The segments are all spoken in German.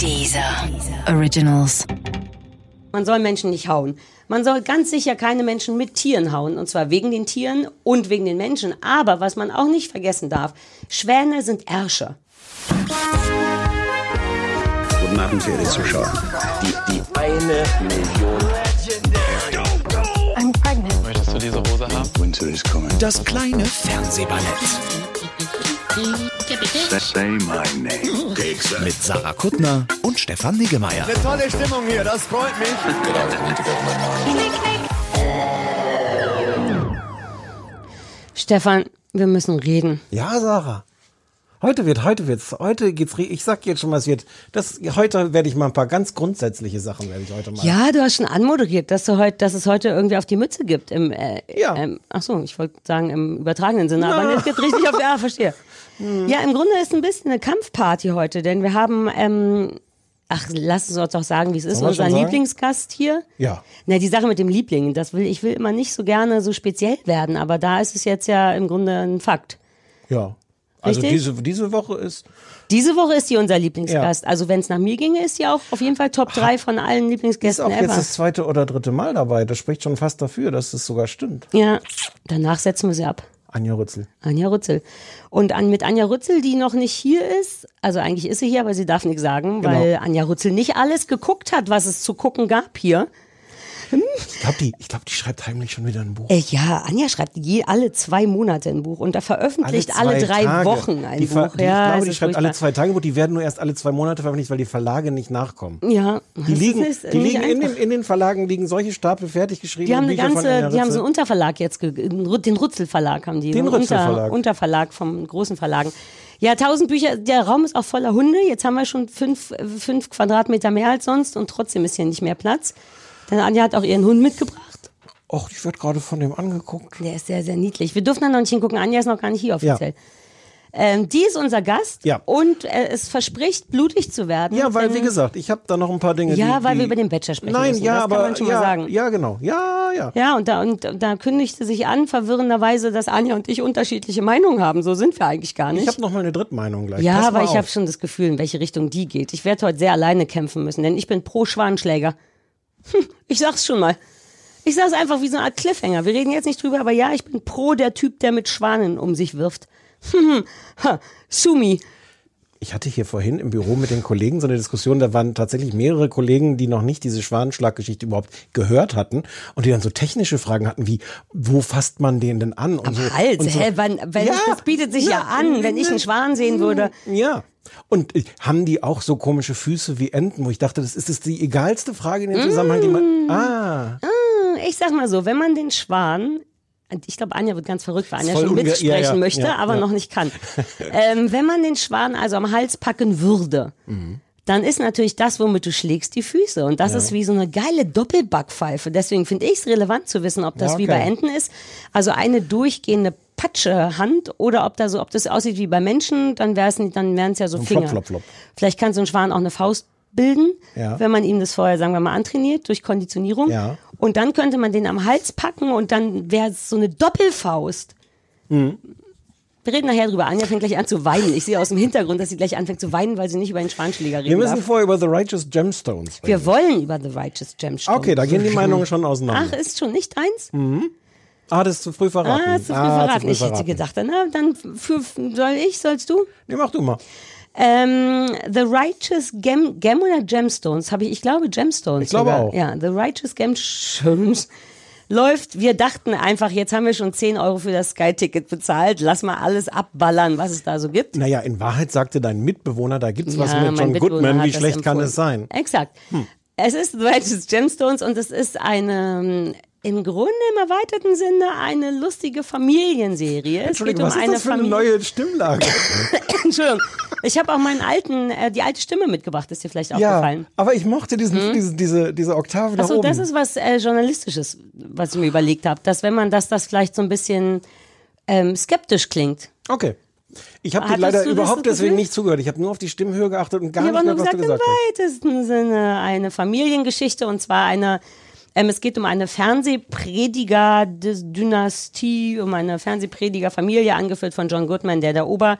Dieser Originals. Man soll Menschen nicht hauen. Man soll ganz sicher keine Menschen mit Tieren hauen. Und zwar wegen den Tieren und wegen den Menschen. Aber was man auch nicht vergessen darf, Schwäne sind Ärsche. Guten Abend, verehrte Zuschauer. Die, die eine Million. I'm pregnant. Möchtest du diese Hose haben? Winter is coming. Das kleine Fernsehballett. Mit Sarah Kuttner und Stefan Niggemeier. Tolle Stimmung hier, das freut mich. Stefan, wir müssen reden. Ja, Sarah. Heute wird, heute wird's, heute geht's, ich sag jetzt schon mal, es wird, das, heute werde ich mal ein paar ganz grundsätzliche Sachen werde ich heute mal. Ja, du hast schon anmoderiert, dass, du heute, dass es heute irgendwie auf die Mütze gibt. Im, äh, Ja. Ähm, ach so, ich wollte sagen im übertragenen Sinne, aber es gibt richtig auf der, ah, verstehe. Hm. Ja, im Grunde ist ein bisschen eine Kampfparty heute, denn wir haben, ähm, ach, lass es uns doch sagen, wie es ist, unser? Lieblingsgast hier. Ja. Na, die Sache mit dem Liebling, das will, ich will immer nicht so gerne so speziell werden, aber da ist es jetzt ja im Grunde ein Fakt. Ja. Also Richtig? diese, diese Woche ist, Diese Woche ist die unser Lieblingsgast. Also wenn es nach mir ginge, ist die auch auf jeden Fall Top 3 von allen ist Lieblingsgästen auch jetzt ever. das zweite oder dritte Mal dabei. Das spricht schon fast dafür, dass es sogar stimmt. Ja, danach setzen wir sie ab. Anja Rützel. Anja Rützel. Und an, mit Anja Rützel, die noch nicht hier ist, also eigentlich ist sie hier, aber sie darf nichts sagen, Genau. weil Anja Rützel nicht alles geguckt hat, was es zu gucken gab hier. Ich glaube, die, ich glaub, die schreibt heimlich schon wieder ein Buch. Äh, ja, Anja schreibt je alle zwei Monate ein Buch und da veröffentlicht alle, zwei drei Tage. Wochen ein die, Buch. Die, ja, ich glaube, die schreibt alle zwei Tage Buch. Die werden nur erst alle zwei Monate veröffentlicht, weil die Verlage nicht nachkommen. Ja, Die liegen, ist die nicht liegen in, den, in den Verlagen liegen solche Stapel fertig geschrieben. Die haben eine ganze, die haben so einen Unterverlag jetzt, den Rützel Verlag haben die. Den einen Rützel Verlag. Unter, Unterverlag vom großen Verlagen. Ja, tausend Bücher, der Raum ist auch voller Hunde. Jetzt haben wir schon fünf, äh, fünf Quadratmeter mehr als sonst und trotzdem ist hier nicht mehr Platz. Denn Anja hat auch ihren Hund mitgebracht. Och, ich werde gerade von dem angeguckt. Der ist sehr, sehr niedlich. Wir dürfen da noch nicht hingucken. Anja ist noch gar nicht hier offiziell. Ähm, die ist unser Gast Ja. und äh, es verspricht, blutig zu werden. Ja, weil, denn- wie gesagt, ich habe da noch ein paar Dinge. Ja, die, weil die, wir über den Bachelor sprechen Nein, müssen. ja, Das kann aber man schon ja, mal sagen. ja, genau. Ja, ja. Ja, und da, und da kündigte sich an, verwirrenderweise, dass Anja und ich unterschiedliche Meinungen haben. So sind wir eigentlich gar nicht. Ich habe noch mal eine Drittmeinung gleich. ja, Pass aber ich habe schon das Gefühl, in welche Richtung die geht. Ich werde heute sehr alleine kämpfen müssen, denn ich bin pro Schwanenschläger. Hm, ich sag's schon mal. Ich sag's einfach wie so eine Art Cliffhanger. Wir reden jetzt nicht drüber, aber ja, ich bin pro der Typ, der mit Schwanen um sich wirft. Sumi. Ich hatte hier vorhin im Büro mit den Kollegen so eine Diskussion, da waren tatsächlich mehrere Kollegen, die noch nicht diese Schwanenschlaggeschichte überhaupt gehört hatten und die dann so technische Fragen hatten wie, wo fasst man den denn an? Und Am so, Hals, und so. hä? Wann, wenn, Ja, das bietet sich ja, an, wenn ich einen Schwan sehen würde. Ja. Und äh, haben die auch so komische Füße wie Enten, wo ich dachte, das ist das die egalste Frage in dem Zusammenhang, die man. Ah. Ich sag mal so, wenn man den Schwan, ich glaube, Anja wird ganz verrückt, weil Anja schon mitsprechen ja, ja, möchte, ja, aber noch nicht kann. ähm, wenn man den Schwan also am Hals packen würde, Mhm. dann ist natürlich das, womit du schlägst, die Füße. Und das ist wie so eine geile Doppelbackpfeife. Deswegen finde ich es relevant zu wissen, ob das Ja, wie okay. bei Enten ist. Also eine durchgehende Patschehand oder ob da so, ob das aussieht wie bei Menschen, dann wäre es nicht, dann wären es ja so Finger. Flop, flop, flop. Vielleicht kann so ein Schwan auch eine Faust bilden, wenn man ihm das vorher, sagen wir mal, antrainiert durch Konditionierung. Ja. Und dann könnte man den am Hals packen und dann wäre es so eine Doppelfaust. Mhm. Wir reden nachher drüber. Anja fängt gleich an zu weinen. Ich sehe aus dem Hintergrund, dass sie gleich anfängt zu weinen, weil sie nicht über den Schwanschläger reden Wir müssen darf. vorher über The Righteous Gemstones reden. Wir wollen über The Righteous Gemstone. Okay, da gehen die Meinungen schon Ach, auseinander. ist schon nicht eins? Ah, das ist zu früh verraten. Ah, ist zu früh Ah, verraten. zu früh ich hätte verraten. gedacht, na, dann für, soll ich, sollst du? Nee, mach du mal. Ähm, The Righteous Gem, Gem oder Gemstones? Habe ich, ich glaube Gemstones. Ich glaube sogar. auch. Ja, The Righteous Gemstones läuft. Wir dachten einfach, jetzt haben wir schon 10 Euro für das Sky-Ticket bezahlt. Lass mal alles abballern, was es da so gibt. Naja, in Wahrheit sagte dein Mitbewohner, da gibt's was Ja, mit John Mitbewohner Goodman. Wie schlecht kann empfohlen. es sein? Hm. Exakt. Es ist The Righteous Gemstones und es ist eine, ähm, im Grunde im erweiterten Sinne eine lustige Familienserie. Es geht um was ist eine das für eine Familie. neue Stimmlage? Entschuldigung. Ich habe auch meinen alten, äh, die alte Stimme mitgebracht, ist dir vielleicht ja, aufgefallen. aber ich mochte diesen, diese, diese, diese Oktave Achso, das ist was äh, Journalistisches, was ich mir überlegt habe. Dass wenn man das, das vielleicht so ein bisschen ähm, skeptisch klingt. okay. Ich habe dir leider überhaupt deswegen nicht zugehört. Ich habe nur auf die Stimmhöhe geachtet und gar Ich nicht mehr, nur was gesagt, du im gesagt hast. weitesten Sinne eine Familiengeschichte und zwar eine, ähm, es geht um eine Fernsehprediger-Dynastie, um eine Fernsehprediger-Familie, angeführt von John Goodman, der der Ober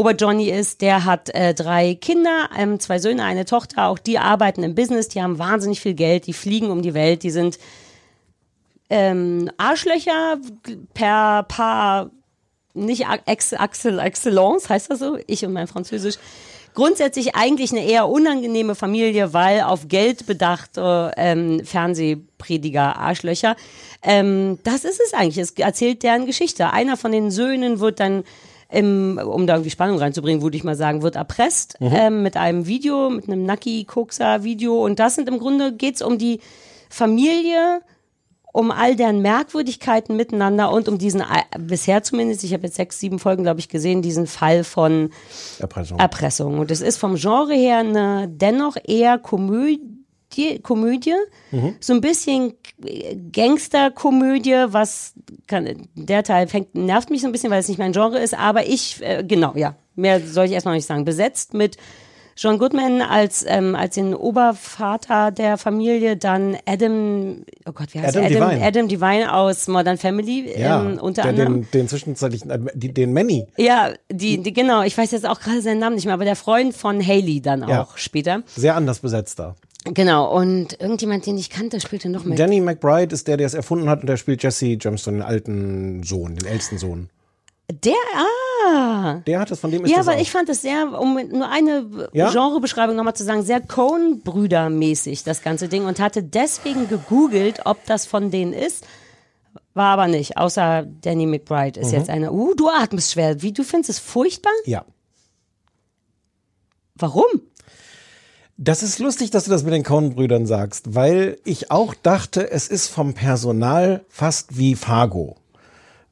Ober-Johnny ist, der hat äh, drei Kinder, ähm, zwei Söhne, eine Tochter. Auch die arbeiten im Business, die haben wahnsinnig viel Geld, die fliegen um die Welt, die sind ähm, Arschlöcher per paar, nicht Excel Excellence, heißt das so? Ich und mein Französisch. Grundsätzlich eigentlich eine eher unangenehme Familie, weil auf Geld bedacht äh, ähm, Fernsehprediger Arschlöcher. Ähm, das ist es eigentlich. Es erzählt deren Geschichte. Einer von den Söhnen wird dann im, um da irgendwie Spannung reinzubringen, würde ich mal sagen, wird erpresst ähm, mit einem Video, mit einem Nucky-Kokser-Video. Und das sind im Grunde geht's um die Familie, um all deren Merkwürdigkeiten miteinander und um diesen, äh, bisher zumindest, ich habe jetzt sechs, sieben Folgen, glaube ich, gesehen, diesen Fall von Erpressung. Erpressung. Und es ist vom Genre her eine dennoch eher Komödie, Komödie so ein bisschen Gangsterkomödie, was kann, der Teil fängt, nervt mich so ein bisschen, weil es nicht mein Genre ist, aber ich, äh, genau, ja, mehr soll ich erstmal nicht sagen, besetzt mit John Goodman als, ähm, als den Obervater der Familie, dann Adam, oh Gott, wie heißt Adam er? Adam, Devine. Adam Devine aus Modern Family, ja, ähm, unter der anderem. den, den zwischenzeitlichen, äh, die- den Manny. Ja, die, die, genau, ich weiß jetzt auch gerade seinen Namen nicht mehr, aber der Freund von Haley dann Ja. auch später. Sehr anders besetzt da. Genau, und irgendjemand, den ich kannte, spielte noch mit. Danny McBride ist der, der es erfunden hat und der spielt Jesse Jameson, den alten Sohn, den ältesten Sohn. Der, ah. Der hat es, von dem ist Ja, auch. ich fand es sehr, um nur eine Ja? Genrebeschreibung nochmal zu sagen, sehr Coen-Brüder-mäßig, das ganze Ding. Und hatte deswegen gegoogelt, ob das von denen ist. War aber nicht, außer Danny McBride Mhm. ist jetzt einer. Uh, du atmest schwer. Wie, du findest es furchtbar? ja. Warum? Das ist lustig, dass du das mit den Coen-Brüdern sagst, weil ich auch dachte, es ist vom Personal fast wie Fargo.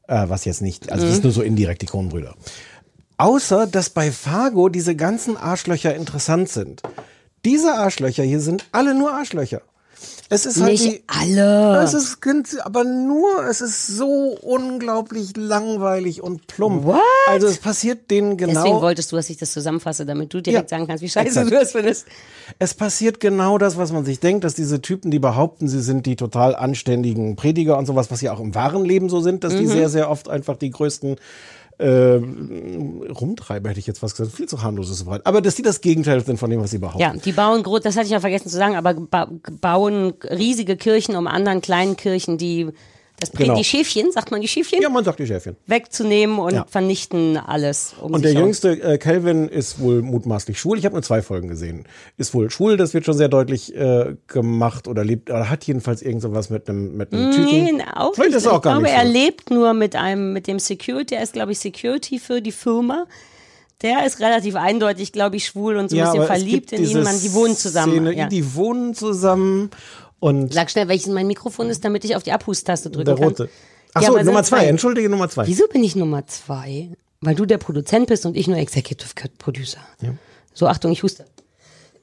Äh, was jetzt nicht, also das ist nur so indirekt die Coen-Brüder. Außer, dass bei Fargo diese ganzen Arschlöcher interessant sind. Diese Arschlöcher hier sind alle nur Arschlöcher. Es ist halt Nicht die, alle. Es ist aber nur, es ist so unglaublich langweilig und plump. What? Also es passiert denen Deswegen genau, wolltest du, dass ich das zusammenfasse, damit du direkt Ja, sagen kannst, wie scheiße exakt. du das findest. es passiert genau das, was man sich denkt, dass diese Typen, die behaupten, sie sind die total anständigen Prediger und sowas, was ja auch im wahren Leben so sind, dass Mhm. die sehr, sehr oft einfach die größten äh, Rumtreiber, hätte ich jetzt was gesagt, viel zu harmloses Wort. Aber dass die das Gegenteil sind von dem, was sie behaupten. Ja, die bauen groß, das hatte ich ja vergessen zu sagen, aber ba bauen riesige Kirchen um anderen kleinen Kirchen, die das Genau. die Schäfchen, sagt man die Schäfchen, Ja, man sagt die Chefin. wegzunehmen und Ja. vernichten alles. Um Und der herum. jüngste, äh, Calvin, ist wohl mutmaßlich schwul. Ich habe nur zwei Folgen gesehen. Ist wohl schwul, das wird schon sehr deutlich äh, gemacht oder lebt, oder hat jedenfalls irgend sowas mit einem mit einem Typen. Nee, auch Vielleicht nicht. ist er auch ich gar glaube, nicht er so. lebt nur mit einem, mit dem Security, er ist, glaube ich, Security für die Firma. Der ist relativ eindeutig, glaube ich, schwul und so ein bisschen aber es verliebt in diese jemanden. Die wohnen zusammen. Szene, ja. Die wohnen zusammen und Sag schnell, welches mein Mikrofon ist, damit ich auf die Abhustaste drücken der kann. rote. Ach Ja, Nummer zwei. zwei. Entschuldige, Nummer zwei. Wieso bin ich Nummer zwei? Weil du der Produzent bist und ich nur Executive Producer. So, Achtung, ich huste.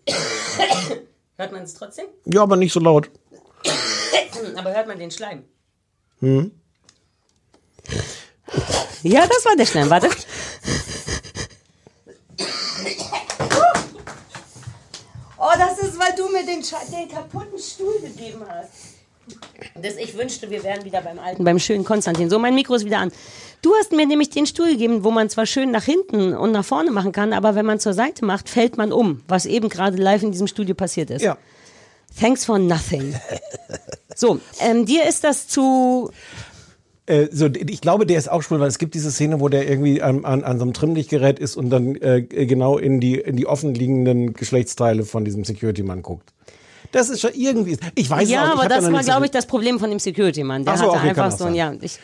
hört man es trotzdem? Ja, aber nicht so laut. Aber hört man den Schleim? Ja, das war der Schleim. Warte. Oh, das ist, weil du mir den, den kaputten Stuhl gegeben hast. Das, ich wünschte, wir wären wieder beim alten, beim schönen Konstantin. So, mein Mikro ist wieder an. Du hast mir nämlich den Stuhl gegeben, wo man zwar schön nach hinten und nach vorne machen kann, aber wenn man zur Seite macht, fällt man um, was eben gerade live in diesem Studio passiert ist. Ja. Thanks for nothing. So, ähm, dir ist das zu. Äh, so, ich glaube, der ist auch schwul, weil es gibt diese Szene, wo der irgendwie an, an, an so einem Trimmlichtgerät ist und dann äh, genau in die, in die offen liegenden Geschlechtsteile von diesem Security-Mann guckt. Das ist schon irgendwie. Ich weiß es Ja, auch, ich aber das war, glaube ich, das Problem von dem Security-Mann. Der so, hatte okay, einfach so ein, ja, ich,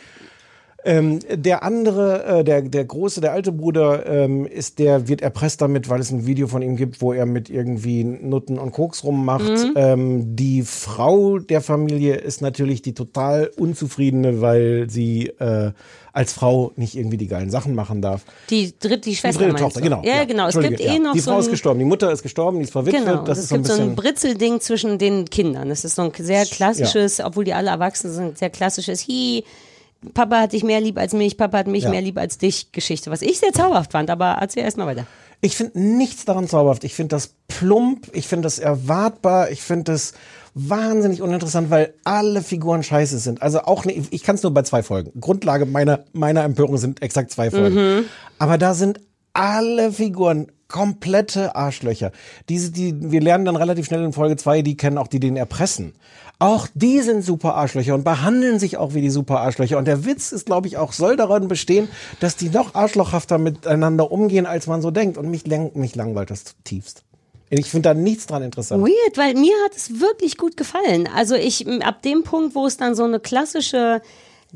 Ähm, der andere, äh, der, der große, der alte Bruder, ähm, ist der, wird erpresst damit, weil es ein Video von ihm gibt, wo er mit irgendwie Nutten und Koks rummacht. Mhm. Ähm, die Frau der Familie ist natürlich die total unzufriedene, weil sie äh, als Frau nicht irgendwie die geilen Sachen machen darf. die dritte, die Die Schwester dritte meinst Tochter, genau. Ja, genau. Es gibt eh ja. noch Die so Frau ein, ist gestorben, die Mutter ist gestorben, die ist verwitwet. Genau, das es ist so ein gibt so ein. Britzelding zwischen den Kindern. Das ist so ein sehr klassisches, obwohl die alle erwachsen sind, sehr klassisches, hi, Papa hat dich mehr lieb als mich, Papa hat mich Ja. mehr lieb als dich Geschichte, was ich sehr zauberhaft fand, aber erzähl erst mal weiter. Ich finde nichts daran zauberhaft. Ich finde das plump, ich finde das erwartbar, ich finde das wahnsinnig uninteressant, weil alle Figuren scheiße sind. Also auch, ne, ich kann es nur bei zwei Folgen. Grundlage meiner, meiner Empörung sind exakt zwei Folgen. Aber da sind alle Figuren komplette Arschlöcher. Diese, die, wir lernen dann relativ schnell in Folge zwei, die kennen auch die, den erpressen. Auch die sind super Arschlöcher und behandeln sich auch wie die super Arschlöcher. Und der Witz ist, glaube ich, auch soll daran bestehen, dass die noch arschlochhafter miteinander umgehen, als man so denkt. Und mich, lang, mich langweilt das zutiefst. Ich finde da nichts dran interessant. Weird, weil mir hat es wirklich gut gefallen. Also ich, ab dem Punkt, wo es dann so eine klassische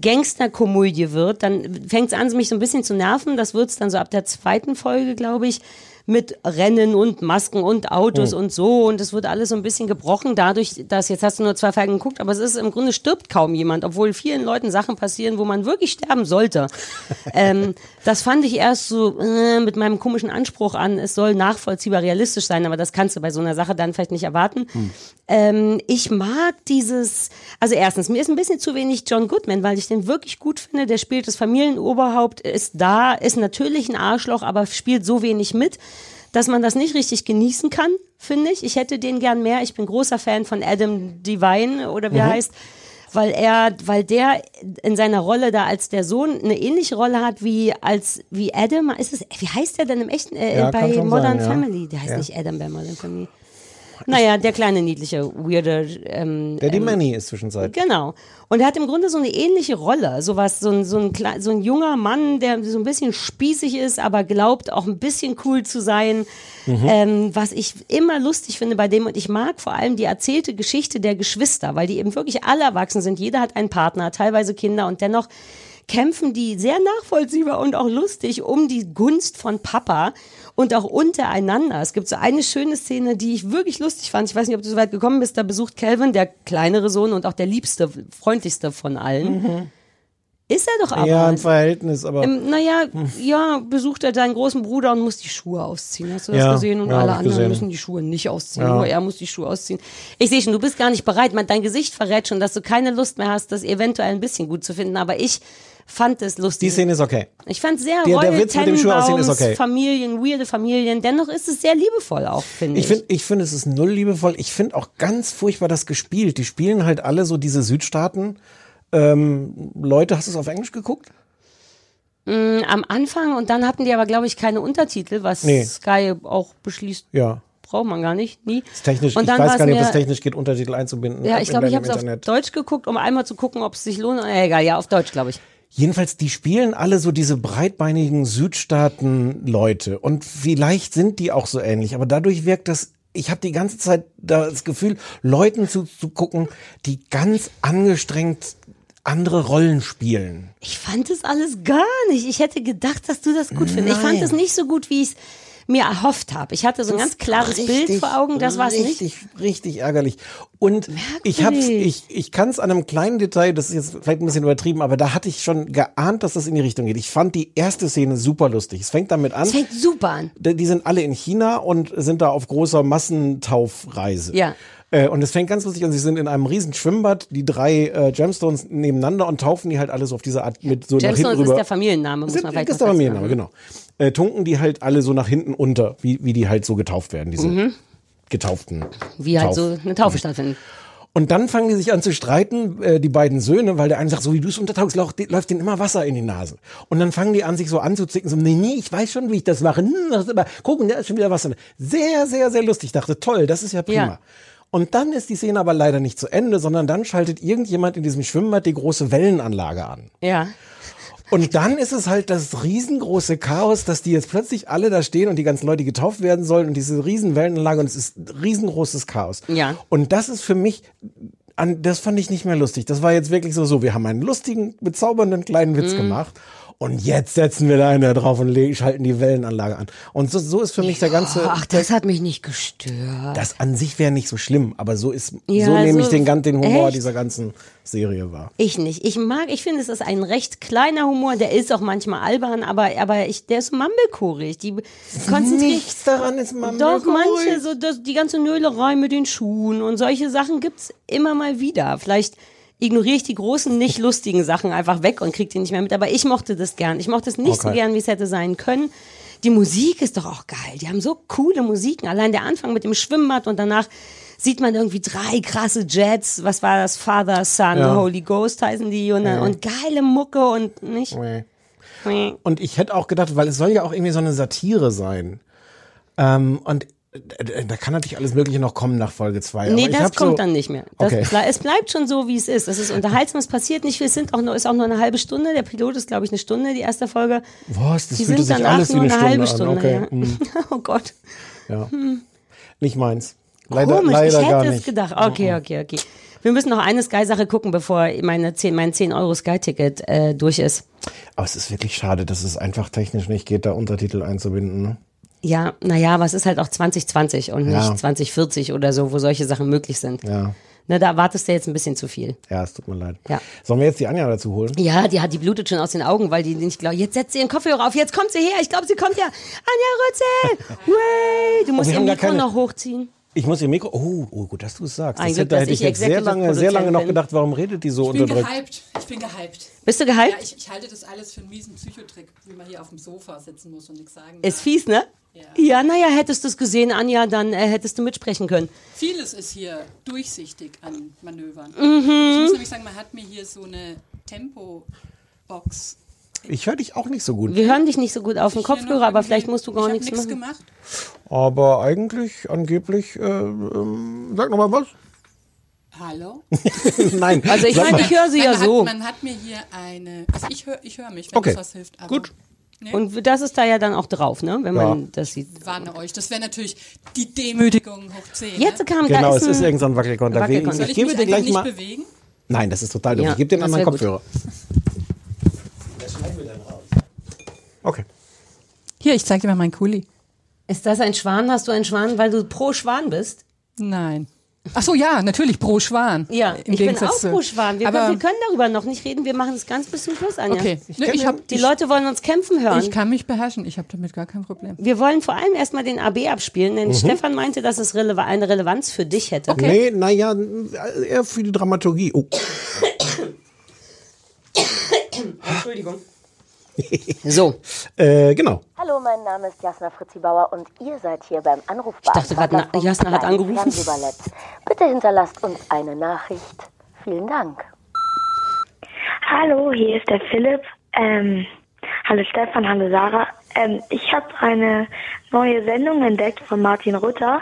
Gangsterkomödie wird, dann fängt es an, mich so ein bisschen zu nerven. Das wird es dann so ab der zweiten Folge, glaube ich, mit Rennen und Masken und Autos Hm. und so. Und es wird alles so ein bisschen gebrochen dadurch, dass jetzt hast du nur zwei Folgen geguckt, aber es ist im Grunde stirbt kaum jemand, obwohl vielen Leuten Sachen passieren, wo man wirklich sterben sollte. ähm, das fand ich erst so äh, mit meinem komischen Anspruch an, es soll nachvollziehbar realistisch sein, aber das kannst du bei so einer Sache dann vielleicht nicht erwarten. Ähm, ich mag dieses, also erstens, mir ist ein bisschen zu wenig John Goodman, weil ich den wirklich gut finde. Der spielt das Familienoberhaupt, ist da, ist natürlich ein Arschloch, aber spielt so wenig mit, dass man das nicht richtig genießen kann, finde ich. Ich hätte den gern mehr. Ich bin großer Fan von Adam Devine oder wie er heißt. Weil er, weil der in seiner Rolle da als der Sohn eine ähnliche Rolle hat wie als wie Adam. Ist es? Wie heißt der denn im echten äh, Ja, bei Modern sein. Family? Der heißt nicht Adam bei Modern Family. Naja, der kleine, niedliche, weirde. Ähm, Der die ähm, Manny ist zwischenzeit. Genau. Und er hat im Grunde so eine ähnliche Rolle. So was, so ein, so ein, so ein junger Mann, der so ein bisschen spießig ist, aber glaubt auch ein bisschen cool zu sein. Ähm, was ich immer lustig finde bei dem. Und ich mag vor allem die erzählte Geschichte der Geschwister, weil die eben wirklich alle erwachsen sind. Jeder hat einen Partner, teilweise Kinder und dennoch kämpfen die sehr nachvollziehbar und auch lustig um die Gunst von Papa und auch untereinander. Es gibt so eine schöne Szene, die ich wirklich lustig fand. Ich weiß nicht, ob du so weit gekommen bist. Da besucht Calvin, der kleinere Sohn und auch der liebste, freundlichste von allen. Ist er doch aber. Mhm. Ja, im Verhältnis, aber. Ähm, naja, ja, besucht er seinen großen Bruder und muss die Schuhe ausziehen. Hast du das Ja, gesehen? Und ja, alle anderen gesehen. müssen die Schuhe nicht ausziehen. Ja. Nur er muss die Schuhe ausziehen. Ich sehe schon, du bist gar nicht bereit. Man, dein Gesicht verrät schon, dass du keine Lust mehr hast, das eventuell ein bisschen gut zu finden. Aber ich fand es lustig. die Szene ist okay. Ich fand sehr Der- der Witz mit dem Schuh ausziehen ist okay. Familien, weirde Familien. Dennoch ist es sehr liebevoll auch, finde ich. Ich finde, ich finde, es ist null liebevoll. Ich finde auch ganz furchtbar das gespielt. Die spielen halt alle so diese Südstaaten. Ähm, Leute, hast du es auf Englisch geguckt? Mm, Am Anfang und dann hatten die aber, glaube ich, keine Untertitel, was Nee. Sky auch beschließt. Ja. Braucht man gar nicht, nie. Ist technisch, Und ich dann weiß war's gar nicht, ob mir- das technisch geht, Untertitel einzubinden. Ja, ich glaube, ich habe es auf. Deutsch geguckt, um einmal zu gucken, ob es sich lohnt. Äh, egal, ja, auf Deutsch, glaube ich. Jedenfalls, die spielen alle so diese breitbeinigen Südstaaten-Leute. Und vielleicht sind die auch so ähnlich, aber dadurch wirkt das. Ich habe die ganze Zeit das Gefühl, Leuten zuzugucken, die ganz angestrengt andere Rollen spielen. Ich fand es alles gar nicht. Ich hätte gedacht, dass du das gut findest. Ich fand es nicht so gut, wie ich es mir erhofft habe. Ich hatte so ein ganz klares Bild vor Augen, das war es nicht. Richtig, richtig ärgerlich. Und ich hab's, ich, ich kann es an einem kleinen Detail, das ist jetzt vielleicht ein bisschen übertrieben, aber da hatte ich schon geahnt, dass das in die Richtung geht. Ich fand die erste Szene super lustig. Es fängt damit an. Es fängt super an. Die die sind alle in China und sind da auf großer Massentaufreise. Ja. Äh, und es fängt ganz lustig an. Sie sind in einem riesen Schwimmbad, die drei äh, Gemstones nebeneinander und taufen die halt alle so auf diese Art mit so nach hinten Gemstones rüber. ist der Familienname, muss Sind, man vielleicht ist noch der Familienname, genau. Äh, tunken die halt alle so nach hinten unter, wie, wie die halt so getauft werden, diese Mhm. getauften. Wie halt Tauf- so eine Taufe stattfindet. Und dann fangen die sich an zu streiten, äh, die beiden Söhne, weil der eine sagt, so wie du es untertauchst, läuft, denen immer Wasser in die Nase. Und dann fangen die an, sich so anzuzicken, so, nee, nee, ich weiß schon, wie ich das mache. Hm, das ist aber, gucken, da ist schon wieder Wasser. Sehr, sehr, sehr lustig. Ich dachte, toll, das ist ja prima. Ja. Und dann ist die Szene aber leider nicht zu Ende, sondern dann schaltet irgendjemand in diesem Schwimmbad die große Wellenanlage an. Ja. Und dann ist es halt das riesengroße Chaos, dass die jetzt plötzlich alle da stehen und die ganzen Leute getauft werden sollen und diese riesen Wellenanlage und es ist riesengroßes Chaos. Ja. Und das ist für mich, an, das fand ich nicht mehr lustig. Das war jetzt wirklich so, so, wir haben einen lustigen, bezaubernden kleinen Witz Mhm. gemacht. Und jetzt setzen wir da einen da drauf und schalten die Wellenanlage an. Und so, so ist für mich der ganze. Ach, das hat mich nicht gestört. das an sich wäre nicht so schlimm, aber so ist, Ja, so nehme ich den, den Humor echt? dieser ganzen Serie wahr. Ich nicht. Ich mag, ich finde, es ist ein recht kleiner Humor. Der ist auch manchmal albern, aber, aber ich, der ist mumblecorig. Die konzentriert. Nichts daran ist man Doch, manche, so das, die ganze Nölerei mit den Schuhen und solche Sachen gibt's immer mal wieder. Vielleicht ignoriere ich die großen, nicht lustigen Sachen einfach weg und krieg die nicht mehr mit. Aber ich mochte das gern. Ich mochte es nicht so Okay. gern, wie es hätte sein können. Die Musik ist doch auch geil. Die haben so coole Musiken. Allein der Anfang mit dem Schwimmbad und danach sieht man irgendwie drei krasse Jets. Was war das? Father, Son, Ja. Holy Ghost heißen die. Und, und geile Mucke und nicht. Nee. Und ich hätte auch gedacht, weil es soll ja auch irgendwie so eine Satire sein. Ähm, und da kann natürlich alles Mögliche noch kommen nach Folge 2. Nee, das kommt so, dann nicht mehr. Das Okay. es bleibt schon so, wie es ist. Es ist unterhaltsam, es passiert nicht viel. Es sind auch nur, ist auch nur eine halbe Stunde. Der Pilot ist, glaube ich, eine Stunde, die erste Folge. Was? Das Die sind sich alles wie nur eine eine, Stunde halbe an. Stunde. Okay. Ja. hm, Oh Gott. ja. Nicht meins. Leider, Komisch, leider ich hätte es gedacht. Okay, okay, okay. Wir müssen noch eine Sky-Sache gucken, bevor meine 10, mein 10 Euro Sky-Ticket äh, durch ist. Aber es ist wirklich schade, dass es einfach technisch nicht geht, da Untertitel einzubinden. Ne? Ja, naja, aber es ist halt auch 2020 und Ja. nicht 2040 oder so, wo solche Sachen möglich sind. Ja. Na, da erwartest du jetzt ein bisschen zu viel. Ja, es tut mir leid. Ja. Sollen wir jetzt die Anja dazu holen? Ja, die hat die blutet schon aus den Augen, weil die nicht glaubt, jetzt setzt sie ihren Kopfhörer auf, jetzt kommt sie her, ich glaube, sie kommt ja. Anja Rützel! Way! Du musst ihr Mikro keine- noch hochziehen. Ich muss ihr Mikro. Oh, oh gut, dass du es sagst. Ein Das Glück, hätte, hätte ich ich jetzt sehr lange, sehr lange noch gedacht, warum redet die so Ich bin unterdrückt? gehypt. Ich bin gehypt. Bist du Ja, gehypt? ich, ich halte das alles für einen miesen Psychotrick, wie man hier auf dem Sofa sitzen muss und nichts sagen Ist darf. fies, ne? Ja, naja, hättest du es gesehen, Anja, dann äh, hättest du mitsprechen können. Vieles ist hier durchsichtig an Manövern. Mhm. Ich muss nämlich sagen, man hat mir hier so eine Tempo-Box. Ich höre dich auch nicht so gut. Wir hören dich nicht so gut auf dem Kopfhörer, aber vielleicht musst du gar nichts machen. gemacht. Aber eigentlich, angeblich, äh, ähm, sag nochmal was. Hallo? Nein. Also ich meine, ich höre sie man ja hat, so. Man hat mir hier eine. Also ich höre ich hör mich, wenn Okay. das was hilft. Aber Gut. Und das ist da ja dann auch drauf, ne? Wenn man Ja. das sieht. warne euch. Das wäre natürlich die Demütigung hoch 10. Jetzt ne? kam Genau, da es ist ist ein, irgendein so Wackelkontakt. Wackelkontakt. Soll Ich ich gebe mich dir gleich nicht mal. bewegen? Nein, das ist total doof. Ja, ich gebe dir einen das anderen wär gut. Kopfhörer. Okay. Hier, ich zeig dir mal meinen Kuli. ist das ein Schwan? Hast du einen Schwan, weil du pro Schwan bist? Nein. Ach so, ja, natürlich pro Schwan. Ja, Im ich bin Gegensatz auch zu- pro Schwan. Wir, aber können, wir können darüber noch nicht reden. Wir machen es ganz bis zum Schluss, Anja. okay. Ich, ne, ich, hab, Die ich, Leute wollen uns kämpfen hören. ich kann mich beherrschen. Ich habe damit gar kein Problem. wir wollen vor allem erstmal den AB abspielen, Mhm. denn Stefan meinte, dass es releva eine Relevanz für dich hätte. Nee, naja, eher für die Dramaturgie. Oh. Entschuldigung. So, Äh, genau. Hallo, mein Name ist Jasna Fritzi Bauer und ihr seid hier beim dachte grad, na- vom Jasna hat angerufen. Bitte hinterlasst uns eine Nachricht. Vielen Dank. Hallo, hier ist der Philipp. Ähm, hallo Stefan, hallo Sarah. Ähm, ich habe eine neue Sendung entdeckt von Martin Rütter.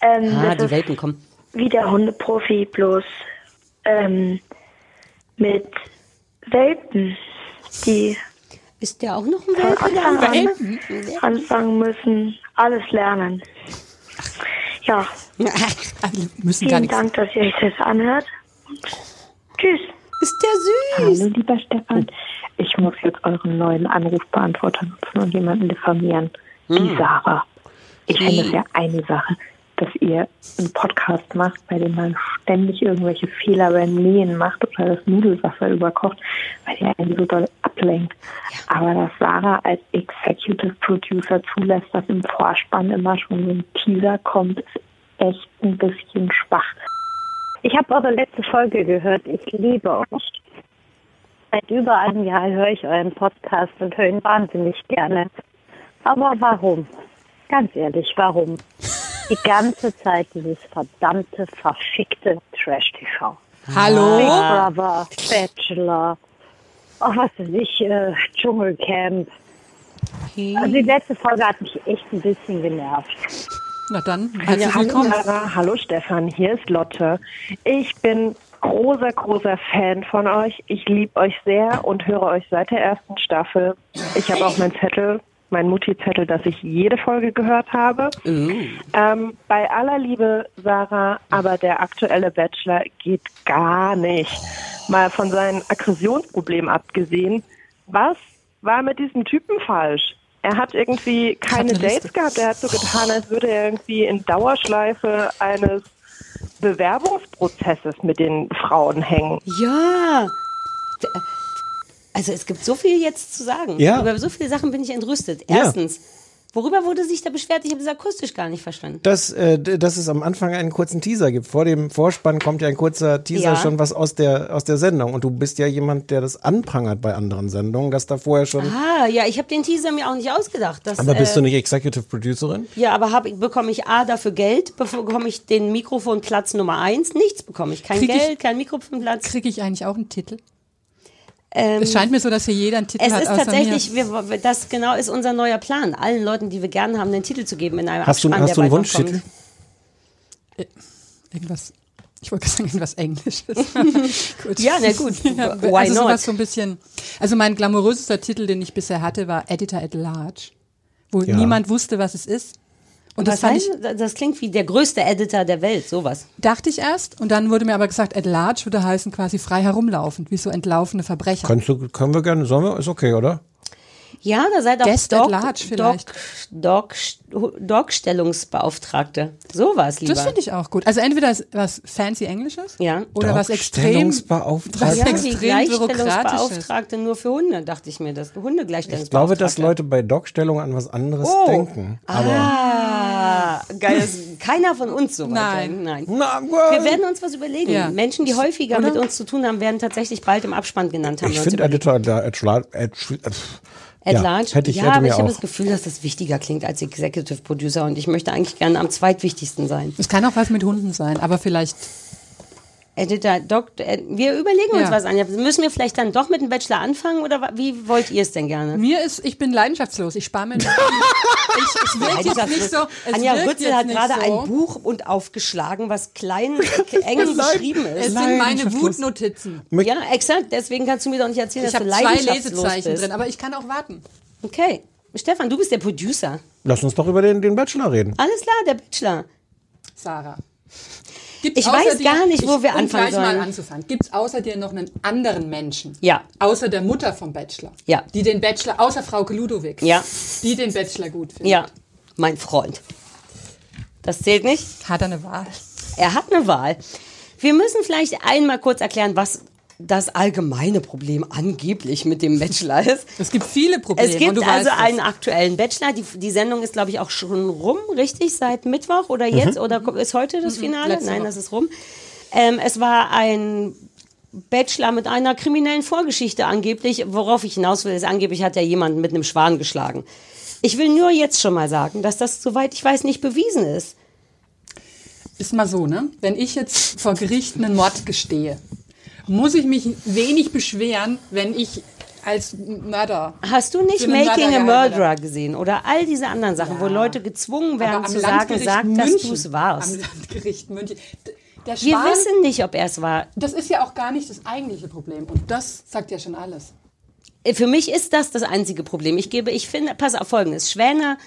Ähm, ah, die ist Welpen kommen. wie der Hundeprofi, bloß ähm, mit Welpen, die Ist der auch noch ein von Welpe? Anfang Der an anfangen müssen, alles lernen. Ja, Alle müssen gar vielen. Dank, dass ihr euch das anhört. Tschüss. Ist der süß? Hallo, lieber Stefan. Ich muss jetzt euren neuen Anrufbeantworter nutzen und jemanden diffamieren. Die Sarah. Ich finde es ja eine Sache, dass ihr einen Podcast macht, bei dem man ständig irgendwelche Fehler beim Nähen macht oder das Nudelwasser überkocht, weil ihr einen so doll ablenkt. Aber dass Sarah als Executive Producer zulässt, dass im Vorspann immer schon so ein Teaser kommt, ist echt ein bisschen schwach. Ich habe eure letzte Folge gehört. Ich liebe euch. Seit über einem Jahr höre ich euren Podcast und höre ihn wahnsinnig gerne. Aber warum? Ganz ehrlich, warum? Die ganze Zeit dieses verdammte, verfickte Trash-TV. Hallo? Big Brother, Bachelor, oh, was weiß ich, äh, Dschungelcamp. Also die letzte Folge hat mich echt ein bisschen genervt. Na dann, herzlich willkommen. Sarah, hallo Stefan, hier ist Lotte. Ich bin großer, großer Fan von euch. Ich liebe euch sehr und höre euch seit der ersten Staffel. Ich habe auch meinen Zettel, meinen Mutti-Zettel, dass ich jede Folge gehört habe. Ähm, bei aller Liebe, Sarah, aber der aktuelle Bachelor geht gar nicht. Mal von seinen Aggressionsproblemen abgesehen. Was war mit diesem Typen falsch? Er hat irgendwie keine. Dates gehabt. Er hat so getan, als würde er irgendwie in Dauerschleife eines Bewerbungsprozesses mit den Frauen hängen. Ja. Also es gibt so viel jetzt zu sagen. Ja. Über so viele Sachen bin ich entrüstet. Ja. Erstens, worüber wurde sich da beschwert? Ich habe es akustisch gar nicht verstanden. Dass, äh, dass es am Anfang einen kurzen Teaser gibt. Vor dem Vorspann kommt ja ein kurzer Teaser Ja. schon was aus der, aus der Sendung. Und du bist ja jemand, der das anprangert bei anderen Sendungen, dass da vorher schon. Ah, ja, ich habe den Teaser mir auch nicht ausgedacht. Das, Aber bist äh, du nicht Executive Producerin? Ja, aber hab, ich- bekomme ich A dafür Geld, bekomme ich den Mikrofonplatz Nummer eins? Nichts bekomme ich. Kein Krieg ich- Geld, kein Mikrofonplatz. Kriege ich eigentlich auch einen Titel? Ähm, Es scheint mir so, dass hier jeder einen Titel es hat ist außer tatsächlich, mir. wir, das genau ist unser neuer Plan, allen Leuten, die wir gerne haben, den Titel zu geben in einem Hast du, Abspann, hast du einen. Wunschtitel? Irgendwas, ich wollte sagen, irgendwas Englisches. gut. Ja, na gut. Ja, Why also not? sowas so ein bisschen. Also mein glamourösester Titel, den ich bisher hatte, war Editor at Large, wo Ja. niemand wusste, was es ist. Und das fand ich, heißt, das klingt wie der größte Editor der Welt, sowas. dachte ich erst. Und dann wurde mir aber gesagt, at large würde heißen quasi frei herumlaufend, wie so entlaufene Verbrecher. Kannst du, können wir gerne, sollen wir? Ist okay, oder? Ja, da seid auch Guest at Dog, large vielleicht. Dog, Dog, Dog-Stellungsbeauftragte. Sowas lieber. Das finde ich auch gut. Also entweder ist was fancy Englisches Ja. oder was extrem, was ja, extrem. Gleichstellungsbeauftragte nur für Hunde, dachte ich mir das. Ich glaube, Hundegleichstellungsbeauftragte. dass Leute bei Dogstellung an was anderes Oh. denken. Aber Ah, geil. Keiner von uns so Nein. Nein. Na, Wir werden uns was überlegen. Ja. Menschen, die häufiger mit uns zu tun haben, werden tatsächlich bald im Abspann genannt haben. ich finde. Editor da at, ja, large? hätte ich, ja, hätte aber ich habe das Gefühl, dass das wichtiger klingt als Executive Producer und ich möchte eigentlich gerne am zweitwichtigsten sein. Es kann auch was mit Hunden sein, aber vielleicht Editor, Doktor, äh, wir überlegen uns Ja. was an. Müssen wir vielleicht dann doch mit dem Bachelor anfangen oder wie wollt ihr es denn gerne? mir ist, ich bin leidenschaftslos. Ich spare mir nicht. ich, es wirkt jetzt nicht so. Es Anja Rützel hat gerade so. ein Buch und aufgeschlagen, was klein, eng beschrieben Es ist. sind meine. Wutnotizen. Ja, exakt. Deswegen kannst du mir doch nicht erzählen, Ich dass habe du zwei leidenschaftslos Lesezeichen bist. drin, aber ich kann auch warten. Okay. Stefan, du bist der Producer. Lass uns doch über den, den Bachelor reden. Alles klar, der Bachelor. Sarah. Gibt's Ich außer weiß gar nicht, wo ich, wir um anfangen gleich mal sollen. anzufangen. Gibt es außer dir noch einen anderen Menschen? Ja. Außer der Mutter vom Bachelor? Ja. Die den Bachelor, außer Frauke Ludowig? Ja. Die den Bachelor gut findet? Ja, mein Freund. Das zählt nicht. Hat er eine Wahl? Er hat eine Wahl. Wir müssen vielleicht einmal kurz erklären, was das allgemeine Problem angeblich mit dem Bachelor ist. Es gibt viele Probleme. Es und gibt du also einen aktuellen Bachelor. Die, die Sendung ist, glaube ich, auch schon rum, richtig? Seit Mittwoch oder jetzt? Oder ist heute das Finale? letzte Nein, das ist rum. Ähm, es war ein Bachelor mit einer kriminellen Vorgeschichte angeblich. Worauf ich hinaus will, ist, angeblich hat er jemanden mit einem Schwan geschlagen. Ich will nur jetzt schon mal sagen, dass das, soweit ich weiß, nicht bewiesen ist. Ist mal so, ne? Wenn ich jetzt vor Gericht einen Mord gestehe, muss ich mich wenig beschweren, wenn ich als Mörder. Hast du nicht Making a Murderer gesehen oder all diese anderen Sachen, wo Leute gezwungen werden zu sagen, sag, dass du es warst? Am Landgericht München. Der Wir Schwan, wissen nicht, ob er es war. das ist ja auch gar nicht das eigentliche Problem. Und das sagt ja schon alles. Für mich ist das das einzige Problem. Ich gebe, ich finde, pass auf Folgendes. Schwäne,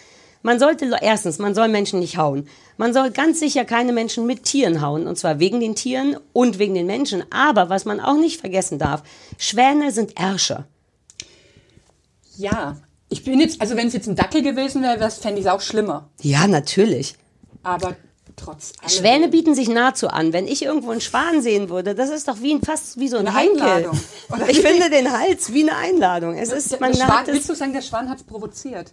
man sollte, erstens, man soll Menschen nicht hauen. Man soll ganz sicher keine Menschen mit Tieren hauen. Und zwar wegen den Tieren und wegen den Menschen. Aber was man auch nicht vergessen darf, Schwäne sind Ärsche. Ja. Ich bin jetzt, also wenn es jetzt ein Dackel gewesen wäre, fände ich es auch schlimmer. Ja, natürlich. Aber trotz allem. Schwäne bieten sich nahezu an. Wenn ich irgendwo einen Schwan sehen würde, das ist doch wie ein, fast wie so ein Eine Henkel. Einladung. Oder Ich finde den Hals wie eine Einladung. Es ist, man der Schwan, willst du sagen, der Schwan hat es provoziert?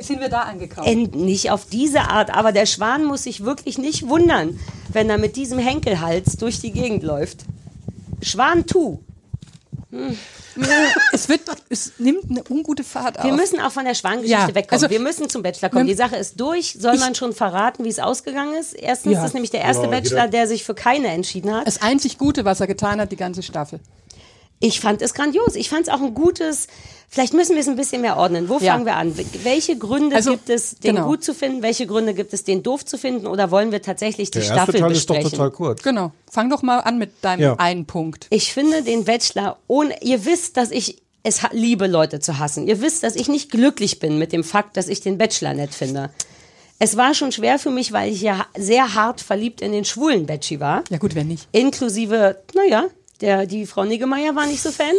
Sind wir da angekommen? End- nicht auf diese Art, aber der Schwan muss sich wirklich nicht wundern, wenn er mit diesem Henkelhals durch die Gegend läuft. Schwan tu. es, wird, es nimmt eine ungute Fahrt auf. Wir müssen auch von der Schwangeschichte Ja, wegkommen. also- wir müssen zum Bachelor kommen. Die Sache ist durch. Soll man schon verraten, wie es ausgegangen ist? Erstens, Ja. das ist nämlich der erste Ja, Bachelor, der sich für keine entschieden hat. Das einzig Gute, was er getan hat, die ganze Staffel. Ich fand es grandios. Ich fand es auch ein gutes. Vielleicht müssen wir es ein bisschen mehr ordnen. Wo Ja. fangen wir an? Welche Gründe Also, gibt es, den genau. gut zu finden? Welche Gründe gibt es, den doof zu finden? Oder wollen wir tatsächlich die Der erste Staffel Teil ist doch besprechen? total kurz. Genau. Fang doch mal an mit deinem Ja. einen Punkt. Ich finde den Bachelor ohne. Ihr wisst, dass ich es liebe, Leute zu hassen. Ihr wisst, dass ich nicht glücklich bin mit dem Fakt, dass ich den Bachelor nett finde. Es war schon schwer für mich, weil ich ja sehr hart verliebt in den schwulen Bachelor war. Ja gut, wenn nicht. Inklusive, naja, der, die Frau Niggemeier war nicht so Fan.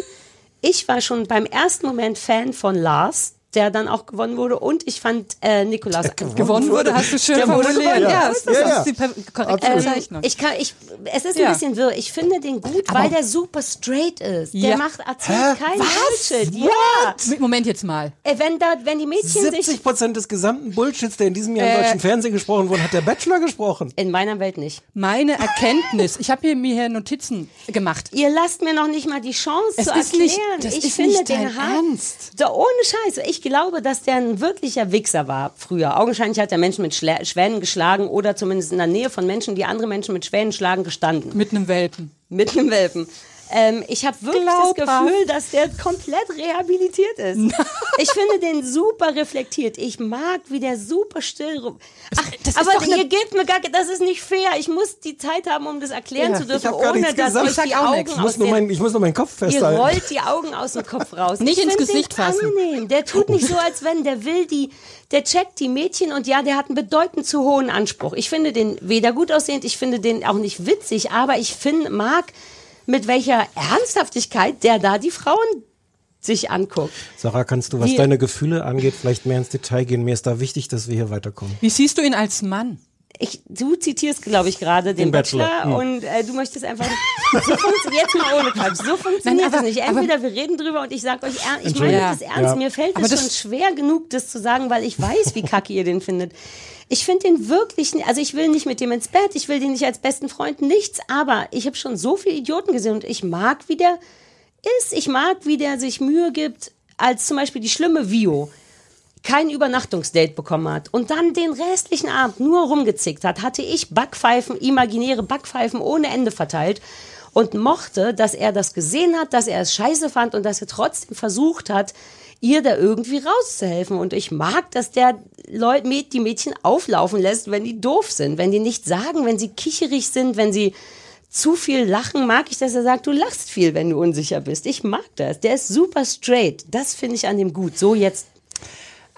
Ich war schon beim ersten Moment Fan von Lars, der dann auch gewonnen wurde. Und ich fand äh, Nikolaus Gewonnen wurde, hast du schön Der wurde formuliert. gewonnen, Ja, ja. das, Ja, ja. ist die korrekte ähm, Bezeichnung. ich kann, ich, es ist Ja. ein bisschen wirr. Ich finde den gut, weil der super straight ist. Der Ja. macht, erzählt Hä? kein Was? Bullshit. Ja. Moment jetzt mal. Äh, Wenn, da, wenn die Mädchen sich 70 Prozent des gesamten Bullshits, der in diesem Jahr im Äh, deutschen Fernsehen gesprochen wurde, hat der Bachelor gesprochen. in meiner Welt nicht. Meine Erkenntnis, ich habe hier, mir hier Notizen gemacht. Ihr lasst mir noch nicht mal die Chance Es zu ist erklären. nicht- das ich ist finde nicht den. Ernst. Da, ohne Scheiß. Ich glaube, dass der ein wirklicher Wichser war früher. Augenscheinlich hat er Menschen mit Schla Schwänen geschlagen oder zumindest in der Nähe von Menschen, die andere Menschen mit Schwänen schlagen, gestanden. Mit einem Welpen. Mit einem Welpen. Ähm, ich habe wirklich Glaubhaft. das Gefühl, dass der komplett rehabilitiert ist. ich finde den super reflektiert. Ich mag, wie der super still rum. Ach, das ist aber ihr gebt mir gar, das ist nicht fair. Ich muss die Zeit haben, um das erklären Ja, zu ich dürfen, ohne dass gesagt. euch Ich die auch Augen nichts. Ich muss, nur mein, ich muss nur meinen Kopf Ihr festhalten. rollt die Augen aus dem Kopf raus. Nicht ich ins Gesicht fassen. Angenehm. Der tut nicht so, als wenn der will die, der checkt die Mädchen und ja, der hat einen bedeutend zu hohen Anspruch. Ich finde den weder gut aussehend, ich finde den auch nicht witzig, aber ich finde, mag mit welcher Ernsthaftigkeit der da die Frauen sich anguckt. Sarah, kannst du, was Wie- deine Gefühle angeht, vielleicht mehr ins Detail gehen? Mir ist da wichtig, dass wir hier weiterkommen. Wie siehst du ihn als Mann? Ich, du zitierst, glaube ich, gerade den Den Bachelor, Bachelor, hm. und äh, du möchtest einfach. So funktioniert jetzt mal ohne Quatsch. So funktioniert Nein, das aber- nicht. aber- Entweder wir reden drüber und ich sage euch ernst, ich meine Entschuldigung. das ernst. Ja. Mir fällt Aber es schon das- schwer genug, das zu sagen, weil ich weiß, wie kacke ihr den findet. Ich finde den wirklich, also ich will nicht mit dem ins Bett, ich will den nicht als besten Freund, nichts, aber ich habe schon so viele Idioten gesehen und ich mag, wie der ist. Ich mag, wie der sich Mühe gibt, als zum Beispiel die schlimme Vio kein Übernachtungsdate bekommen hat und dann den restlichen Abend nur rumgezickt hat, hatte ich Backpfeifen, imaginäre Backpfeifen ohne Ende verteilt und mochte, dass er das gesehen hat, dass er es scheiße fand und dass er trotzdem versucht hat, ihr da irgendwie rauszuhelfen. Und ich mag, dass der Leute, die Mädchen auflaufen lässt, wenn die doof sind, wenn die nicht sagen, wenn sie kicherig sind, wenn sie zu viel lachen, mag ich, dass er sagt, du lachst viel, wenn du unsicher bist. Ich mag das. Der ist super straight. Das finde ich an dem gut. So jetzt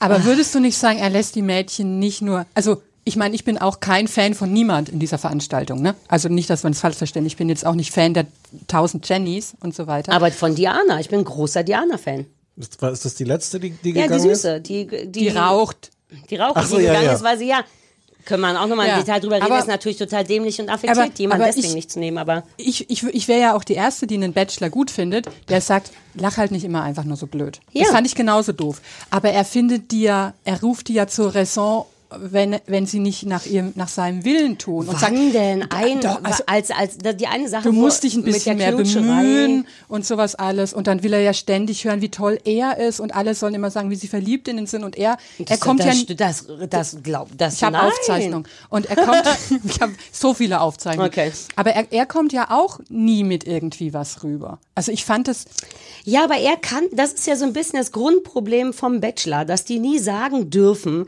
Aber würdest du nicht sagen, er lässt die Mädchen nicht nur, also ich meine, ich bin auch kein Fan von niemand in dieser Veranstaltung, ne? Also nicht, dass man es falsch versteht. Ich bin jetzt auch nicht Fan der tausend Jennys und so weiter. Aber von Diana, ich bin ein großer Diana-Fan. Ist, das die letzte, die, die Ja, die gegangen ist? Süße, die, die, die raucht. Die raucht, Ach so, die ja, gegangen ja. ist, weil sie ja, können wir auch nochmal Ja, im Detail drüber reden, aber- ist natürlich total dämlich und affektiert, Aber- jemand deswegen ich- nicht zu nehmen, aber Ich, ich, ich wäre ja auch die Erste, die einen Bachelor gut findet, der sagt, lach halt nicht immer einfach nur so blöd. Ja. Das fand ich genauso doof. Aber er findet die ja, er ruft die ja zur Raison, wenn, wenn sie nicht nach ihrem, nach seinem Willen tun. Und sagt, wann denn ein, Doch, also- als, als, die eine Sache, du musst dich ein bisschen mehr bemühen und sowas alles. Und dann will er ja ständig hören, wie toll er ist und alle sollen immer sagen, wie sie verliebt in ihn sind. Und er, er Das- kommt das, ja, das, das, glaub, das, ich habe nein. Aufzeichnungen. Und er kommt, ich habe so viele Aufzeichnungen. Okay. Aber er, er kommt ja auch nie mit irgendwie was rüber. Also ich fand es, Ja, aber er kann, das ist ja so ein bisschen das Grundproblem vom Bachelor, dass die nie sagen dürfen,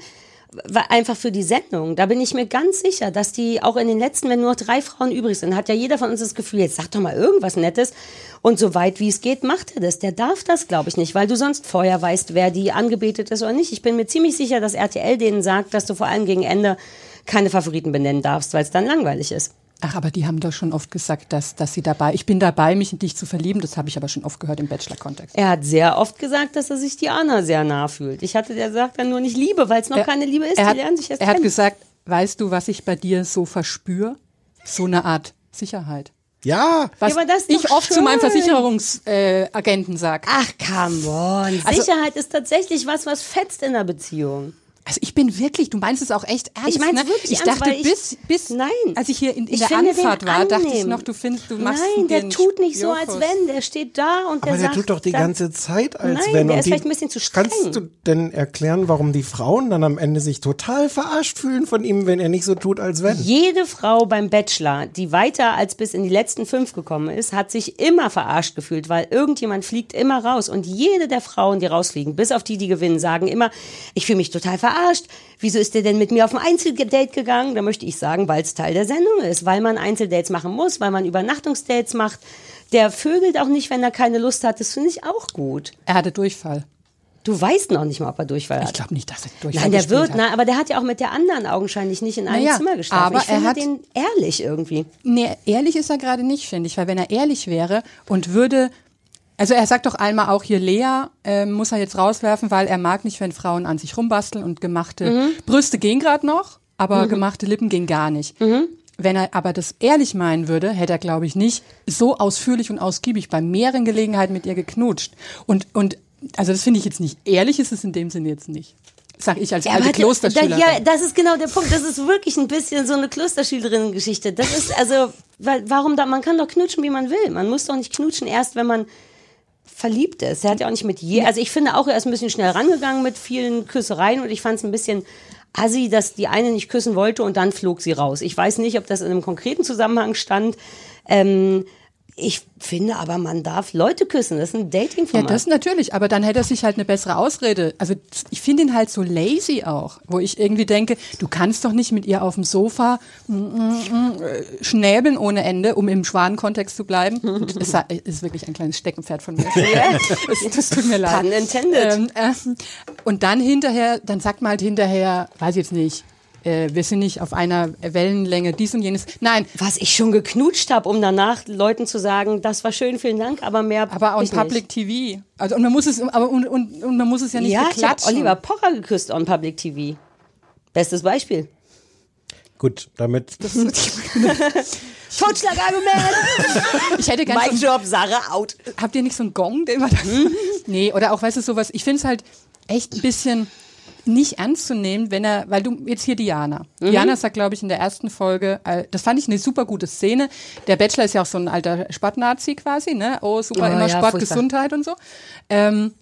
einfach für die Sendung. Da bin ich mir ganz sicher, dass die auch in den letzten, wenn nur noch drei Frauen übrig sind, hat ja jeder von uns das Gefühl, jetzt sag doch mal irgendwas Nettes. Und so weit wie es geht, macht er das. Der darf das, glaube ich, nicht, weil du sonst vorher weißt, wer die angebetet ist oder nicht. Ich bin mir ziemlich sicher, dass RTL denen sagt, dass du vor allem gegen Ende keine Favoriten benennen darfst, weil es dann langweilig ist. Ach, aber die haben doch schon oft gesagt, dass, dass sie dabei, ich bin dabei, mich in dich zu verlieben. Das habe ich aber schon oft gehört im Bachelor-Kontext. Er hat sehr oft gesagt, dass er sich Diana sehr nah fühlt. Ich hatte, der sagt dann nur nicht Liebe, weil es noch Er- keine Liebe ist. er die hat, lernen sich erst er hat kennen. gesagt, weißt du, was ich bei dir so verspüre? So eine Art Sicherheit. Ja, Was Ja, aber das ist doch ich oft zu meinem schön. Versicherungsagenten äh, Agenten sag. Ach, come on. Also- Sicherheit ist tatsächlich was, was fetzt in einer Beziehung. Also ich bin wirklich, du meinst es auch echt ernst. Ich mein's ne? wirklich Ich ernst, dachte, bis, bis Nein. als ich hier in, in Ich der Anfahrt war, dachte ich noch, du findest, du machst Nein, der den tut nicht so, als wenn. Der steht da und aber der der sagt. tut doch die dann- ganze Zeit als Nein, wenn. der Und ist die- vielleicht ein bisschen zu streng. Kannst du denn erklären, warum die Frauen dann am Ende sich total verarscht fühlen von ihm, wenn er nicht so tut, als wenn? Jede Frau beim Bachelor, die weiter als bis in die letzten fünf gekommen ist, hat sich immer verarscht gefühlt, weil irgendjemand fliegt immer raus. Und jede der Frauen, die rausfliegen, bis auf die, die gewinnen, sagen immer, ich fühle mich total verarscht. Wieso ist der denn mit mir auf ein Einzeldate gegangen? Da möchte ich sagen, weil es Teil der Sendung ist, weil man Einzeldates machen muss, weil man Übernachtungsdates macht. Der vögelt auch nicht, wenn er keine Lust hat. Das finde ich auch gut. Er hatte Durchfall. Du weißt noch nicht mal, ob er Durchfall hat. Ich glaube nicht, dass er Durchfall Nein, der wird, hat. nein, aber der hat ja auch mit der anderen augenscheinlich nicht in einem Naja, Zimmer geschlafen. aber ich finde er hat- den ehrlich irgendwie. Nee, ehrlich ist er gerade nicht, finde ich, weil wenn er ehrlich wäre und würde, also er sagt doch einmal auch hier, Lea ähm, muss er jetzt rauswerfen, weil er mag nicht, wenn Frauen an sich rumbasteln und gemachte Mhm. Brüste gehen gerade noch, aber gemachte Lippen gehen gar nicht. Mhm. Wenn er aber das ehrlich meinen würde, hätte er, glaube ich, nicht so ausführlich und ausgiebig bei mehreren Gelegenheiten mit ihr geknutscht. Und, und also das finde ich jetzt nicht. Ehrlich ist es in dem Sinne jetzt nicht. Sag ich als alte aber da, Klosterschülerin. ja, das ist genau der Punkt. Das ist wirklich ein bisschen so eine Klosterschülerinnen-Geschichte. Das ist also, weil, warum da, man kann doch knutschen, wie man will. Man muss doch nicht knutschen erst, wenn man verliebt ist. Er hat ja auch nicht mit je, also ich finde auch, er ist ein bisschen schnell rangegangen mit vielen Küssereien und ich fand es ein bisschen assi, dass die eine nicht küssen wollte und dann flog sie raus. Ich weiß nicht, ob das in einem konkreten Zusammenhang stand. Ähm, Ich finde aber, man darf Leute küssen. Das ist ein Ja, Dating-Format. das natürlich, aber dann hätte er sich halt eine bessere Ausrede. Also ich finde ihn halt so lazy auch, wo ich irgendwie denke, du kannst doch nicht mit ihr auf dem Sofa mm, mm, mm, äh, schnäbeln ohne Ende, um im Schwanenkontext zu bleiben. Das ist wirklich ein kleines Steckenpferd von mir. das, das tut mir leid. Pun intended. Ähm, äh, und dann hinterher, dann sagt man halt hinterher, weiß ich jetzt nicht, äh, wir sind nicht auf einer Wellenlänge, dies und jenes. Nein, Was ich schon geknutscht habe, um danach Leuten zu sagen, das war schön, vielen Dank, aber mehr. aber on ich Public TV. Also und man muss es, aber und, und, und man muss es ja Nicht. Ja, ich habe beklatschen. Oliver Pocher geküsst on Public TV. Bestes Beispiel. Gut, damit. Totschlagargument! Ich hätte ganz Mic Job, Sarah out. Habt ihr nicht so einen Gong, den wir da Nee, oder auch, weißt du, sowas, ich finde es halt echt ein bisschen nicht ernst zu nehmen, wenn er, weil du jetzt hier Diana. Mhm. Diana sagt, glaube ich, in der ersten Folge, äh, das fand ich eine super gute Szene. Der Bachelor ist ja auch so ein alter Sportnazi quasi, ne? Oh, super, Oh, immer ja, Sport, furchtbar. Gesundheit und so. Ähm,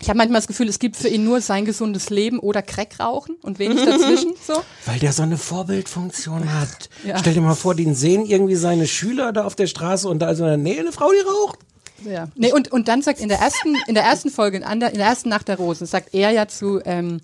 ich habe manchmal das Gefühl, es gibt für ihn nur sein gesundes Leben oder Crack rauchen und wenig dazwischen. So. Weil der so eine Vorbildfunktion hat. Ja. Stell dir mal vor, den sehen irgendwie seine Schüler da auf der Straße und da ist in der Nähe eine Frau, die raucht. Ja. Nee, und, und dann sagt in der ersten, in der ersten Folge, in, an der, in der ersten Nacht der Rosen, sagt er ja zu ähm,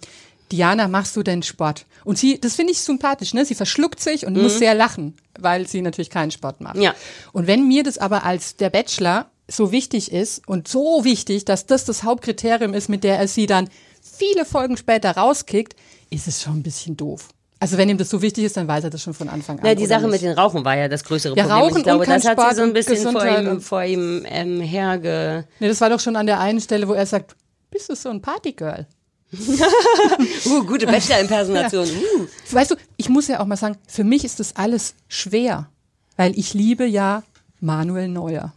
Diana, machst du denn Sport? Und sie, das finde ich sympathisch, ne? Sie verschluckt sich und muss sehr lachen, weil sie natürlich keinen Sport macht. Ja. Und wenn mir das aber als der Bachelor so wichtig ist und so wichtig, dass das das Hauptkriterium ist, mit der er sie dann viele Folgen später rauskickt, ist es schon ein bisschen doof. Also wenn ihm das so wichtig ist, dann weiß er das schon von Anfang an. Ja, die Sache nicht? mit den Rauchen war ja das größere Ja, Problem. Rauchen ich glaube, das hat sie so ein bisschen vor Gesundheit ihm, und- vor ihm ähm, herge. Nee, das war doch schon an der einen Stelle, wo er sagt, bist du so ein Partygirl? Uh, gute Bachelor-Impersonation. Uh. Weißt du, ich muss ja auch mal sagen, für mich ist das alles schwer, weil ich liebe ja Manuel Neuer.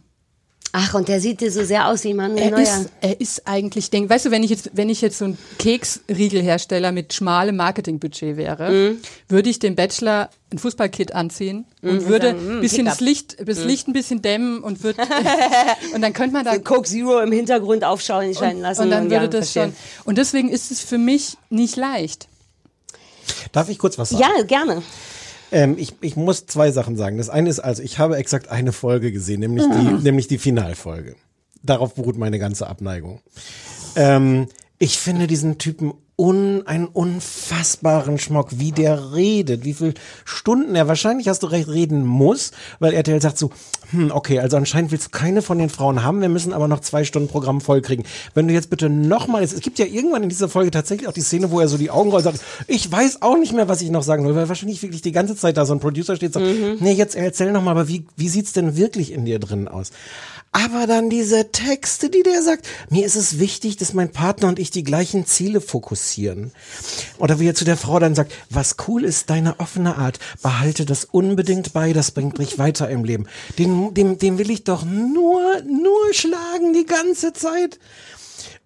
Ach, und der sieht dir so sehr aus wie Manuel Er Neuer. ist, er ist eigentlich, denk, weißt du, wenn ich jetzt, wenn ich jetzt so ein Keksriegelhersteller mit schmalem Marketingbudget wäre, Mhm. würde ich dem Bachelor ein Fußballkit anziehen und Mhm, würde sagen, mm, bisschen das Licht, das Mhm. Licht ein bisschen dämmen und würde, und dann könnte man da Coke Zero im Hintergrund aufschauen scheinen lassen. und dann würde ja, das verstehe. schon. Und deswegen ist es für mich nicht leicht. Darf ich kurz was sagen? Ja, gerne. Ähm, ich, ich muss zwei Sachen sagen. Das eine ist also, ich habe exakt eine Folge gesehen, nämlich Mhm. die, nämlich die Finalfolge. Darauf beruht meine ganze Abneigung. Ähm, ich finde diesen Typen un, einen unfassbaren Schmock, wie der redet, wie viel Stunden er wahrscheinlich, hast du recht, reden muss, weil RTL sagt so, hm, okay, also anscheinend willst du keine von den Frauen haben, wir müssen aber noch zwei Stunden Programm vollkriegen. Wenn du jetzt bitte nochmal, es gibt ja irgendwann in dieser Folge tatsächlich auch die Szene, wo er so die Augen rollt und sagt, ich weiß auch nicht mehr, was ich noch sagen soll, weil wahrscheinlich wirklich die ganze Zeit da so ein Producer steht und sagt, nee, jetzt erzähl nochmal, aber wie, wie sieht's denn wirklich in dir drin aus? Aber dann diese Texte, die der sagt, mir ist es wichtig, dass mein Partner und ich die gleichen Ziele fokussieren. Oder wie er zu der Frau dann sagt, was cool ist, deine offene Art, behalte das unbedingt bei, das bringt dich weiter im Leben. Den, dem, dem will ich doch nur, nur schlagen die ganze Zeit.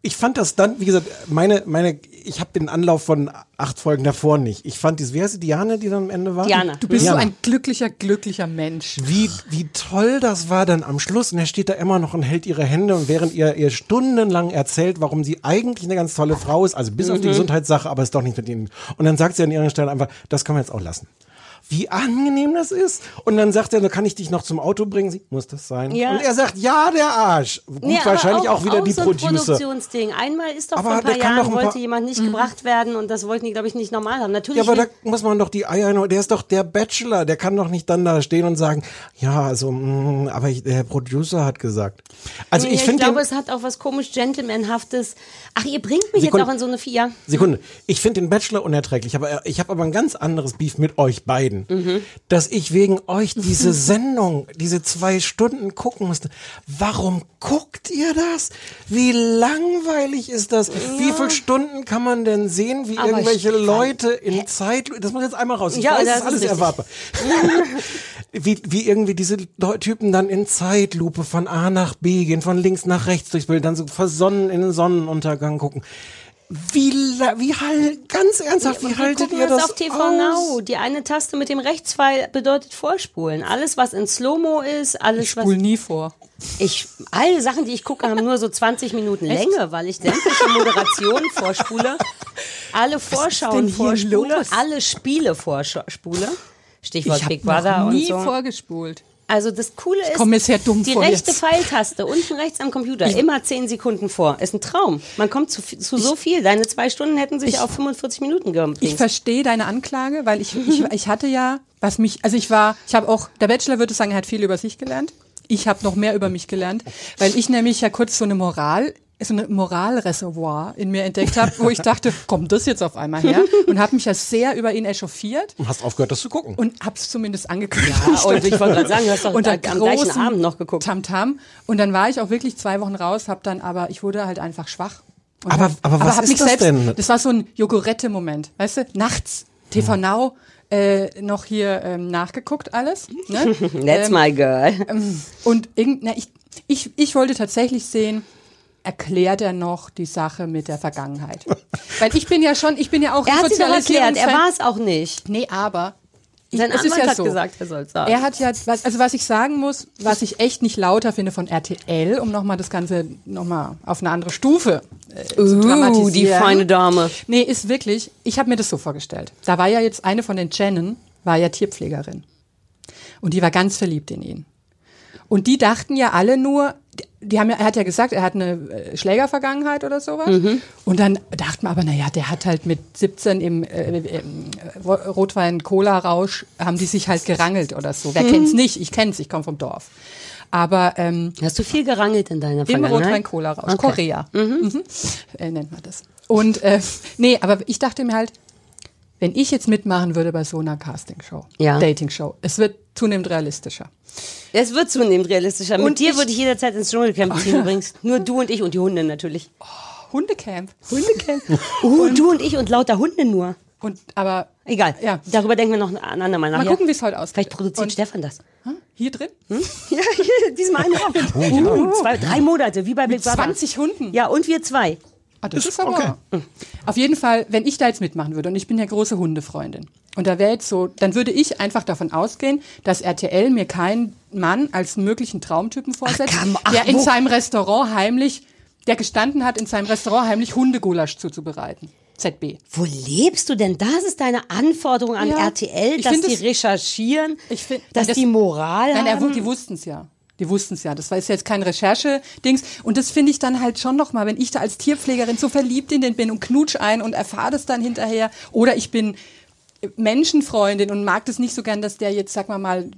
Ich fand das dann, wie gesagt, meine, meine, ich habe den Anlauf von acht Folgen davor nicht. Ich fand diese, wie heißt sie, Diane, die dann am Ende war? Diana. Du bist Diana. so ein glücklicher, glücklicher Mensch. Wie, wie toll das war dann am Schluss. Und er steht da immer noch und hält ihre Hände und während ihr, ihr stundenlang erzählt, warum sie eigentlich eine ganz tolle Frau ist, also bis auf die Mhm. Gesundheitssache, aber es ist doch nicht mit ihnen. Und dann sagt sie an ihrer Stelle einfach, das können wir jetzt auch lassen. Wie angenehm das ist. Und dann sagt er, kann ich dich noch zum Auto bringen. Sie, muss das sein? Ja. Und er sagt, ja, der Arsch. Gut, aber wahrscheinlich auch, wieder die so ein Producer. Produktionsding. Einmal ist doch Aber vor ein paar Jahren ein paar- wollte jemand nicht gebracht werden und das wollten die, glaube ich, nicht normal haben. Natürlich Ja, aber da muss man doch die Eier, der ist doch der Bachelor, der kann doch nicht dann da stehen und sagen, ja, also, mh, aber ich, der Producer hat gesagt. Also Nee, ich finde, glaube, es hat auch was komisch Gentlemanhaftes. Ach, ihr bringt mich Sekunde. jetzt auch in so eine Vier. Sekunde, ich finde den Bachelor unerträglich, aber ich habe aber ein ganz anderes Beef mit euch beiden, Mhm. dass ich wegen euch diese Sendung, diese zwei Stunden gucken musste. Warum guckt ihr das? Wie langweilig ist das? Wie viele Stunden kann man denn sehen, wie Aber irgendwelche Leute in Zeit, das muss jetzt einmal raus. Ich Ja, weiß, das ist alles erwartbar. wie, wie irgendwie diese Typen dann in Zeitlupe von A nach B gehen, von links nach rechts durchs Bild, dann so versonnen in den Sonnenuntergang gucken. Wie, wie ganz ernsthaft, wie Wir haltet gucken ihr das das auf TV aus? Now. Die eine Taste mit dem Rechtspfeil bedeutet Vorspulen. Alles, was in Slow-Mo ist, alles, Ich spul was... nie vor. Ich, alle Sachen, die ich gucke, haben nur so 20 Minuten Länge, weil ich sämtliche Moderationen vorspule, alle Vorschauen vorspule, los? alle Spiele vorspule. Stichwort Ich habe Big Brother noch nie und so. vorgespult. Also das Coole ist, die rechte jetzt. Pfeiltaste unten rechts am Computer, immer 10 Sekunden vor. Ist ein Traum. Man kommt zu, zu so viel. Deine zwei Stunden hätten sich Ich- auf 45 Minuten gemacht. Ich verstehe deine Anklage, weil ich, ich, ich hatte ja, was mich, also ich war, ich habe auch, der Bachelor würde sagen, er hat viel über sich gelernt. Ich habe noch mehr über mich gelernt, weil ich nämlich ja kurz so eine Moral, so eine Moralreservoir in mir entdeckt habe, wo ich dachte, kommt das jetzt auf einmal her? Und habe mich ja sehr über ihn echauffiert Und hast aufgehört, das zu gucken. und habe es zumindest angeguckt. Ja, und ich wollte gerade sagen, du hast doch Unter am gleichen Abend noch geguckt. Tamtam. Und dann war ich auch wirklich zwei Wochen raus, habe dann aber, ich wurde halt einfach schwach. Und Aber- hab- aber was hab ist mich das selbst, denn? Das war so ein Jogurette-Moment, weißt du? Nachts, TV Now, äh, noch hier ähm, nachgeguckt alles. Ne? That's Ähm, my girl. und irgend, na, ich, ich, ich wollte tatsächlich sehen, erklärt er noch die Sache mit der Vergangenheit? Weil ich bin ja schon, ich bin ja auch Er hat sie doch erklärt, er war es auch nicht. Nee, aber ich, Sein es ist Anwalt ja hat so. gesagt, er soll es sagen. Er hat ja, was, also was ich sagen muss, was ich echt nicht lauter finde von RTL, um nochmal das Ganze nochmal auf eine andere Stufe äh, zu Uh, die dramatisieren. feine Dame. Nee, ist wirklich, ich habe mir das so vorgestellt. Da war ja jetzt eine von den Jennen, war ja Tierpflegerin. Und die war ganz verliebt in ihn. Und die dachten ja alle nur, die haben ja, er hat ja gesagt, er hat eine äh, Schlägervergangenheit oder sowas. Mhm. Und dann dachten wir aber, naja, der hat halt mit 17 im, äh, im äh, Rotwein-Cola-Rausch, haben die sich halt gerangelt oder so. Wer Mhm. kennt's nicht? Ich kenn's, ich komme vom Dorf. Aber ähm, Hast du viel gerangelt in deiner im Vergangenheit? Rotwein-Cola-Rausch, Okay. Korea mhm. Äh, nennt man das. Und äh, nee, aber ich dachte mir halt, wenn ich jetzt mitmachen würde bei so einer Castingshow, Ja. Dating-Show, es wird zunehmend realistischer. Es wird zunehmend realistischer. Mit Und dir ich- würde ich jederzeit ins Dschungelcamp ziehen übrigens. Nur du und ich und die Hunde natürlich. Hundecamp. Hundecamp. Uh, du und ich und lauter Hunde nur. Und aber Egal. Ja. Darüber denken wir noch ein andermal nach. mal ja. gucken, wie es heute ausgeht. Vielleicht produziert Und- Stefan das. Hier drin? Ja, hier, diesmal einen Raum. Uh, zwei, drei Monate, wie bei Big Mit Brother. 20 Hunden. Ja, und wir zwei. Ah, das ist aber. Auf jeden Fall, wenn ich da jetzt mitmachen würde, und ich bin ja große Hundefreundin, und da wäre jetzt so, dann würde ich einfach davon ausgehen, dass RTL mir keinen Mann als möglichen Traumtypen vorsetzt, komm, ach, der in wo- seinem Restaurant heimlich, der gestanden hat, in seinem Restaurant heimlich Hundegulasch zuzubereiten. ZB. Wo lebst du denn? Das ist deine Anforderung an Ja. RTL, dass die es- recherchieren, Ich find, dass das- die Moral Nein, haben. die wussten es ja. Die wussten es ja. Das war ist jetzt kein Recherche-Dings. Und das finde ich dann halt schon nochmal, wenn ich da als Tierpflegerin so verliebt in den bin und knutsch ein und erfahre das dann hinterher. Oder ich bin Menschenfreundin und mag das nicht so gern, dass der jetzt, sag mal mal,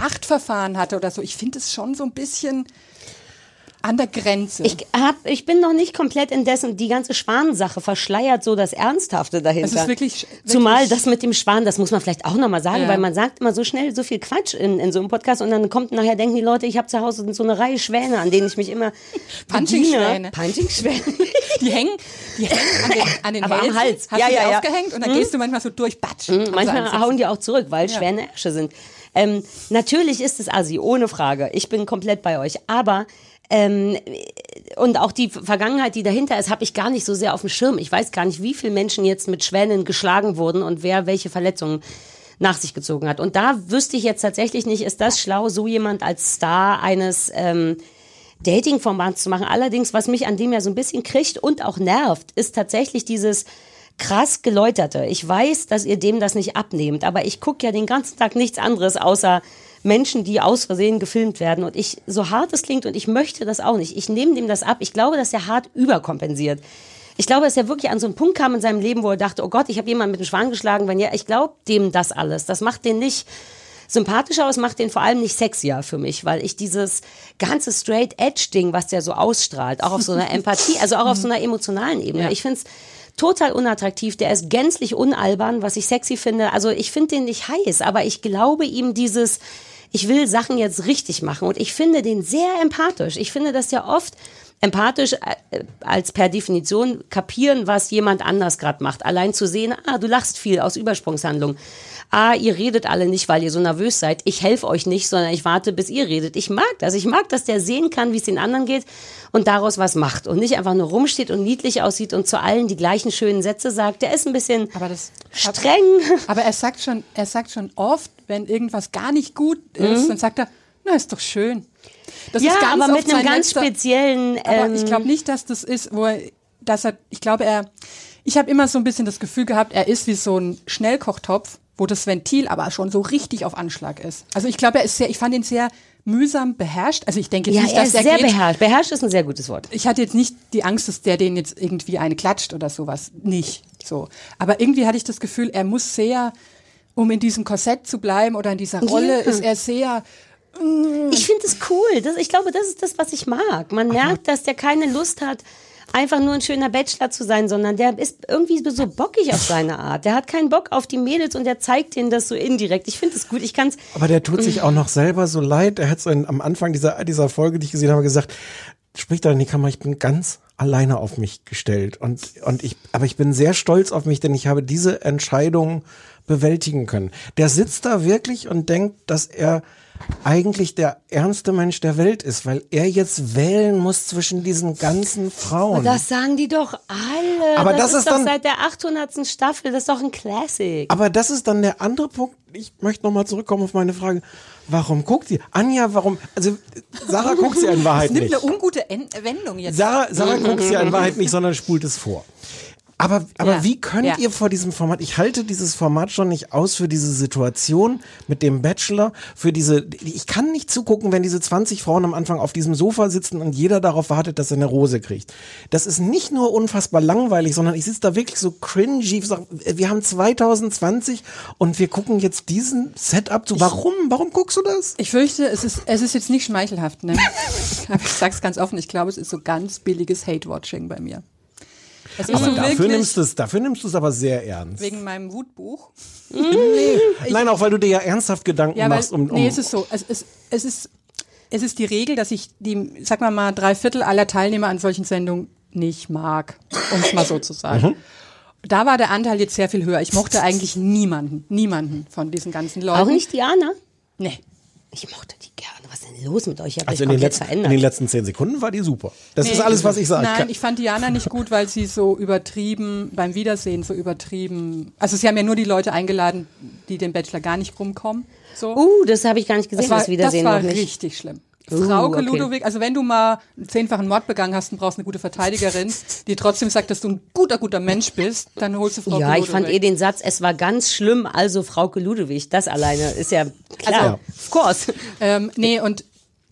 acht Verfahren hatte oder so. Ich finde es schon so ein bisschen an der Grenze. Ich, hab, ich bin noch nicht komplett indessen, die ganze Schwanensache verschleiert so das Ernsthafte dahinter. Es ist wirklich- Zumal wirklich- das mit dem Schwan, das muss man vielleicht auch nochmal sagen, Ja. weil man sagt immer so schnell so viel Quatsch in, in so einem Podcast und dann kommt nachher, denken die Leute, ich habe zu Hause so eine Reihe Schwäne, an denen ich mich immer Punching-Schwäne. Punching-Schwäne. die hängen, die hängen an den, an den Aber am Hälsen. Hals. Hast Ja, du die ja, ja. aufgehängt und dann Mhm. gehst du manchmal so durch, batsch. Also Manchmal einsetzen. hauen die auch zurück, weil Ja. Schwäne Ärsche sind. Ähm, natürlich ist es assi, ohne Frage. Ich bin komplett bei euch. Aber ähm, und auch die Vergangenheit, die dahinter ist, habe ich gar nicht so sehr auf dem Schirm. Ich weiß gar nicht, wie viele Menschen jetzt mit Schwänen geschlagen wurden und wer welche Verletzungen nach sich gezogen hat. Und da wüsste ich jetzt tatsächlich nicht, ist das schlau, so jemand als Star eines ähm, Dating-Formats zu machen. Allerdings, was mich an dem ja so ein bisschen kriegt und auch nervt, ist tatsächlich dieses krass geläuterte. Ich weiß, dass ihr dem das nicht abnehmt, aber ich gucke ja den ganzen Tag nichts anderes außer Menschen, die aus Versehen gefilmt werden. Und ich, so hart es klingt, und ich möchte das auch nicht, ich nehme dem das ab. Ich glaube, dass er hart überkompensiert. Ich glaube, dass er wirklich an so einen Punkt kam in seinem Leben, wo er dachte, oh Gott, ich habe jemanden mit dem Schwan geschlagen. Wenn ja, ich glaube dem das alles. Das macht den nicht sympathischer, aber es macht den vor allem nicht sexier für mich, weil ich dieses ganze Straight Edge Ding, was der so ausstrahlt, auch auf so einer Empathie, also auch auf so einer emotionalen Ebene. Ich finde es total unattraktiv. Der ist gänzlich unalbern, was ich sexy finde. Also ich finde den nicht heiß, aber ich glaube ihm dieses, ich will Sachen jetzt richtig machen und ich finde den sehr empathisch. Ich finde das ja oft empathisch äh, als per Definition kapieren, was jemand anders gerade macht. Allein zu sehen, ah, du lachst viel aus Übersprungshandlung. Ah, ihr redet alle nicht, weil ihr so nervös seid. Ich helfe euch nicht, sondern ich warte, bis ihr redet. Ich mag das. Ich mag, dass der sehen kann, wie es den anderen geht und daraus was macht und nicht einfach nur rumsteht und niedlich aussieht und zu allen die gleichen schönen Sätze sagt. Der ist ein bisschen Aber das streng. Aber er sagt schon, er sagt schon oft, wenn irgendwas gar nicht gut ist, Mhm. dann sagt er, na, ist doch schön. Das ja, ist ganz aber mit einem ganz letzter- speziellen. Aber ähm, ich glaube nicht, dass das ist, wo er, dass er, ich glaube, er, ich habe immer so ein bisschen das Gefühl gehabt, er ist wie so ein Schnellkochtopf, wo das Ventil aber schon so richtig auf Anschlag ist. Also ich glaube, er ist sehr, ich fand ihn sehr mühsam beherrscht. Also ich denke Ja, nicht, er dass ist der sehr beherrscht. Beherrscht ist ein sehr gutes Wort. ich hatte jetzt nicht die Angst, dass der den jetzt irgendwie eine klatscht oder sowas. Nicht so. Aber irgendwie hatte ich das Gefühl, er muss sehr, um in diesem Korsett zu bleiben oder in dieser Rolle, Ja. ist er sehr. Ich finde es cool. Das, ich glaube, das ist das, was ich mag. Man merkt, dass der keine Lust hat, einfach nur ein schöner Bachelor zu sein, sondern der ist irgendwie so bockig auf seine Art. Der hat keinen Bock auf die Mädels und der zeigt denen das so indirekt. Ich finde es gut. Ich kann es. Aber der tut sich auch noch selber so leid. Er hat so in, am Anfang dieser, dieser Folge, die ich gesehen habe, gesagt, sprich da in die Kamera, ich bin ganz alleine auf mich gestellt. Und, und ich, aber ich bin sehr stolz auf mich, denn ich habe diese Entscheidung bewältigen können. Der sitzt da wirklich und denkt, dass er eigentlich der ernste Mensch der Welt ist, weil er jetzt wählen muss zwischen diesen ganzen Frauen. Das sagen die doch alle. Aber das, das ist, ist doch dann- seit der 800. Staffel. Das ist doch ein Classic. Aber das ist dann der andere Punkt. Ich möchte nochmal zurückkommen auf meine Frage. Warum guckt sie? Anja, warum? Also, Sarah guckt sie in Wahrheit Es nimmt nicht. eine ungute En Wendung jetzt. Sarah, Sarah guckt sie in Wahrheit nicht, sondern spult es vor. Aber, aber Ja, wie könnt ja. ihr vor diesem Format, ich halte dieses Format schon nicht aus für diese Situation mit dem Bachelor, für diese, ich kann nicht zugucken, wenn diese 20 Frauen am Anfang auf diesem Sofa sitzen und jeder darauf wartet, dass er eine Rose kriegt. Das ist nicht nur unfassbar langweilig, sondern ich sitze da wirklich so cringy, ich sag, wir haben 2020 und wir gucken jetzt diesen Setup zu. Warum? Warum guckst du das? Ich fürchte, es ist, es ist jetzt nicht schmeichelhaft, ne? Ich sag's ganz offen, ich glaube, es ist so ganz billiges Hate-Watching bei mir. Ist Aber dafür nimmst du es, dafür nimmst du es aber sehr ernst. wegen meinem Wutbuch. Nein, auch weil du dir ja ernsthaft Gedanken Ja, weil, machst um, um nee, es ist so. Es, es, es, ist, es ist die Regel, dass ich die, sag mal mal, drei Viertel aller Teilnehmer an solchen Sendungen nicht mag, um es mal so zu sagen. Mhm. Da war der Anteil jetzt sehr viel höher. Ich mochte eigentlich niemanden, niemanden von diesen ganzen Leuten. Auch nicht Diana? Nee. Ich mochte die gerne. Was ist denn los mit euch? Ich Also euch in den, komplett letzten, in verändert. den letzten zehn Sekunden war die super. Das Nee, ist alles, was ich sage. Nein, ich fand Diana nicht gut, weil sie so übertrieben, beim Wiedersehen so übertrieben. Also sie haben ja nur die Leute eingeladen, die den Bachelor gar nicht rumkommen. So. Uh, das habe ich gar nicht gesehen, das war, das Wiedersehen das war noch nicht. richtig schlimm. Uh, Frauke okay. Ludowig, also wenn du mal einen zehnfachen Mord begangen hast und brauchst eine gute Verteidigerin, die trotzdem sagt, dass du ein guter, guter Mensch bist, dann holst du Frauke Ja, ich Ludowig. fand eh den Satz, es war ganz schlimm, also Frauke Ludewig. Das alleine ist ja klar. Also- of course. Ähm, nee, und,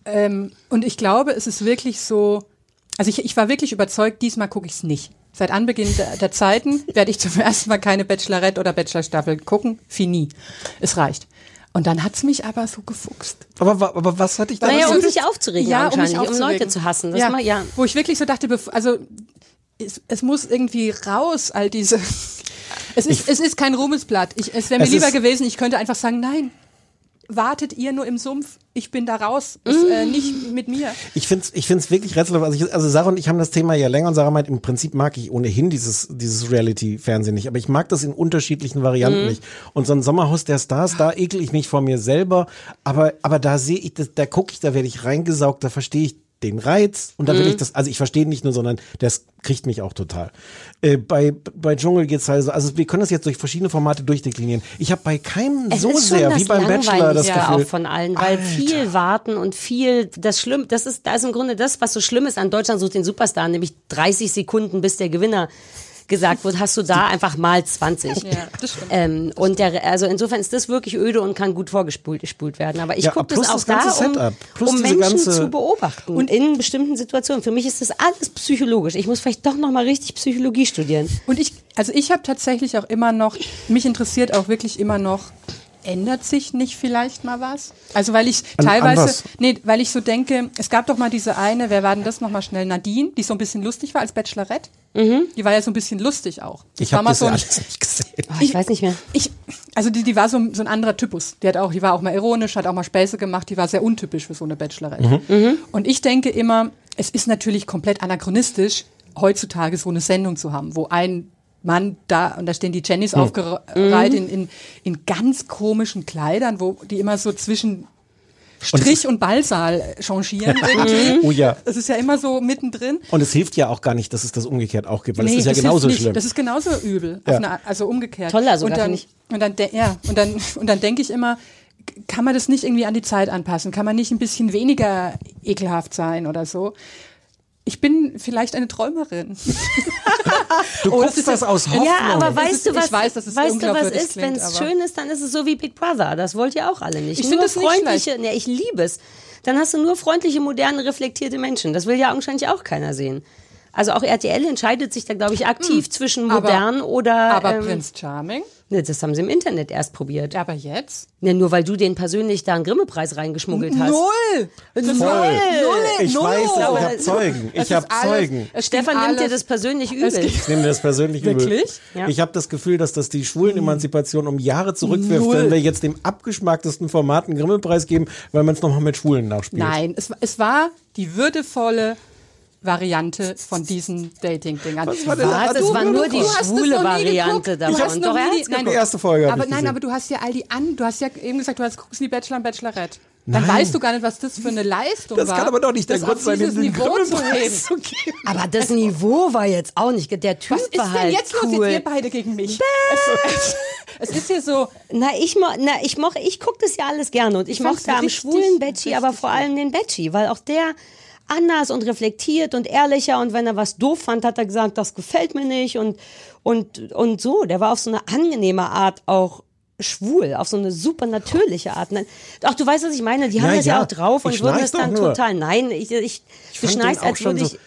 ähm, und ich glaube, es ist wirklich so, also ich, ich war wirklich überzeugt, diesmal gucke ich es nicht. Seit Anbeginn der, der Zeiten werde ich zum ersten Mal keine Bachelorette oder Bachelorstaffel gucken. Fini. Es reicht. Und dann hat's mich aber so gefuchst. Aber, aber was hatte ich da? Naja, um sich aufzuregen Ja, um mich wahrscheinlich, um, aufzuregen. Leute zu hassen. Das ja, mal, ja. Wo ich wirklich so dachte, also es, es muss irgendwie raus, all diese. Es ist, es ist kein Ruhmesblatt. Ich, es wäre mir Es lieber ist- gewesen, ich könnte einfach sagen, nein, wartet ihr nur im Sumpf, ich bin da raus, es, äh, Mm. nicht mit mir. Ich finde es ich find's wirklich rätselhaft. Also, ich, also Sarah und ich haben das Thema ja länger und Sarah meint, im Prinzip mag ich ohnehin dieses, dieses Reality-Fernsehen nicht. Aber ich mag das in unterschiedlichen Varianten Mhm. nicht. Und so ein Sommerhaus der Stars, da ekel ich mich vor mir selber. Aber, aber da sehe ich, das, da gucke ich, da werde ich reingesaugt, da verstehe ich den Reiz und da will Mhm. ich das, also ich verstehe nicht nur, sondern das kriegt mich auch total. Äh, bei, bei Dschungel geht's halt so, also wir können das jetzt durch verschiedene Formate durchdeklinieren. Ich habe bei keinem Es so sehr wie beim Bachelor das Gefühl. auch von allen, weil viel warten und viel das schlimm, das ist da ist im Grunde das, was so schlimm ist an Deutschland sucht den Superstar, nämlich 30 Sekunden bis der Gewinner gesagt wird, hast du da einfach mal 20. Ja, das stimmt. Ähm, und der, also insofern ist das wirklich öde und kann gut vorgespult gespult werden. Aber ich Ja, gucke das auch das ganze da, um, Setup, plus um diese Menschen ganze- zu beobachten und in bestimmten Situationen. Für mich ist das alles psychologisch. Ich muss vielleicht doch noch mal richtig Psychologie studieren. Und ich, also ich habe tatsächlich auch immer noch, mich interessiert auch wirklich immer noch, ändert sich nicht vielleicht mal was? Also weil ich teilweise, was? nee, weil ich so denke, es gab doch mal diese eine, wer war denn das nochmal schnell, Nadine, die so ein bisschen lustig war als Bachelorette. Die war ja so ein bisschen lustig auch. Das Ich war habe mal das so ein, alles nicht gesehen. Oh, ich, weiß nicht mehr. ich, also die, die war so, ein- so ein anderer Typus. Die hat auch, die war auch mal ironisch, hat auch mal Späße gemacht, die war sehr untypisch für so eine Bachelorette. Mhm. Und ich denke immer, es ist natürlich komplett anachronistisch, heutzutage so eine Sendung zu haben, wo ein Mann da, und da stehen die Jennys Mhm. aufgereiht in, in, in ganz komischen Kleidern, wo die immer so zwischen Strich und Ballsaal changieren irgendwie. Oh ja. Das ist ja immer so mittendrin. Und es hilft ja auch gar nicht, dass es das umgekehrt auch gibt, weil es Nee, ist ja genauso schlimm. Das ist genauso übel. Ja. Eine, also umgekehrt. Toller sogar, und dann, ich. Und dann, ja, und dann, und dann denke ich immer, kann man das nicht irgendwie an die Zeit anpassen? Kann man nicht ein bisschen weniger ekelhaft sein oder so? Ich, ich das nicht nicht? Ich bin vielleicht eine Träumerin. Du Oh, das guckst ist das jetzt- aus Hoffnung. Ja, aber weißt du ich was? weiß, dass es weißt du was ist, wenn es aber- schön ist, dann ist es so wie Big Brother. Das wollt ihr auch alle nicht. Ich finde das nicht freundliche, nee, ich liebe es. Dann hast du nur freundliche, moderne, reflektierte Menschen. Das will ja augenscheinlich auch keiner sehen. Also auch RTL entscheidet sich da, glaube ich, aktiv zwischen Hm. Aber- modern oder. Aber ähm, Prinz Charming? Ne, das haben sie im Internet erst probiert. Aber jetzt? Ne, nur weil du den persönlich da einen Grimme-Preis reingeschmuggelt hast. Null! Voll. Null! Ich Null! weiß, ich habe Zeugen. Ich habe Zeugen. Stefan nimmt dir alles. das persönlich übel. Ich nehme das persönlich übel. Wirklich? Ja. Ich habe das Gefühl, dass das die Schwulenemanzipation um Jahre zurückwirft, Null. wenn wir jetzt dem abgeschmacktesten Format einen Grimme-Preis geben, weil man es nochmal mit Schwulen nachspielt. Nein, es, es war die würdevolle Variante von diesen Dating-Dingern. Was war denn Was? da? Es Du- war nur die hast es schwule Variante davon. hast noch Doch, nie nein, Die erste Folge aber ich nein, aber du hast ja all die an, du hast ja eben gesagt, du hast guckst die Bachelor und Bachelorette. Dann Nein. weißt du gar nicht, was das für eine Leistung Das war. kann aber doch nicht der das Grund sein, dieses den Niveau zu heben. zu. Aber das Niveau war jetzt auch nicht. Der Typ Was ist war denn halt jetzt cool. los? Jetzt ihr beide gegen mich. Es, es, es ist hier so, Na, ich, mo na, ich, moch, ich gucke das ja alles gerne und ich, Ich mochte am schwulen Betschi, aber vor allem den Betschi, weil auch der anders und reflektiert und ehrlicher und wenn er was doof fand, hat er gesagt, das gefällt mir nicht und, und, und so. Der war auf so eine angenehme Art auch schwul, auf so eine super natürliche Art. Nein, Ach, du weißt, was ich meine, die haben Ja, das ja, ja. auch drauf und Ich würden das dann nur. total, nein, ich, ich, Ich du auch als würde so.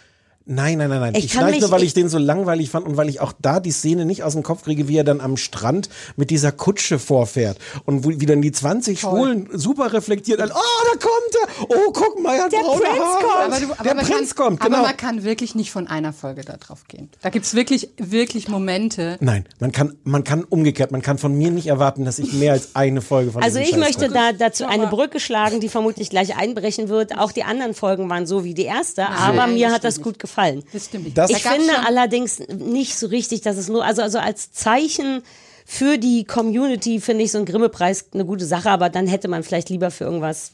Nein, nein, nein, nein. Ich Ich, kann nur, weil ich ich- den so langweilig fand und weil ich auch da die Szene nicht aus dem Kopf kriege, wie er dann am Strand mit dieser Kutsche vorfährt und wo, wie dann die 20 Schwulen super reflektiert. Oh, da kommt er! Oh, guck mal, er hat Der braune Prinz Haare. kommt! aber, du, aber Der man Prinz kann, kommt, genau. Aber man kann wirklich nicht von einer Folge da drauf gehen. Da gibt's wirklich, wirklich Momente. Nein, man kann, man kann umgekehrt, man kann von mir nicht erwarten, dass ich mehr als eine Folge von Also ich Scheiß möchte gucke. da dazu eine Brücke schlagen, die vermutlich gleich einbrechen wird. Auch die anderen Folgen waren so wie die erste, aber mir hat das gut gefallen. Das stimmt nicht. Das- Da Ich finde allerdings nicht so richtig, dass es nur, also, also als Zeichen für die Community finde ich so ein Grimme-Preis eine gute Sache, aber dann hätte man vielleicht lieber für irgendwas,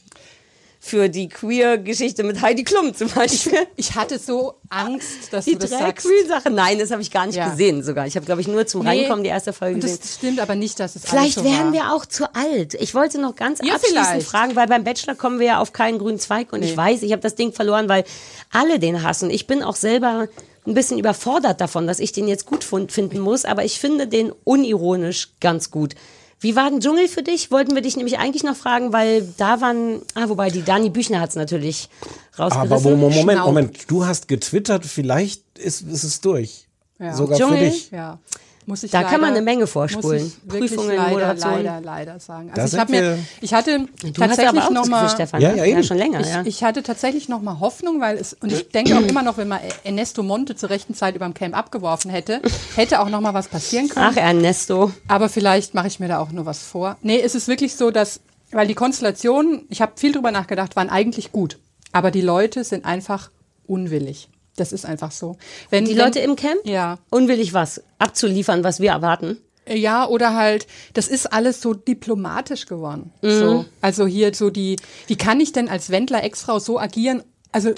für die Queer-Geschichte mit Heidi Klum zum Beispiel. Ich hatte so Angst, dass Die du das Drag sagst. Queen-Sache. Nein, das habe ich gar nicht Ja. gesehen sogar. Ich habe, glaube ich, nur zum Nee. Reinkommen die erste Folge Und gesehen. das stimmt aber nicht, dass es Vielleicht wären wir auch zu alt. Ich wollte noch ganz Ja, abschließend vielleicht. fragen, weil beim Bachelor kommen wir ja auf keinen grünen Zweig und ich Nee. weiß, ich habe das Ding verloren, weil alle den hassen. Ich bin auch selber ein bisschen überfordert davon, dass ich den jetzt gut finden muss, aber ich finde den unironisch ganz gut. Wie war denn Dschungel für dich? Wollten wir dich nämlich eigentlich noch fragen, weil da waren, ah, wobei die Dani Büchner hat es natürlich rausgerissen. Aber Moment, Schnaub. Moment, du hast getwittert, vielleicht ist, ist es durch. Ja. Sogar Dschungel? für dich. Ja. Muss ich Da leider, kann man eine Menge vorspulen. Muss ich wirklich Prüfungen, leider, Moderation. leider, leider sagen. Also ich habe mir, ich hatte Du hast tatsächlich aber auch noch mal, Gefühl, Stefan. Ja, ja, eben. schon länger. ich, ja. ich hatte tatsächlich noch mal Hoffnung, weil es und ich denke auch immer noch, wenn man Ernesto Monte zur rechten Zeit über dem Camp abgeworfen hätte, hätte auch noch mal was passieren können. Ach, Ernesto. Aber vielleicht mache ich mir da auch nur was vor. Nee, es ist wirklich so, dass, weil die Konstellationen, ich habe viel drüber nachgedacht, waren eigentlich gut. Aber die Leute sind einfach unwillig. Das ist einfach so. Wenn, Die wenn, Leute im Camp? Ja. Unwillig was abzuliefern, was wir erwarten. Ja, oder halt, das ist alles so diplomatisch geworden. Mhm. So. Also hier so die, wie kann ich denn als Wendler Ex-Frau so agieren? Also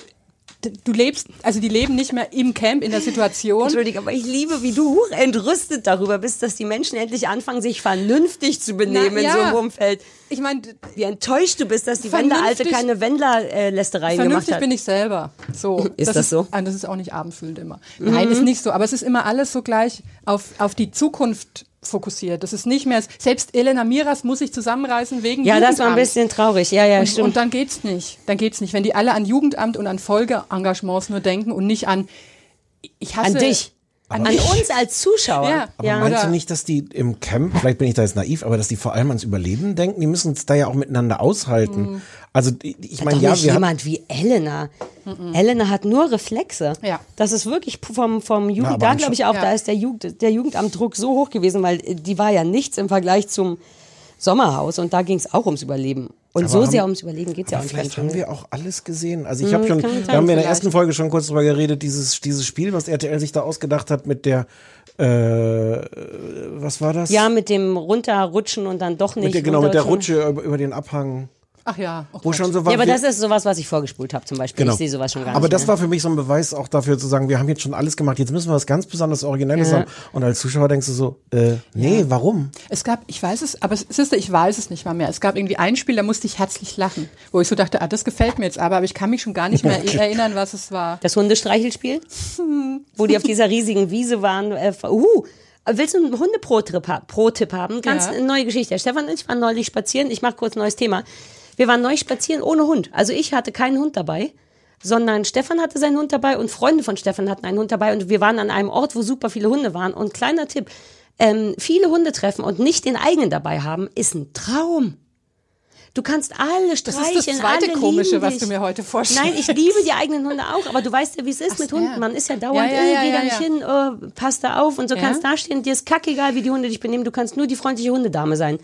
du lebst, also die leben nicht mehr im Camp in der Situation. Entschuldige, aber ich liebe, wie du entrüstet darüber bist, dass die Menschen endlich anfangen, sich vernünftig zu benehmen Na, in ja. so einem Umfeld. Ich meine, Wie enttäuscht du bist, dass die Wendler-Alte Vernünftig- keine Wendler-Lästereien gemacht Vernünftig hat. bin ich selber. So. Ist das so? ah, Das ist auch nicht abendfüllend immer. Nein, ist nicht so. Aber es ist immer alles so gleich auf, auf die Zukunft fokussiert. Das ist nicht mehr, selbst Elena Miras muss sich zusammenreißen wegen ja, das war ein Jugendamt. bisschen traurig. Ja, ja, und, stimmt. und dann geht's nicht. Dann geht's nicht. Wenn die alle an Jugendamt und an Folgeengagements nur denken und nicht an, ich hasse. An dich. An, An uns als Zuschauer. Ja. Aber ja. meinst du nicht, dass die im Camp, vielleicht bin ich da jetzt naiv, aber dass die vor allem ans Überleben denken? Die müssen es da ja auch miteinander aushalten. Mhm. Also ich meine, ja, nicht wir jemand wie Elena. Elena hat nur Reflexe. Ja. Das ist wirklich vom, vom Jugend, aber da an- glaube ich auch, Ja. da ist der, Jugend, der Jugendamtdruck so hoch gewesen, weil äh, die war ja nichts im Vergleich zum Sommerhaus und da ging es auch ums Überleben. Und Aber so haben- sehr ums Überleben geht es ja auch nicht. vielleicht haben wir auch alles gesehen. Also ich habe schon, wir haben ja in der ersten Folge schon kurz drüber geredet, dieses, dieses Spiel, was RTL sich da ausgedacht hat mit der, äh, was war das? Ja, mit dem runterrutschen und dann doch nicht. mit der, genau, mit der. Rutsche über, über den Abhang. Ach ja. Oh Wo Gott. schon so war, Ja, aber das ist sowas, was ich vorgespult habe zum Beispiel. Genau. Ich sehe sowas schon gar Aber nicht das mehr. war für mich so ein Beweis auch dafür zu sagen, wir haben jetzt schon alles gemacht, jetzt müssen wir was ganz besonders Originelles Ja. haben. Und als Zuschauer denkst du so, äh, nee, warum? Es gab, ich weiß es, aber Sister, ich weiß es nicht mal mehr. Es gab irgendwie ein Spiel, da musste ich herzlich lachen, wo ich so dachte, ah, das gefällt mir jetzt aber, aber ich kann mich schon gar nicht mehr Okay. erinnern, was es war. Das Hundestreichelspiel, wo die auf dieser riesigen Wiese waren. Äh, uh, willst du einen Hunde-Pro-Tipp ha- Pro-Tipp haben? Ganz Ja. eine neue Geschichte. Stefan und ich waren neulich spazieren. Ich mache kurz ein neues Thema. Wir waren neulich spazieren ohne Hund. Also ich hatte keinen Hund dabei, sondern Stefan hatte seinen Hund dabei und Freunde von Stefan hatten einen Hund dabei und wir waren an einem Ort, wo super viele Hunde waren. Und kleiner Tipp, ähm, viele Hunde treffen und nicht den eigenen dabei haben, ist ein Traum. Du kannst alle Das streicheln, ist das zweite Komische, was du mir heute vorstellst. Nein, ich liebe die eigenen Hunde auch, aber du weißt ja, wie es ist mit Hunden. Man ist ja dauernd, Ja, ja, äh, ja, geh da ja, nicht ja. hin, äh, pass da auf und so Ja. kannst da stehen. Dir ist kackegal, wie die Hunde dich benehmen. Du kannst nur die freundliche Hundedame sein.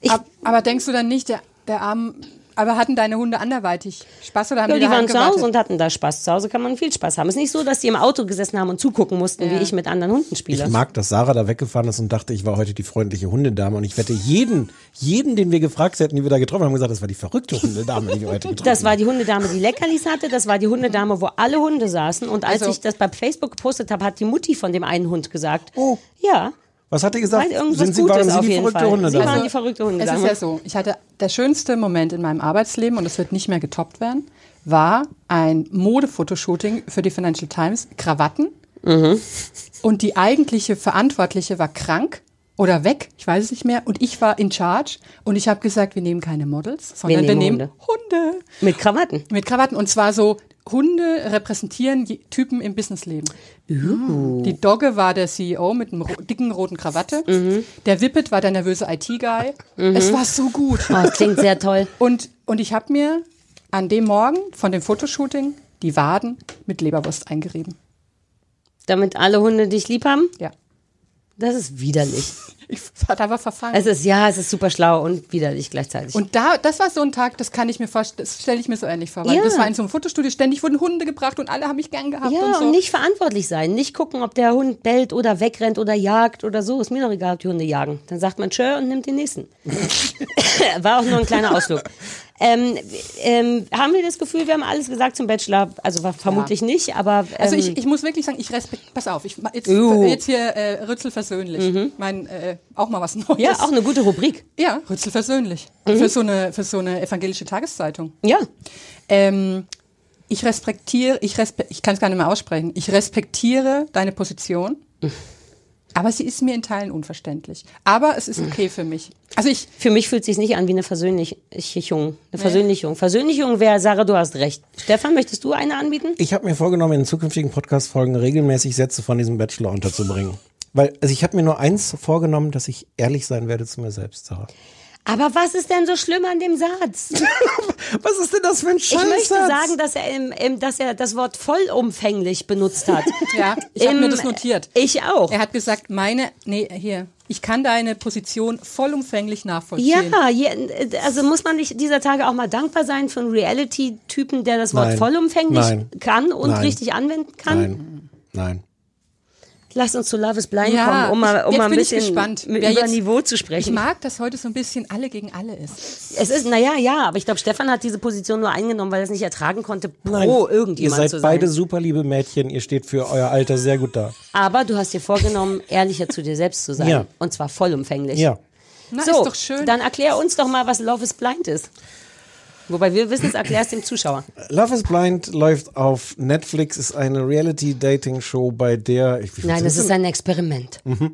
Ich, Ab, aber denkst du dann nicht, der, der arm, aber hatten deine Hunde anderweitig Spaß oder haben ja, die, die waren zu Hause und hatten da Spaß. Zu Hause kann man viel Spaß haben. Es ist nicht so, dass die im Auto gesessen haben und zugucken mussten, Ja. wie ich mit anderen Hunden spiele. Ich mag, dass Sarah da weggefahren ist und dachte, ich war heute die freundliche Hundedame. Und ich wette, jeden, jeden, den wir gefragt hätten, die wir da getroffen haben, gesagt, das war die verrückte Hundedame, die wir heute getroffen Das war die Hundedame, die Leckerlis hatte. Das war die Hundedame, wo alle Hunde saßen. Und als Also- ich das bei Facebook gepostet habe, hat die Mutti von dem einen Hund gesagt. Oh. Ja. Was hat die gesagt? Weil irgendwas Sind Sie, Gutes waren Sie auf die jeden verrückte Fall. Hundedame? Sie waren die verrückte Es Hundedame. ist ja so, ich hatte der schönste Moment in meinem Arbeitsleben und es wird nicht mehr getoppt werden, war ein Modefotoshooting für die Financial Times, Krawatten. Mhm. Und die eigentliche Verantwortliche war krank oder weg, ich weiß es nicht mehr. Und ich war in charge und ich habe gesagt, wir nehmen keine Models, sondern wir nehmen nehmen, Hunde. Mit Krawatten. Mit Krawatten. Und zwar so, Hunde repräsentieren Typen im Businessleben. Uh. Die Dogge war der CEO mit einem ro dicken roten Krawatte. Mhm. Der Whippet war der nervöse IT-Guy. Es war so gut. Oh, das klingt sehr toll. Und, und ich habe mir an dem Morgen von dem Fotoshooting die Waden mit Leberwurst eingerieben. Damit alle Hunde dich lieb haben? Ja. Das ist widerlich. Ich da war verfangen. Es ist, ja, es ist super schlau und widerlich gleichzeitig. und da, das war so ein Tag, das kann ich mir vorstellen, das stelle ich mir so ähnlich vor. Weil Ja. Das war in so einem Fotostudio, ständig wurden Hunde gebracht und alle haben mich gern gehabt ja, und so. und nicht verantwortlich sein. Nicht gucken, ob der Hund bellt oder wegrennt oder jagt oder so. Ist mir doch egal, ob die Hunde jagen. Dann sagt man Tschö und nimmt den nächsten. War auch nur ein kleiner Ausflug. Ähm, ähm, haben wir das Gefühl, wir haben alles gesagt zum Bachelor? Also vermutlich nicht, aber. Ähm, Also ich, ich muss wirklich sagen, ich respektiere, pass auf, ich, jetzt, Uh. jetzt hier äh, Rützel versöhnlich. Mein, äh, auch mal was Neues. ja, auch eine gute Rubrik. Ja, Rützel versöhnlich. Mhm. Für, so eine, für so eine evangelische Tageszeitung. Ja. Ähm, ich respektiere, ich, respe ich kann es gar nicht mehr aussprechen, ich respektiere deine Position, aber sie ist mir in Teilen unverständlich. Aber es ist okay für mich. Also ich, Für mich fühlt es sich nicht an wie eine Versöhnlichung. Eine Versöhnlichung. Versöhnlichung wäre, Sarah, du hast recht. Stefan, möchtest du eine anbieten? Ich habe mir vorgenommen, in zukünftigen Podcast-Folgen regelmäßig Sätze von diesem Bachelor unterzubringen. Weil, also ich habe mir nur eins vorgenommen, dass ich ehrlich sein werde zu mir selbst, Sarah. Aber was ist denn so schlimm an dem Satz? Was ist denn das für ein Ich möchte sagen, dass er, im, im, dass er das Wort vollumfänglich benutzt hat. ja, ich habe mir das notiert. Ich auch. Er hat gesagt, meine, nee, hier, ich kann deine Position vollumfänglich nachvollziehen. Ja, je, also muss man nicht dieser Tage auch mal dankbar sein für einen Reality-Typen, der das Wort Nein. vollumfänglich Nein. kann und Nein. richtig anwenden kann? Nein, nein. Lass uns zu Love is Blind Ja, kommen, um mal, ich- um mal ein bin ich bisschen gespannt, mit über jetzt- Niveau zu Ich sprechen. mag, dass heute so ein bisschen alle gegen alle ist. Es ist, naja, ja, aber ich glaube, Stefan hat diese Position nur eingenommen, weil er es nicht ertragen konnte, pro Nein. irgendjemand Ihr zu seid sein. beide super liebe Mädchen, ihr steht für euer Alter sehr gut da. Aber du hast dir vorgenommen, ehrlicher zu dir selbst zu sein. Ja. Und zwar vollumfänglich. Ja. Na, so, ist doch schön. dann erklär uns doch mal, was Love is Blind ist. Wobei wir wissen es, erklär es dem Zuschauer. Love is Blind läuft auf Netflix, ist eine Reality-Dating-Show, bei der. Ich, Nein, das ist ein Experiment. denn?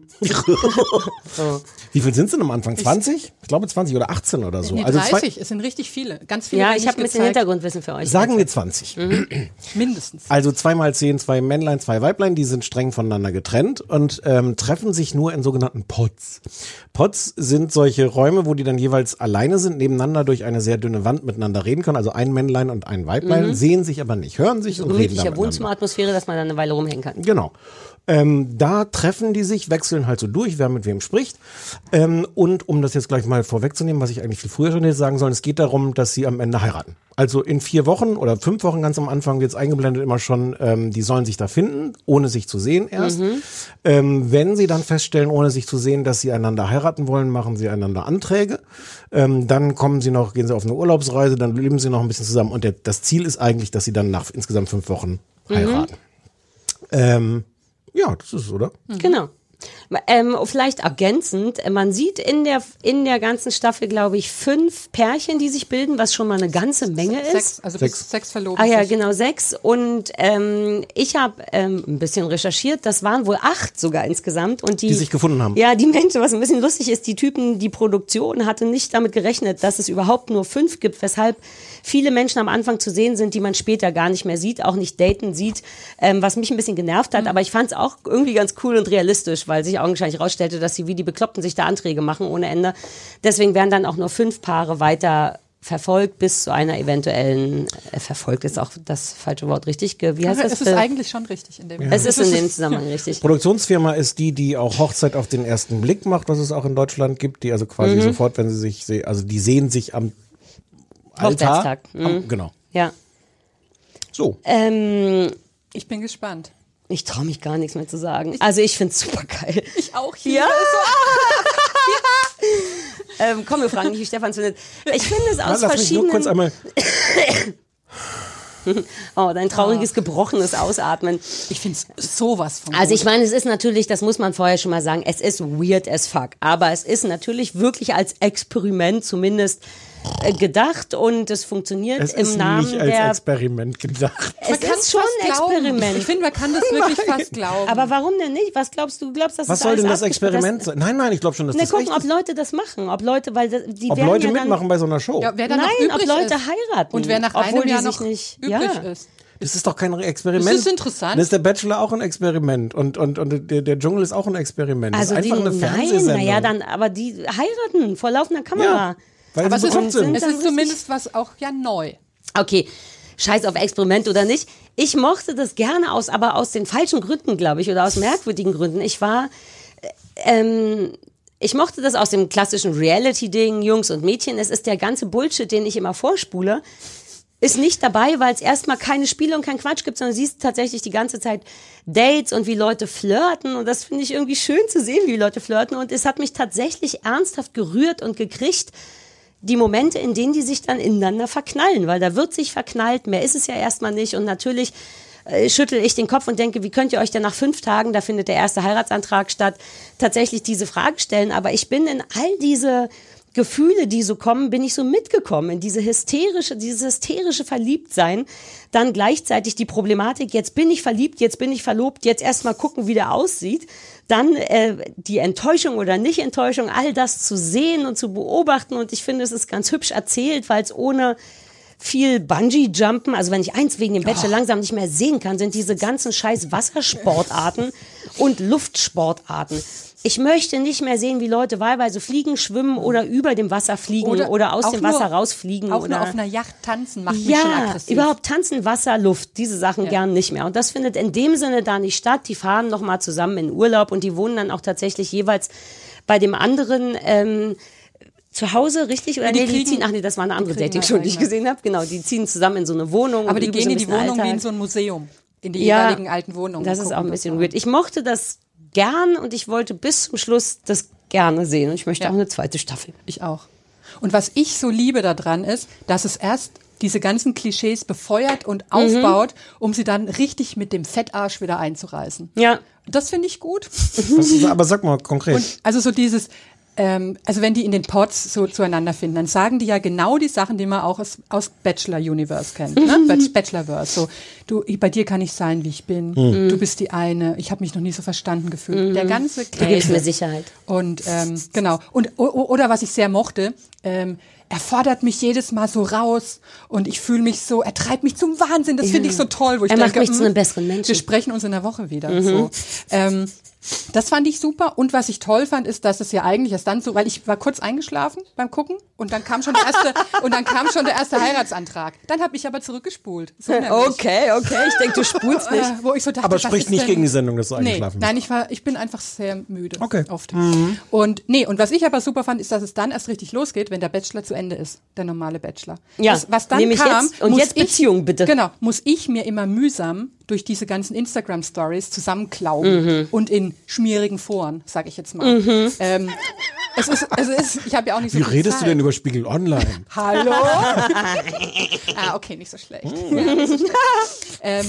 Wie viel sind es denn am Anfang? 20? Ich glaube 20 oder 18 oder so. Nee, also 30, es sind richtig viele. Ganz viele Ja, ich habe ein bisschen. Hintergrundwissen für euch. Sagen wir 20. Mindestens. Also zweimal zehn, zwei Männlein, zwei Weiblein, die sind streng voneinander getrennt und ähm, treffen sich nur in sogenannten Pods. Pods sind solche Räume, wo die dann jeweils alleine sind, nebeneinander durch eine sehr dünne Wand miteinander reden können. Also ein Männlein und ein Weiblein Mhm. sehen sich aber nicht, hören sich So und reden da gemütlicher miteinander. Wohnzimmeratmosphäre, dass man dann eine Weile rumhängen kann. Genau. Ähm, da treffen die sich, wechseln halt so durch, wer mit wem spricht. Ähm, und um das jetzt gleich mal vorwegzunehmen, was ich eigentlich viel früher schon hätte sagen sollen, es geht darum, dass sie am Ende heiraten. Also in vier Wochen oder fünf Wochen ganz am Anfang wird es eingeblendet immer schon, ähm, die sollen sich da finden, ohne sich zu sehen erst. Mhm. Ähm, wenn sie dann feststellen, ohne sich zu sehen, dass sie einander heiraten wollen, machen sie einander Anträge. Ähm, dann kommen sie noch, gehen sie auf eine Urlaubsreise, dann leben sie noch ein bisschen zusammen. Und der, das Ziel ist eigentlich, dass sie dann nach insgesamt fünf Wochen Mhm. heiraten. Ähm, ja, das ist es, oder? Genau. Ähm, vielleicht ergänzend, äh, man sieht in der, in der ganzen Staffel, glaube ich, fünf Pärchen, die sich bilden, was schon mal eine ganze Menge ist. Sechs, also Sechs. sechs verloben Ah ja, sich. genau, sechs. Und ähm, ich habe ähm, ein bisschen recherchiert, das waren wohl acht sogar insgesamt. Und die, Die sich gefunden haben. Ja, die Menschen, was ein bisschen lustig ist, die Typen, die Produktion hatte nicht damit gerechnet, dass es überhaupt nur fünf gibt, weshalb viele Menschen am Anfang zu sehen sind, die man später gar nicht mehr sieht, auch nicht daten sieht, ähm, was mich ein bisschen genervt Mhm. hat. Aber ich fand es auch irgendwie ganz cool und realistisch, weil sich augenscheinlich herausstellte, dass sie wie die Bekloppten sich da Anträge machen ohne Ende. Deswegen werden dann auch nur fünf Paare weiter verfolgt bis zu einer eventuellen, äh, verfolgt ist auch das falsche Wort, richtig? Ge- Wie heißt Aber das? es ist eigentlich schon richtig in dem es ist in dem Zusammenhang richtig. Produktionsfirma ist die, die auch Hochzeit auf den ersten Blick macht, was es auch in Deutschland gibt, die also quasi Mhm. sofort, wenn sie sich sehen, also die sehen sich am Altar. Hochzeitstag. Am, Mhm. genau. Ja. So. Ähm, Ich bin gespannt. ich traue mich gar nichts mehr zu sagen. Also ich finde es super geil. Ich auch hier. Ja. ähm, komm, wir fragen nicht, wie Stefan es findet. Ich finde es Ah, aus lass mich nur verschiedenen. kurz einmal. oh, dein trauriges, gebrochenes Ausatmen. Ich finde es sowas von Also ich meine, es ist natürlich, das muss man vorher schon mal sagen, es ist weird as fuck. Aber es ist natürlich wirklich als Experiment zumindest äh, gedacht und es funktioniert Es im ist Namen nicht als der. Experiment gedacht. Es Man ist schon ein glauben. Experiment. Ich finde, man kann das wirklich fast glauben. Aber warum denn nicht? Was glaubst du? Du glaubst, dass Was soll denn das Experiment sein? Nein, nein, ich glaube schon, dass Ne, das gucken, echt ob ist. Leute das machen, ob Leute, weil das- die Ob werden Leute ja dann, mitmachen bei so einer Show. ja, wer dann Nein, noch übrig ob Leute ist. heiraten. Und wer nach Obwohl einem die Jahr noch nicht- übrig ja. ist. Das ist doch kein Experiment. Das ist interessant. Das ist der Bachelor auch ein Experiment. Und, und, und der, der Dschungel ist auch ein Experiment. Also das ist die, einfach eine nein, Fernsehsendung. naja, dann, aber die heiraten vor laufender Kamera. Ja, weil Aber es ist, sind. es ist zumindest was auch ja neu. Okay, scheiß auf Experiment oder nicht. Ich mochte das gerne aus, aber aus den falschen Gründen, glaube ich, oder aus merkwürdigen Gründen. Ich war, äh, ähm, ich mochte das aus dem klassischen Reality-Ding, Jungs und Mädchen. Es ist der ganze Bullshit, den ich immer vorspule. Ist nicht dabei, weil es erstmal keine Spiele und kein Quatsch gibt, sondern siehst tatsächlich die ganze Zeit Dates und wie Leute flirten. Und das finde ich irgendwie schön zu sehen, wie Leute flirten. Und es hat mich tatsächlich ernsthaft gerührt und gekriegt, die Momente, in denen die sich dann ineinander verknallen, weil da wird sich verknallt, mehr ist es ja erstmal nicht. Und natürlich äh, schüttel ich den Kopf und denke, wie könnt ihr euch denn nach fünf Tagen, da findet der erste Heiratsantrag statt, tatsächlich diese Frage stellen, aber ich bin in all diese Gefühle, die so kommen, bin ich so mitgekommen in diese hysterische, dieses hysterische Verliebtsein, dann gleichzeitig die Problematik, jetzt bin ich verliebt, jetzt bin ich verlobt, jetzt erstmal gucken, wie der aussieht, dann äh, die Enttäuschung oder Nicht-Enttäuschung, all das zu sehen und zu beobachten und ich finde, es ist ganz hübsch erzählt, weil es ohne viel Bungee-Jumpen, also wenn ich eins wegen dem Bachelor langsam nicht mehr sehen kann, sind diese ganzen scheiß Wassersportarten und Luftsportarten. Ich möchte nicht mehr sehen, wie Leute wahlweise fliegen, schwimmen oder über dem Wasser fliegen oder, aus auch dem nur- Wasser rausfliegen. Auch oder nur auf einer Yacht tanzen macht mich schon ja, aggressiv. überhaupt tanzen, Wasser, Luft, diese Sachen Ja. gern nicht mehr. Und das findet in dem Sinne da nicht statt. Die fahren nochmal zusammen in Urlaub und die wohnen dann auch tatsächlich jeweils bei dem anderen ähm, zu Hause, richtig? Oder Ja, die nee, die kriegen- ziehen, ach nee, das war eine andere Dating-Show, halt die ich gesehen habe. Genau, die ziehen zusammen in so eine Wohnung. Aber die gehen so in die Wohnung wie in Alltag. so ein Museum. In die Ja, jeweiligen alten Wohnungen. Das ist auch ein bisschen weird. Ich mochte das gern und ich wollte bis zum Schluss das gerne sehen. Und ich möchte Ja. auch eine zweite Staffel. Ich auch. Und was ich so liebe daran ist, dass es erst diese ganzen Klischees befeuert und Mhm. aufbaut, um sie dann richtig mit dem Fettarsch wieder einzureißen. Ja. Das finde ich gut. Was ist, aber sag mal konkret. Und also so dieses, ähm, also wenn die in den Pods so zueinander finden, dann sagen die ja genau die Sachen, die man auch aus, aus Bachelor Universe kennt, ne? Bach- Bachelorverse. So, du, bei dir kann ich sein, wie ich bin. Mhm. Du bist die eine. Ich habe mich noch nie so verstanden gefühlt. Der ganze Du gibst mir Käse. Sicherheit. Und ähm, genau. Und o- o- oder was ich sehr mochte, ähm, er fordert mich jedes Mal so raus und ich fühle mich so, er treibt mich zum Wahnsinn. Das finde ich so toll, wo ich Er macht denke, mich zu mm, einem besseren Menschen. Wir sprechen uns in der Woche wieder. Mhm. So. Ähm, Das fand ich super. Und was ich toll fand, ist, dass es ja eigentlich erst dann so, weil ich war kurz eingeschlafen beim Gucken und dann kam schon der erste, und dann kam schon der erste Heiratsantrag. Dann habe ich aber zurückgespult. So. Okay, okay, ich denke, du spulst nicht. Äh, wo ich so dachte, Aber spricht nicht denn- gegen die Sendung, dass du Nee, eingeschlafen bist. nein, ich war, ich bin einfach sehr müde. Okay. Oft. Und nee, und was ich aber super fand, ist, dass es dann erst richtig losgeht, wenn der Bachelor zu Ende ist, der normale Bachelor. Ja, was, was dann nämlich kam, jetzt- und jetzt ich, Beziehung, bitte. Genau, muss ich mir immer mühsam durch diese ganzen Instagram Stories zusammenklauben Mhm. und in schmierigen Foren, sag ich jetzt mal. Mhm. Ähm, es ist, es ist, ich habe ja auch nicht so Wie redest du Zeit. denn über Spiegel Online? Hallo? ah, okay, nicht so schlecht. Ja, nicht so schlecht. ähm,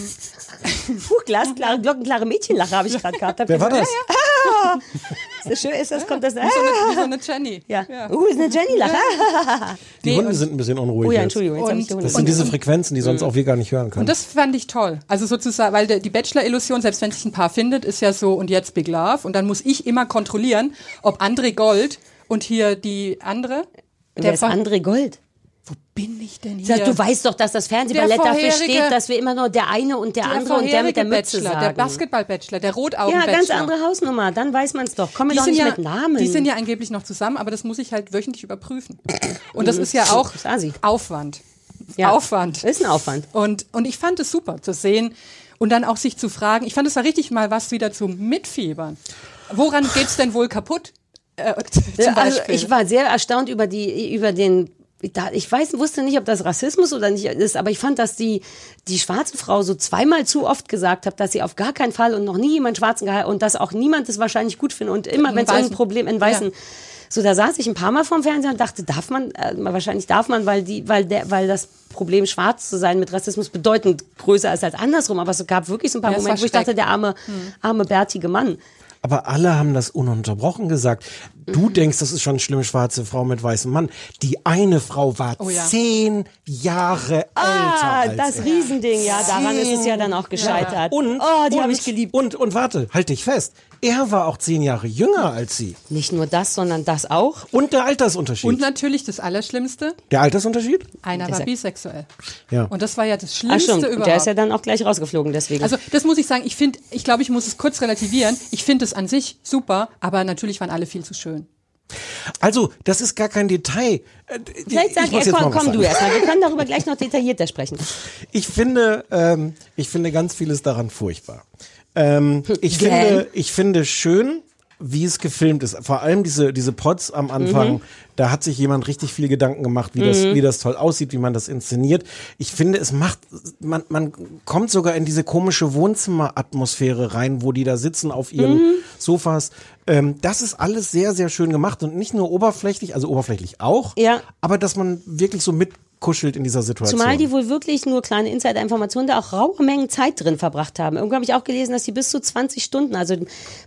Puh, glasklare, glockenklare Mädchenlache habe ich gerade gehabt. Hab Wer war gesagt, das? "Ah, schön? Ist das, kommt das? wie, so eine, wie so eine Jenny. Ja. Uh, ist eine Jenny-Lache. Die Nee, Hunde und- sind ein bisschen unruhig. Oh ja. Entschuldigung, jetzt ich die Hunde. Das sind diese Frequenzen, die sonst auch wir gar nicht hören können. Und das fand ich toll. Also sozusagen, weil die Bachelor-Illusion, selbst wenn sich ein Paar findet, ist ja so, und jetzt Big Love. Und dann muss ich immer kontrollieren, ob André Gold und hier die andere. Wer ist André Gold? Wo bin ich denn hier? Du weißt doch, dass das Fernsehballett dafür steht, dass wir immer nur der eine und der, der andere und der mit der Mütze Bachelor, sagen. der Basketball-Bachelor, der ja, Rotaugen-Bachelor. ganz andere Hausnummer. Dann weiß man es doch. Komm mir Die doch sind, nicht ja, mit Namen. die sind ja angeblich noch zusammen, aber das muss ich halt wöchentlich überprüfen. Und das ist ja auch. Aufwand. Ja. Aufwand. Ist ein Aufwand. Und, und ich fand es super zu sehen und dann auch sich zu fragen. Ich fand es war richtig mal was wieder zum Mitfiebern. Woran geht's denn wohl kaputt? Äh, Ja, also ich war sehr erstaunt über die über den da- ich weiß, wusste nicht, ob das Rassismus oder nicht ist, aber ich fand, dass die, die schwarze Frau so zweimal zu oft gesagt hat, dass sie auf gar keinen Fall und noch nie jemand Schwarzen geheiratet und dass auch niemand es wahrscheinlich gut findet. Und immer, wenn es irgendein Problem in Weißen, Ja. so da saß ich ein paar Mal vorm Fernseher und dachte, darf man, äh, wahrscheinlich darf man, weil die, weil der, weil das Problem schwarz zu sein mit Rassismus bedeutend größer ist als andersrum, aber es gab wirklich so ein paar Ja, Momente, wo ich dachte, der arme, arme bärtige Mann. Aber alle haben das ununterbrochen gesagt. Du denkst, das ist schon eine schlimme schwarze Frau mit weißem Mann. Die eine Frau war Oh ja. zehn Jahre älter Ah, das er. Riesending, ja, daran ist es ja dann auch gescheitert. Und, oh, die habe ich geliebt. Und, und warte, halt dich fest. Er war auch zehn Jahre jünger als sie. Nicht nur das, sondern das auch. Und der Altersunterschied. und natürlich das Allerschlimmste, der Altersunterschied? einer Der war ist ja- bisexuell. Ja. Und das war ja das Ach Schlimmste schon, überhaupt. der ist ja dann auch gleich rausgeflogen, deswegen. Also das muss ich sagen, ich finde, ich glaube, ich muss es kurz relativieren. Ich finde es an sich super, aber natürlich waren alle viel zu schön. Also, das ist gar kein Detail. Äh, Vielleicht sag ich jetzt komm, komm du erstmal. Wir können darüber gleich noch detaillierter sprechen. Ich finde, ähm, ich finde ganz vieles daran furchtbar. Ähm, ich Gell? finde, ich finde schön, wie es gefilmt ist. Vor allem diese, diese Pots am Anfang, Mhm. da hat sich jemand richtig viel Gedanken gemacht, wie das, wie das toll aussieht, wie man das inszeniert. Ich finde, es macht, man, man kommt sogar in diese komische Wohnzimmeratmosphäre rein, wo die da sitzen auf ihren Mhm. Sofas. Ähm, das ist alles sehr, sehr schön gemacht und nicht nur oberflächlich, also oberflächlich auch, Ja. aber dass man wirklich so mitkuschelt in dieser Situation. Zumal die wohl wirklich nur kleine Insider-Informationen da auch raue Mengen Zeit drin verbracht haben. Irgendwo habe ich auch gelesen, dass sie bis zu 20 Stunden, also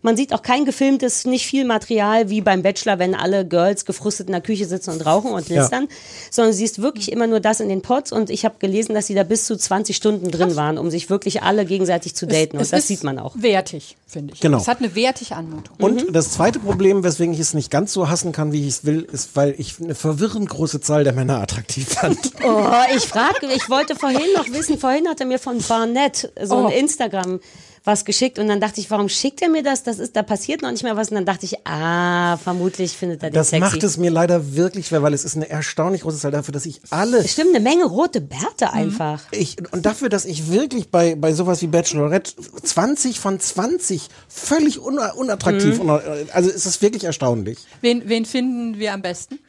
man sieht auch kein gefilmtes, nicht viel Material wie beim Bachelor, wenn alle Girls gefrustet in der Küche sitzen und rauchen und Ja. listern, sondern du siehst wirklich immer nur das in den Pots und ich habe gelesen, dass sie da bis zu 20 Stunden drin waren, um sich wirklich alle gegenseitig zu daten und es das ist sieht man auch. Wertig, finde ich. Genau. Es hat eine wertige Anmutung. Und Mhm. das zweite Problem, weswegen ich es nicht ganz so hassen kann, wie ich es will, ist, weil ich eine verwirrend große Zahl der Männer attraktiv fand. Oh, ich frage, ich wollte vorhin noch wissen, vorhin hat er mir von Barnett so Oh. ein Instagram was geschickt und dann dachte ich, warum schickt er mir das? Das ist, da passiert noch nicht mehr was und dann dachte ich, ah, vermutlich findet er den Das sexy. macht es mir leider wirklich schwer, weil es ist eine erstaunlich große Zahl dafür, dass ich alle Stimmt, eine Menge rote Bärte einfach. ich, und dafür, dass ich wirklich bei, bei sowas wie Bachelorette 20 von 20 völlig un, unattraktiv, Mhm. und, also es ist wirklich erstaunlich. Wen, wen finden wir am besten?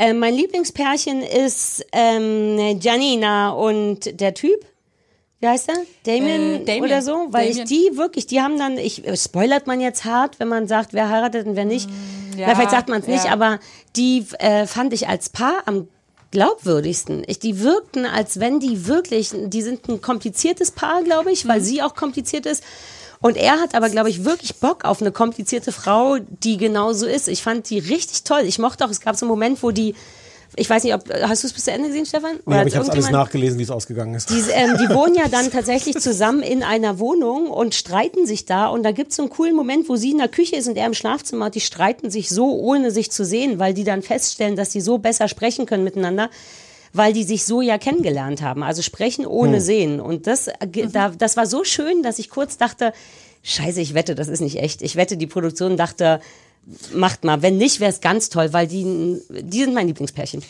Äh, mein Lieblingspärchen ist ähm, Janina und der Typ. Wie heißt er? Damien, Äh, Damien. oder so? Weil Damien. ich die wirklich, die haben dann, ich äh, spoilert man jetzt hart, wenn man sagt, wer heiratet und wer nicht. ja, Na, vielleicht sagt man es nicht, ja. aber die äh, fand ich als Paar am glaubwürdigsten. Ich, die wirkten, als wenn die wirklich, die sind ein kompliziertes Paar, glaube ich, Mhm. weil sie auch kompliziert ist. Und er hat aber, glaube ich, wirklich Bock auf eine komplizierte Frau, die genauso ist. Ich fand die richtig toll. Ich mochte auch, es gab so einen Moment, wo die, ich weiß nicht, ob, hast du es bis zu Ende gesehen, Stefan? Nee, Oder aber hat ich habe alles nachgelesen, wie es ausgegangen ist. die, ähm, die wohnen ja dann tatsächlich zusammen in einer Wohnung und streiten sich da. Und da gibt's so einen coolen Moment, wo sie in der Küche ist und er im Schlafzimmer. Und die streiten sich so, ohne sich zu sehen, weil die dann feststellen, dass die so besser sprechen können miteinander. Weil die sich so ja kennengelernt haben. Also sprechen ohne Hm. sehen. Und das, äh, ge- da, das war so schön, dass ich kurz dachte, Scheiße, ich wette, das ist nicht echt. Ich wette, die Produktion dachte, macht mal. Wenn nicht, wäre es ganz toll, weil die, die sind mein Lieblingspärchen.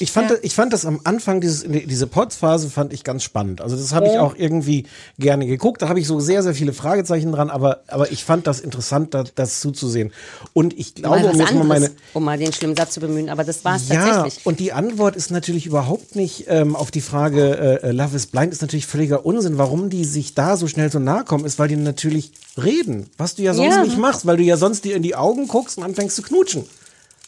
Ich fand, das, ich fand das am Anfang, dieses, diese Pots-Phase fand ich ganz spannend. Also das habe ich Ja. auch irgendwie gerne geguckt. Da habe ich so sehr, sehr viele Fragezeichen dran, aber, aber ich fand das interessant, da, das zuzusehen. Und ich glaube, Mal um jetzt mal anderes, meine, um mal den schlimmen Satz zu bemühen, aber das war es ja, tatsächlich. und die Antwort ist natürlich überhaupt nicht ähm, auf die Frage, äh, Love is Blind ist natürlich völliger Unsinn. Warum die sich da so schnell so nahe kommen, ist, weil die natürlich reden, was du ja sonst Ja. nicht machst, weil du ja sonst dir in die Augen guckst und anfängst zu knutschen.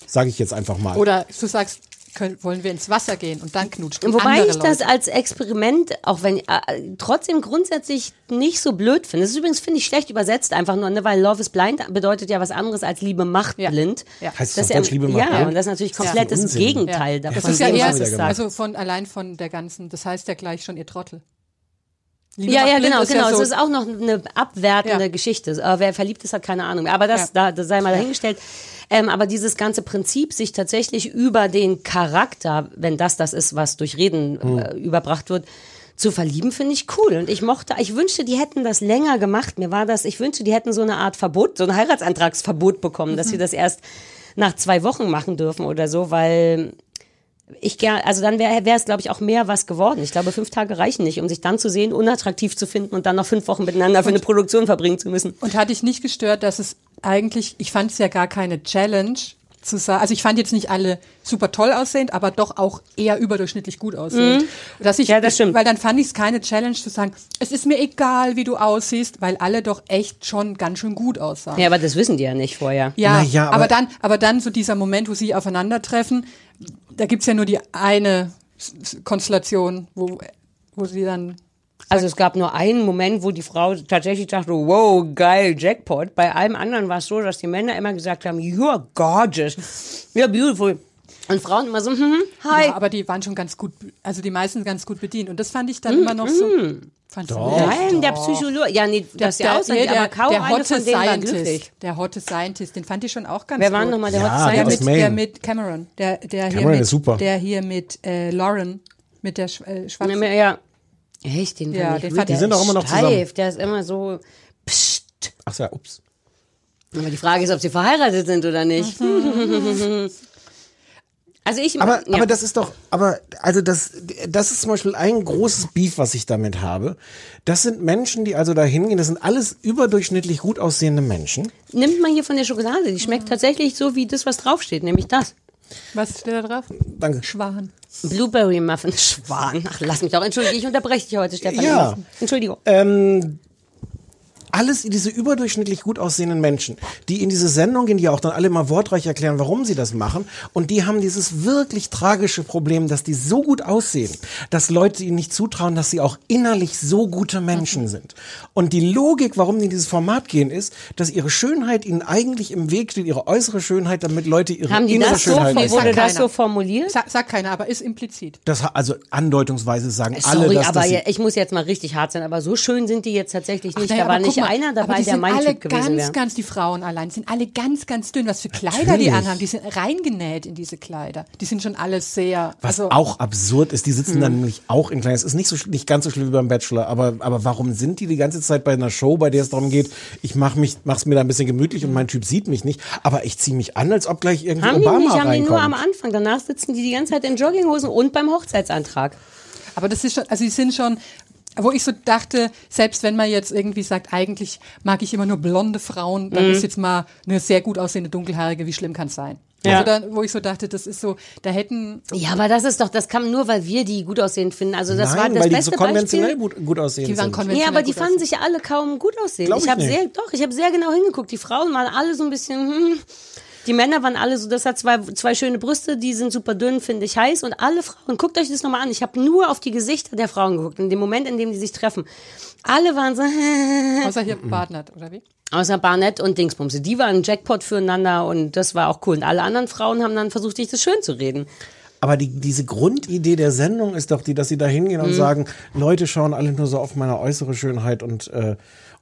Sage ich jetzt einfach mal. Oder du sagst, können, wollen wir ins Wasser gehen und dann knutschen. Wobei ich das Leute. als Experiment, auch wenn äh, trotzdem grundsätzlich nicht so blöd finde. Das ist übrigens, finde ich, schlecht übersetzt einfach nur, ne, weil Love is Blind bedeutet ja was anderes als Liebe macht blind. Ja. Heißt Das ist ja- Deutsch, Liebe macht ja, blind? und das ist natürlich Das ist komplett das Unsinn. Gegenteil Ja. davon. Das ist ja eher, was es sagt. also von allein von der ganzen, das heißt ja gleich schon ihr Trottel. Liebe Ja, ja, genau, genau. Ja so, es ist auch noch eine abwertende Ja. Geschichte. Äh, wer verliebt ist, hat keine Ahnung. Aber das, da, das sei mal dahingestellt. Ähm, aber dieses ganze Prinzip, sich tatsächlich über den Charakter, wenn das das ist, was durch Reden Hm. äh, überbracht wird, zu verlieben, finde ich cool. Und ich mochte, ich wünschte, die hätten das länger gemacht. Mir war das, ich wünschte, die hätten so eine Art Verbot, so ein Heiratsantragsverbot bekommen, dass Mhm. sie das erst nach zwei Wochen machen dürfen oder so, weil ich gern, also dann wäre es, glaube ich, auch mehr was geworden. Ich glaube, fünf Tage reichen nicht, um sich dann zu sehen, unattraktiv zu finden und dann noch fünf Wochen miteinander für eine Produktion verbringen zu müssen. Und hat dich nicht gestört, dass es eigentlich, ich fand es ja gar keine Challenge zu sagen, also ich fand jetzt nicht alle super toll aussehend, aber doch auch eher überdurchschnittlich gut aussehend. Mhm. Dass ich, Ja, das stimmt. Weil dann fand ich es keine Challenge zu sagen, es ist mir egal, wie du aussiehst, weil alle doch echt schon ganz schön gut aussahen. Ja, aber das wissen die ja nicht vorher. Ja, ja, aber, aber- dann, aber dann so dieser Moment, wo sie aufeinandertreffen, da gibt's ja nur die eine Konstellation, wo, wo sie dann Also es gab nur einen Moment, wo die Frau tatsächlich dachte, wow, geil, Jackpot. Bei allem anderen war es so, dass die Männer immer gesagt haben, you're gorgeous, you're beautiful. Und Frauen immer so, hm, hi. Ja, aber die waren schon ganz gut, also die meisten ganz gut bedient. Und das fand ich dann immer noch so. Fandst du nicht? Nein, der Psychologe, ja, nee, das ja aussieht, der, aber kaum der eine Hotte von denen war Scientist, glücklich. der Hotte Scientist, den fand ich schon auch ganz Wer gut. war nochmal der Ja, Hot der Der Scientist? mit, der mit Cameron, der, der hier Cameron mit, ist super. der hier mit äh, Lauren, mit der Sch äh, schwarzen. Ja, echt, den Ja, fand ich den fand der ich- Die sind ist auch immer noch steif, zusammen. Der ist immer so, psst. Ach ja, ups. Aber die Frage ist, ob sie verheiratet sind oder nicht. Also ich, Aber, ja. aber das ist doch, aber also das, das ist zum Beispiel ein großes Beef, was ich damit habe. Das sind Menschen, die also da hingehen, das sind alles überdurchschnittlich gut aussehende Menschen. nimmt man hier von der Schokolade, die schmeckt tatsächlich so wie das, was draufsteht, nämlich das. Was steht da drauf? Danke. Schwan. Blueberry Muffin Schwan. Ach, lass mich doch. Entschuldige, ich unterbreche dich heute, Stefan. Ja. Entschuldigung. Ähm, alles diese überdurchschnittlich gut aussehenden Menschen, die in diese Sendung gehen, die ja auch dann alle mal wortreich erklären, warum sie das machen. Und die haben dieses wirklich tragische Problem, dass die so gut aussehen, dass Leute ihnen nicht zutrauen, dass sie auch innerlich so gute Menschen sind. Und die Logik, warum die in dieses Format gehen, ist, dass ihre Schönheit ihnen eigentlich im Weg steht, ihre äußere Schönheit, damit Leute ihre Haben die innere das so, Schönheit Nee, wurde das keiner. so formuliert? Sa sagt keiner, aber ist implizit. Das, also andeutungsweise sagen alle, Sorry, dass aber das ich muss jetzt mal richtig hart sein, aber so schön sind die jetzt tatsächlich nicht. naja, da war aber guck nicht mal, einer aber dabei, die der sind mein alle Typ gewesen ganz, wäre. ganz, die Frauen allein, sind alle ganz, ganz dünn. Was für Kleider die Natürlich. anhaben, die sind reingenäht in diese Kleider. Die sind schon alle sehr, Was also, auch absurd ist, die sitzen Hm. dann nämlich auch in kleinen. Es ist nicht so nicht ganz so schlimm wie beim Bachelor, aber aber warum sind die die ganze Zeit bei einer Show, bei der es darum geht, ich mach mich mach's mir da ein bisschen gemütlich und mein Typ sieht mich nicht, aber ich ziehe mich an, als ob gleich irgendwie Haben die Obama nicht, haben die nur am reinkommt. Anfang. Danach sitzen die die ganze Zeit in Jogginghosen und beim Hochzeitsantrag. aber das ist schon, also sie sind schon, wo ich so dachte, selbst wenn man jetzt irgendwie sagt, eigentlich mag ich immer nur blonde Frauen, dann Mhm. ist jetzt mal eine sehr gut aussehende dunkelhaarige, wie schlimm kann es sein? Ja. Also dann, wo ich so dachte, das ist so, da hätten, Ja, aber das ist doch, das kam nur, weil wir die gut aussehen finden. Also das war Nein, das weil die beste so konventionell Beispiel. gut, gut aussehen Die waren sind. konventionell Ja, aber die fanden aussehen. sich ja alle kaum gut aussehen. Glaub ich ich habe sehr, doch, ich habe sehr genau hingeguckt. Die Frauen waren alle so ein bisschen, hm. Die Männer waren alle so, das hat zwei, zwei schöne Brüste, die sind super dünn, finde ich heiß. Und alle Frauen, guckt euch das nochmal an. Ich habe nur auf die Gesichter der Frauen geguckt, in dem Moment, in dem die sich treffen. Alle waren so, außer hier Bartnett, oder wie? Außer Barnett und Dingsbumse. Die waren ein Jackpot füreinander und das war auch cool. Und alle anderen Frauen haben dann versucht, sich das schön zu reden. Aber die, diese Grundidee der Sendung ist doch die, dass sie da hingehen Mhm. und sagen, Leute schauen alle nur so auf meine äußere Schönheit und äh,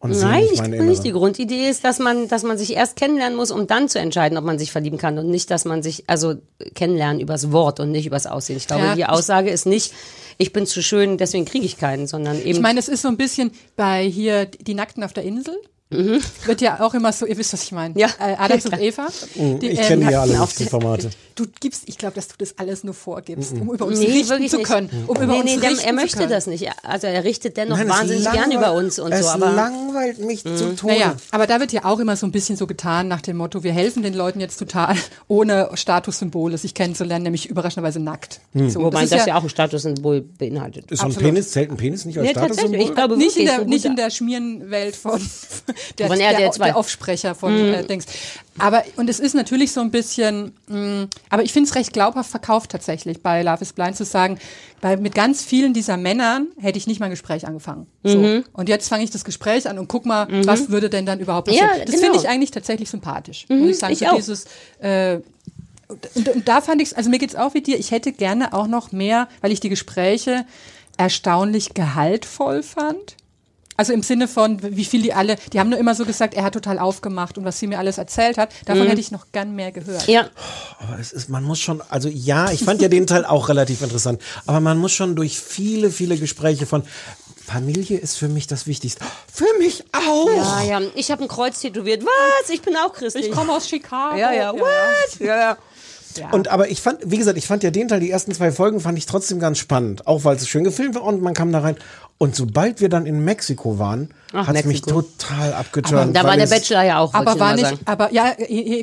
Nein, nicht ich glaube nicht. Die. Grundidee ist, dass man, dass man sich erst kennenlernen muss, um dann zu entscheiden, ob man sich verlieben kann und nicht, dass man sich, also kennenlernen übers Wort und nicht übers Aussehen. Ich glaube, Ja, die Aussage ist nicht, ich bin zu schön, deswegen kriege ich keinen, sondern eben. Ich meine, es ist so ein bisschen bei hier die Nackten auf der Insel. Wird ja auch immer so, ihr wisst, was ich meine. Ja. Äh, Adams und Ja. Eva. Mhm, Die, ich ähm, kenne die ja alle auf die Formate. Du gibst, ich glaube, dass du das alles nur vorgibst, um über uns Nee, richten zu nicht. können. Um über nee, uns nee, richten er möchte können. das nicht. Er- Also er richtet dennoch Nein, wahnsinnig gern über uns und es so. Aber langweilt mich zu Tode. Naja, aber da wird ja auch immer so ein bisschen so getan nach dem Motto, wir helfen den Leuten jetzt total, ohne Statussymbole sich kennenzulernen, nämlich überraschendweise nackt. So, wobei das das, ist ja, auch ein Statussymbol beinhaltet. Ist so ein. Penis, zählt ein Penis nicht als Nee, tatsächlich. Statussymbol? Ich glaube nicht, in der, nicht in der Schmierenwelt von der, der, der, 2. Aufsprecher von äh, Dings. Aber, und es ist natürlich so ein bisschen, mh, aber ich finde es recht glaubhaft verkauft tatsächlich bei Love is Blind zu sagen, bei, mit ganz vielen dieser Männern hätte ich nicht mal ein Gespräch angefangen. So. Und jetzt fange ich das Gespräch an und guck mal, was würde denn dann überhaupt passieren. Ja, das genau. finde ich eigentlich tatsächlich sympathisch, muss ich sagen. ich so auch. dieses, äh, und, und, und da fand ich es, also mir geht's auch wie dir, ich hätte gerne auch noch mehr, weil ich die Gespräche erstaunlich gehaltvoll fand. Also im Sinne von, wie viel die alle, die haben nur immer so gesagt, er hat total aufgemacht und was sie mir alles erzählt hat. Davon hätte ich noch gern mehr gehört. Ja, Aber es ist, man muss schon, also ja, ich fand ja den Teil auch relativ interessant, aber man muss schon durch viele, viele Gespräche von Familie ist für mich das Wichtigste. Für mich auch. ja, ja. Ich habe ein Kreuz tätowiert. Was? Ich bin auch christlich. Ich komme aus Chicago. Ja, ja. What? Ja, ja. Und aber ich fand, wie gesagt, ich fand ja den Teil, die ersten zwei Folgen fand ich trotzdem ganz spannend, auch weil es schön gefilmt war und man kam da rein. Und sobald wir dann in Mexiko waren, hat es mich total abgeturnt. Da war der Bachelor ja auch. Aber war nicht, Sagen. aber ja,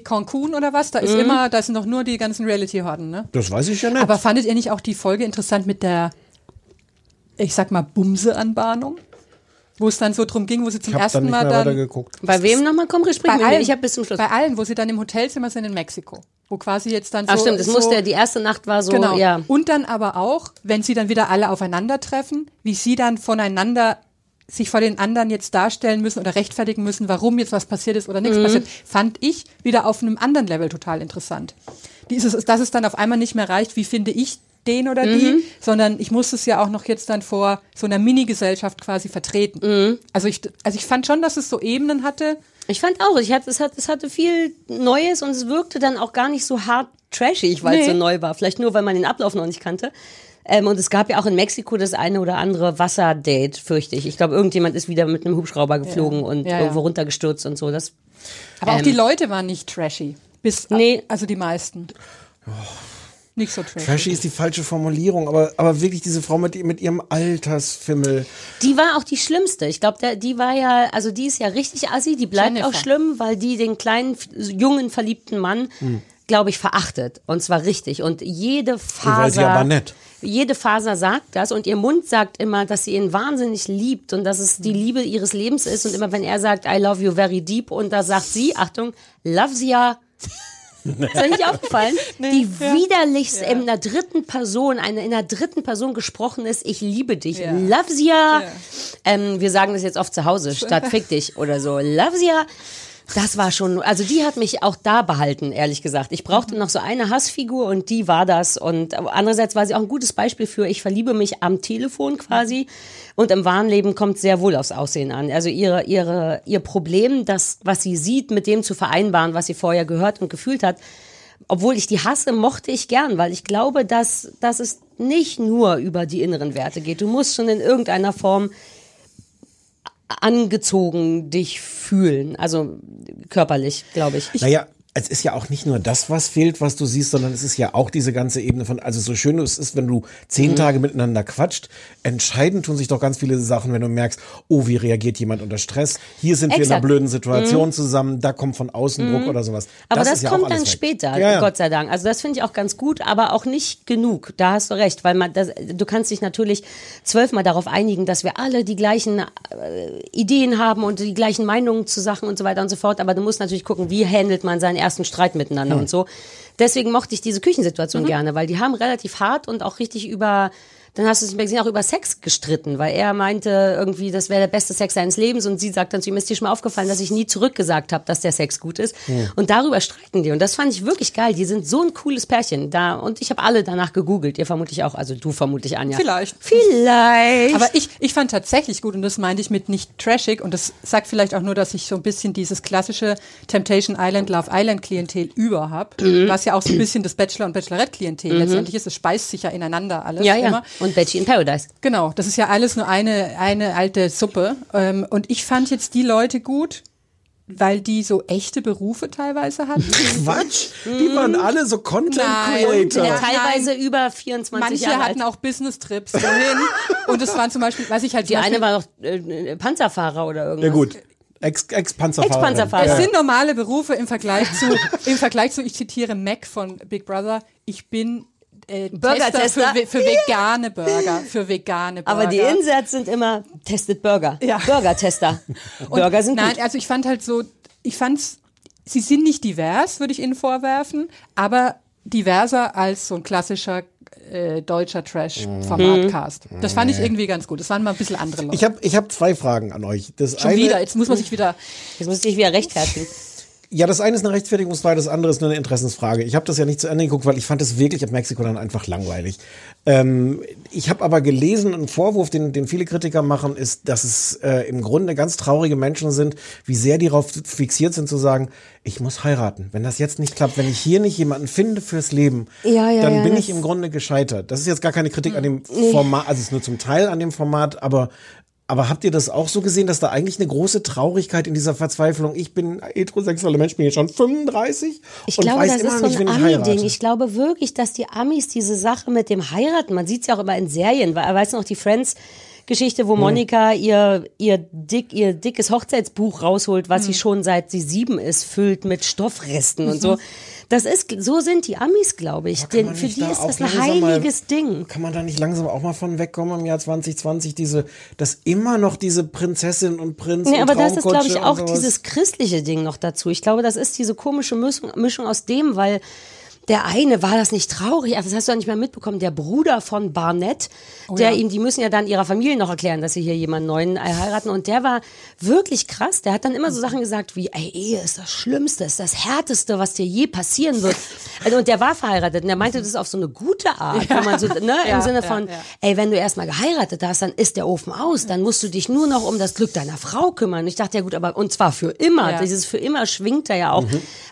Cancun oder was? Da ist immer, da sind doch nur die ganzen Reality-Horden, ne? Das weiß ich ja nicht. Aber fandet ihr nicht auch die Folge interessant mit der, ich sag mal, Bumse-Anbahnung? Wo es dann so drum ging, wo sie zum ich habe ersten dann nicht Mal mehr dann. Bei wem nochmal? Komm, sprich bei mit mir. allen, Ich habe bis zum Schluss. bei allen, wo sie dann im Hotelzimmer sind in Mexiko, wo quasi jetzt dann so Ach stimmt, das so, musste, die erste Nacht war so, genau. ja. Und dann aber auch, wenn sie dann wieder alle aufeinandertreffen, wie sie dann voneinander sich vor den anderen jetzt darstellen müssen oder rechtfertigen müssen, warum jetzt was passiert ist oder nichts Mhm. passiert, fand ich wieder auf einem anderen Level total interessant. Dieses, dass es dann auf einmal nicht mehr reicht, wie finde ich den oder Mhm. die, sondern ich muss es ja auch noch jetzt dann vor so einer Mini-Gesellschaft quasi vertreten. Mhm. Also ich, also ich fand schon, dass es so Ebenen hatte. Ich fand auch, ich hatte, es, hat, es hatte viel Neues und es wirkte dann auch gar nicht so hart trashig, weil es Nee. so neu war. Vielleicht nur, weil man den Ablauf noch nicht kannte. Ähm, und es gab ja auch in Mexiko das eine oder andere Wasserdate, fürchte ich. Ich glaube, irgendjemand ist wieder mit einem Hubschrauber geflogen und Ja, ja. irgendwo runtergestürzt und so. Das, Aber auch Ähm. die Leute waren nicht trashy. Bis, Nee. Also die meisten. Nicht so trashy. Trashy ist die falsche Formulierung, aber, aber wirklich diese Frau mit, mit ihrem Altersfimmel. die war auch die schlimmste. Ich glaube, die war ja, also die ist ja richtig assi, die bleibt Jennifer. auch schlimm, weil die den kleinen, jungen, verliebten Mann, glaube ich, verachtet. Und zwar richtig. Und jede Faser. weil sie aber nett. Jede Faser sagt das und ihr Mund sagt immer, dass sie ihn wahnsinnig liebt und dass es die Liebe ihres Lebens ist. Und immer wenn er sagt, I love you very deep und da sagt sie, Achtung, loves ya. Ist euch nicht aufgefallen? die widerlichst in der dritten Person, eine in der dritten Person gesprochen ist, ich liebe dich, Ja. loves ya. Ähm, wir sagen das jetzt oft zu Hause, statt fick dich oder so, loves ya. Das war schon, also die hat mich auch da behalten, ehrlich gesagt. Ich brauchte noch so eine Hassfigur und die war das. Und andererseits war sie auch ein gutes Beispiel für, ich verliebe mich am Telefon quasi. Und im wahren Leben kommt sehr wohl aufs Aussehen an. Also ihre, ihre, ihr Problem, das, was sie sieht, mit dem zu vereinbaren, was sie vorher gehört und gefühlt hat. Obwohl ich die hasse, mochte ich gern, weil ich glaube, dass, dass es nicht nur über die inneren Werte geht. Du musst schon in irgendeiner Form angezogen dich fühlen. Also körperlich, glaube ich. Naja, es ist ja auch nicht nur das, was fehlt, was du siehst, sondern es ist ja auch diese ganze Ebene von, also so schön es ist, wenn du zehn Mhm. Tage miteinander quatscht, entscheidend tun sich doch ganz viele Sachen, wenn du merkst, oh, wie reagiert jemand unter Stress? Hier sind wir in einer Exakt. blöden Situation zusammen, da kommt von außen Druck oder sowas. Mhm. Aber das, ist ja kommt dann weg. später, Ja, ja. Gott sei Dank. Also das finde ich auch ganz gut, aber auch nicht genug. Da hast du recht, weil man das, du kannst dich natürlich zwölfmal darauf einigen, dass wir alle die gleichen äh, Ideen haben und die gleichen Meinungen zu Sachen und so weiter und so fort. Aber du musst natürlich gucken, wie handelt man seinen ersten Streit miteinander und so. Deswegen mochte ich diese Küchensituation gerne, weil die haben relativ hart und auch richtig über dann hast du es nicht mehr gesehen, auch über Sex gestritten, weil er meinte irgendwie, das wäre der beste Sex seines Lebens und sie sagt dann zu ihm, ist dir schon mal aufgefallen, dass ich nie zurückgesagt habe, dass der Sex gut ist. Und darüber streiten die und das fand ich wirklich geil. Die sind so ein cooles Pärchen da und ich habe alle danach gegoogelt. Ihr vermutlich auch, also du vermutlich Anja. Vielleicht. Vielleicht. Aber ich, ich fand tatsächlich gut, und das meinte ich mit nicht trashig, und das sagt vielleicht auch nur, dass ich so ein bisschen dieses klassische Temptation Island, Love Island Klientel über habe, Mhm. was ja auch so ein bisschen das Bachelor- und Bachelorette-Klientel letztendlich ist. Es speist sich ja ineinander alles ja, ja. Und Betty in Paradise. Genau, das ist ja alles nur eine, eine alte Suppe. Ähm, und ich fand jetzt die Leute gut, weil die so echte Berufe teilweise hatten. Quatsch! Die waren alle so Content. Creator. Ja, Teilweise nein. über 24 Manche Jahre hatten alt. auch Business-Trips wohin. Und es waren zum Beispiel, weiß ich halt, Die zum eine Beispiel- war doch äh, Panzerfahrer oder irgendwas. Ja gut. Ex- Ex-Panzerfahrer. Ex-Panzerfahrer. Es sind normale Berufe im Vergleich zu, im Vergleich zu, ich zitiere Mac von Big Brother, ich bin äh, Tester Burger-Tester. für, für vegane Burger, für vegane Burger. Aber die Inserts sind immer Tested Burger. Ja. Burger-Tester. Burger sind Nein, gut. also ich fand halt so, ich fand's, sie sind nicht divers, würde ich ihnen vorwerfen, aber diverser als so ein klassischer äh, deutscher Trash-Formatcast. Das fand ich irgendwie ganz gut. Das waren mal ein bisschen andere Leute. Ich habe ich hab zwei Fragen an euch. Das Schon eine, wieder, jetzt muss man sich wieder. Jetzt muss ich dich wieder rechtfertigen. Ja, das eine ist eine Rechtfertigungsfrage, das andere ist nur eine Interessensfrage. Ich habe das ja nicht zu Ende geguckt, weil ich fand es wirklich ab Mexiko dann einfach langweilig. Ähm, ich habe aber gelesen, ein Vorwurf, den, den viele Kritiker machen, ist, dass es äh, im Grunde ganz traurige Menschen sind, wie sehr die darauf fixiert sind zu sagen, ich muss heiraten. Wenn das jetzt nicht klappt, wenn ich hier nicht jemanden finde fürs Leben, Ja, ja, dann ja, bin ich im Grunde gescheitert. Das ist jetzt gar keine Kritik an dem Format, also es ist nur zum Teil an dem Format, aber aber habt ihr das auch so gesehen, dass da eigentlich eine große Traurigkeit in dieser Verzweiflung, ich bin heterosexueller Mensch, bin jetzt schon 35 Ich und glaube, weiß das immer ist so nicht, ein wen ich heirate. Ich glaube wirklich, dass die Amis diese Sache mit dem Heiraten, man sieht es ja auch immer in Serien, weil, weißt du noch, die Friends, Geschichte, wo Monika ihr, ihr, dick, ihr dickes Hochzeitsbuch rausholt, was sie schon seit sie sieben ist, füllt mit Stoffresten und so. Das ist, so sind die Amis, glaube ich. Kann Den, man für die da ist das ein langsam mal- heiliges Ding. Kann man da nicht langsam auch mal von wegkommen im Jahr 2020, diese, dass immer noch diese Prinzessin und Prinz Nee, und aber das ist, glaube ich, auch dieses christliche Ding noch dazu. Ich glaube, das ist diese komische Mischung, Mischung aus dem, weil der eine, war das nicht traurig? Also Das hast du ja nicht mehr mitbekommen. Der Bruder von Barnett, der ja. ihm, die müssen ja dann ihrer Familie noch erklären, dass sie hier jemanden neuen äh, heiraten. Und der war wirklich krass. Der hat dann immer so Sachen gesagt wie, ey, Ehe ist das Schlimmste, ist das Härteste, was dir je passieren wird. Also, und der war verheiratet und der meinte das auf so eine gute Art, wo man so, ne, Ja, im Sinne ja, von, ja. ey, wenn du erstmal geheiratet hast, dann ist der Ofen aus, dann musst du dich nur noch um das Glück deiner Frau kümmern. Und ich dachte, ja gut, aber und zwar für immer. Ja. Dieses für immer schwingt da ja auch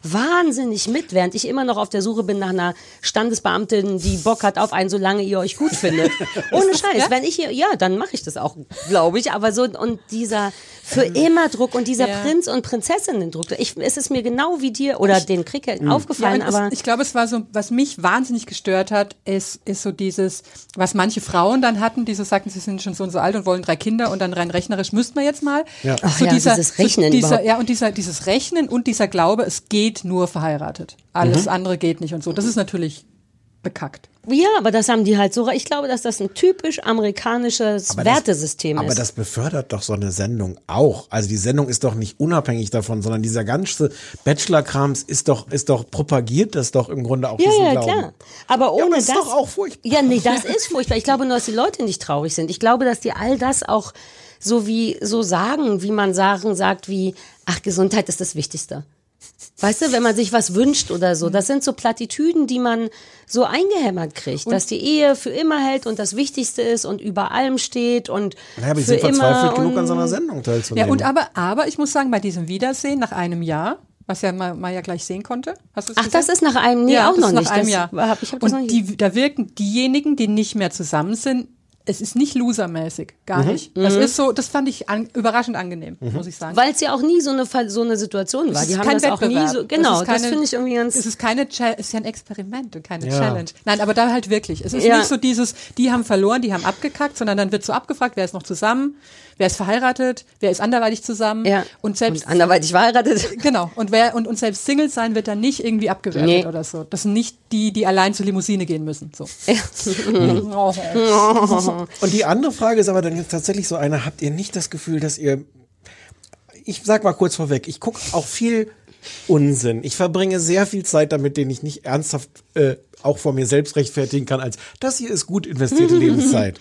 wahnsinnig mit, während ich immer noch auf der Suche bin nach einer Standesbeamtin, die Bock hat auf einen, solange ihr euch gut findet. Ohne Scheiß, wenn ich hier, ja, dann mache ich das auch, glaube ich. Aber so und dieser für immer Druck und dieser Ja. Prinz und Prinzessinnen-Druck, ich, es ist mir genau wie dir oder den Krieg aufgefallen, Ja, aber es, ich glaube, es war so, was mich wahnsinnig gestört hat, ist, ist so dieses, was manche Frauen dann hatten, die so sagten, sie sind schon so und so alt und wollen drei Kinder und dann rein rechnerisch müssten wir jetzt mal. Ja. Ach so ja, dieses Rechnen so dieser, ja, und dieser, dieses Rechnen und dieser Glaube, es geht nur verheiratet. Alles Mhm. andere geht nicht und so. Das ist natürlich bekackt. Ja, aber das haben die halt so. Ich glaube, dass das ein typisch amerikanisches Aber das- Wertesystem Aber ist. das befördert doch so eine Sendung auch. Also die Sendung ist doch nicht unabhängig davon, sondern dieser ganze Bachelor-Krams ist doch, ist doch propagiert das doch im Grunde auch ja, ja, Glauben. klar. Aber ohne aber ist das. doch auch furchtbar. Ja, nee, das ist furchtbar. Ich glaube nur, dass die Leute nicht traurig sind. Ich glaube, dass die all das auch so wie so sagen, wie man sagen sagt, wie ach Gesundheit ist das Wichtigste. Weißt du, wenn man sich was wünscht oder so, das sind so Plattitüden, die man so eingehämmert kriegt, dass die Ehe für immer hält und das Wichtigste ist und über allem steht und Naja, aber ich für bin verzweifelt immer genug an und- so einer Sendung teilzunehmen. Ja, und aber, aber ich muss sagen, bei diesem Wiedersehen nach einem Jahr, was ja mal, mal ja gleich sehen konnte, hast du es Ach, gesehen? das ist nach einem, nee, ja, auch das noch ist nach nicht. einem das Jahr. Hab, ich hab das noch und nicht. die, da wirken diejenigen, die nicht mehr zusammen sind, es ist nicht losermäßig, gar Mhm. nicht. Das ist so, das fand ich an, überraschend angenehm, muss ich sagen. Weil es ja auch nie so eine, so eine Situation war. Es Die ist haben das auch nie Wettbewerb. so. Genau, Es ist das keine- finde ich irgendwie ganz. Es ist keine, Cha- es ist ja ein Experiment und keine Ja. Challenge. Nein, aber da halt wirklich. Es ist Ja. nicht so dieses, die haben verloren, die haben abgekackt, sondern dann wird so abgefragt, wer ist noch zusammen, wer ist verheiratet, wer ist anderweitig zusammen. Ja. Und selbst Und anderweitig verheiratet. Genau. Und wer und, und selbst Single sein wird dann nicht irgendwie abgewertet Nee. oder so. Das sind nicht die, die allein zur Limousine gehen müssen. So. Und die andere Frage ist aber dann jetzt tatsächlich so eine, habt ihr nicht das Gefühl, dass ihr, ich sag mal kurz vorweg, ich gucke auch viel Unsinn. Ich verbringe sehr viel Zeit damit, den ich nicht ernsthaft äh, auch vor mir selbst rechtfertigen kann, als das hier ist gut investierte Lebenszeit.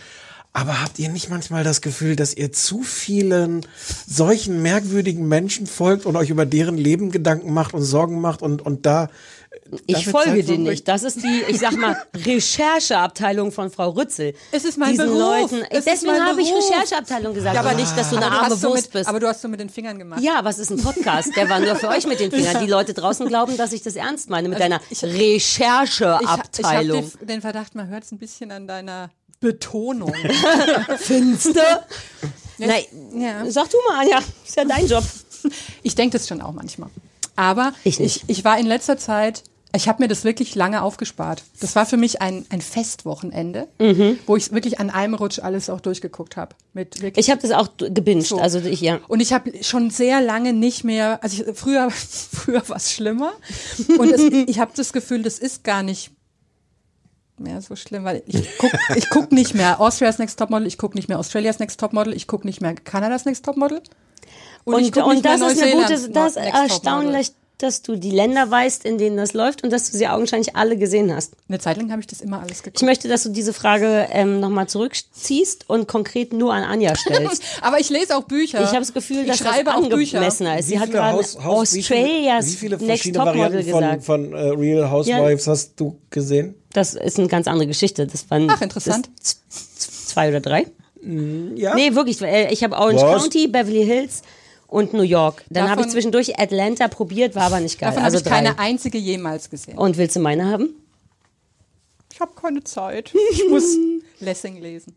Aber habt ihr nicht manchmal das Gefühl, dass ihr zu vielen solchen merkwürdigen Menschen folgt und euch über deren Leben Gedanken macht und Sorgen macht und, und da Ich dafür folge verbringt? nicht. Das ist die, ich sag mal, Rechercheabteilung von Frau Rützel. Es ist mein Diesen Beruf. Leuten. Es ist Deswegen habe ich. Rechercheabteilung gesagt, Ja, aber aber- nicht, dass du eine arme so Wurst mit, bist. Aber du hast so mit den Fingern gemacht. ja, was ist ein Podcast? Der war nur für euch mit den Fingern. Die Leute draußen glauben, dass ich das ernst meine mit deiner ich- Ich, Rechercheabteilung. ich habe den, den Verdacht, man hört es ein bisschen an deiner Betonung. Finster? Nein, Ja. sag du mal, Anja. Ist ja dein Job. Ich denke das schon auch manchmal. Aber Ich ich, ich, war in letzter Zeit, ich habe mir das wirklich lange aufgespart. Das war für mich ein, ein Festwochenende, Mhm. wo ich wirklich an einem Rutsch alles auch durchgeguckt habe. Ich habe das auch gebinged. So. Also ich, ja. und ich habe schon sehr lange nicht mehr, also ich, früher, früher war es schlimmer. Und es, ich habe das Gefühl, das ist gar nicht mehr so schlimm, weil ich guck, ich guck nicht mehr Austria's Next Topmodel, ich guck nicht mehr Australia's Next Topmodel, ich guck nicht mehr Canada's Next Topmodel. Und, und nicht mehr das ist eine gute, das erstaunlich, dass du die Länder weißt, in denen das läuft und dass du sie augenscheinlich alle gesehen hast. Eine Zeit lang habe ich das immer alles geguckt. Ich möchte, dass du diese Frage ähm, nochmal zurückziehst und konkret nur an Anja stellst. Aber ich lese auch Bücher. Ich habe das Gefühl, ich dass schreibe das auch Bücher. angemessener ist. Sie hat gerade Haus- Haus- wie viele- Australias Wie viele Next verschiedene Topmodel Varianten von, gesagt. von äh, Real Housewives hast du gesehen? Das ist eine ganz andere Geschichte. Das waren Ach, interessant. Zwei oder drei? Ja. Nee, wirklich. äh, Ich habe Orange Was? County, Beverly Hills und New York. Dann habe ich zwischendurch Atlanta probiert, war aber nicht geil. Davon also habe ich drei. keine einzige jemals gesehen. Und willst du meine haben? Ich habe keine Zeit. Ich muss Lessing lesen.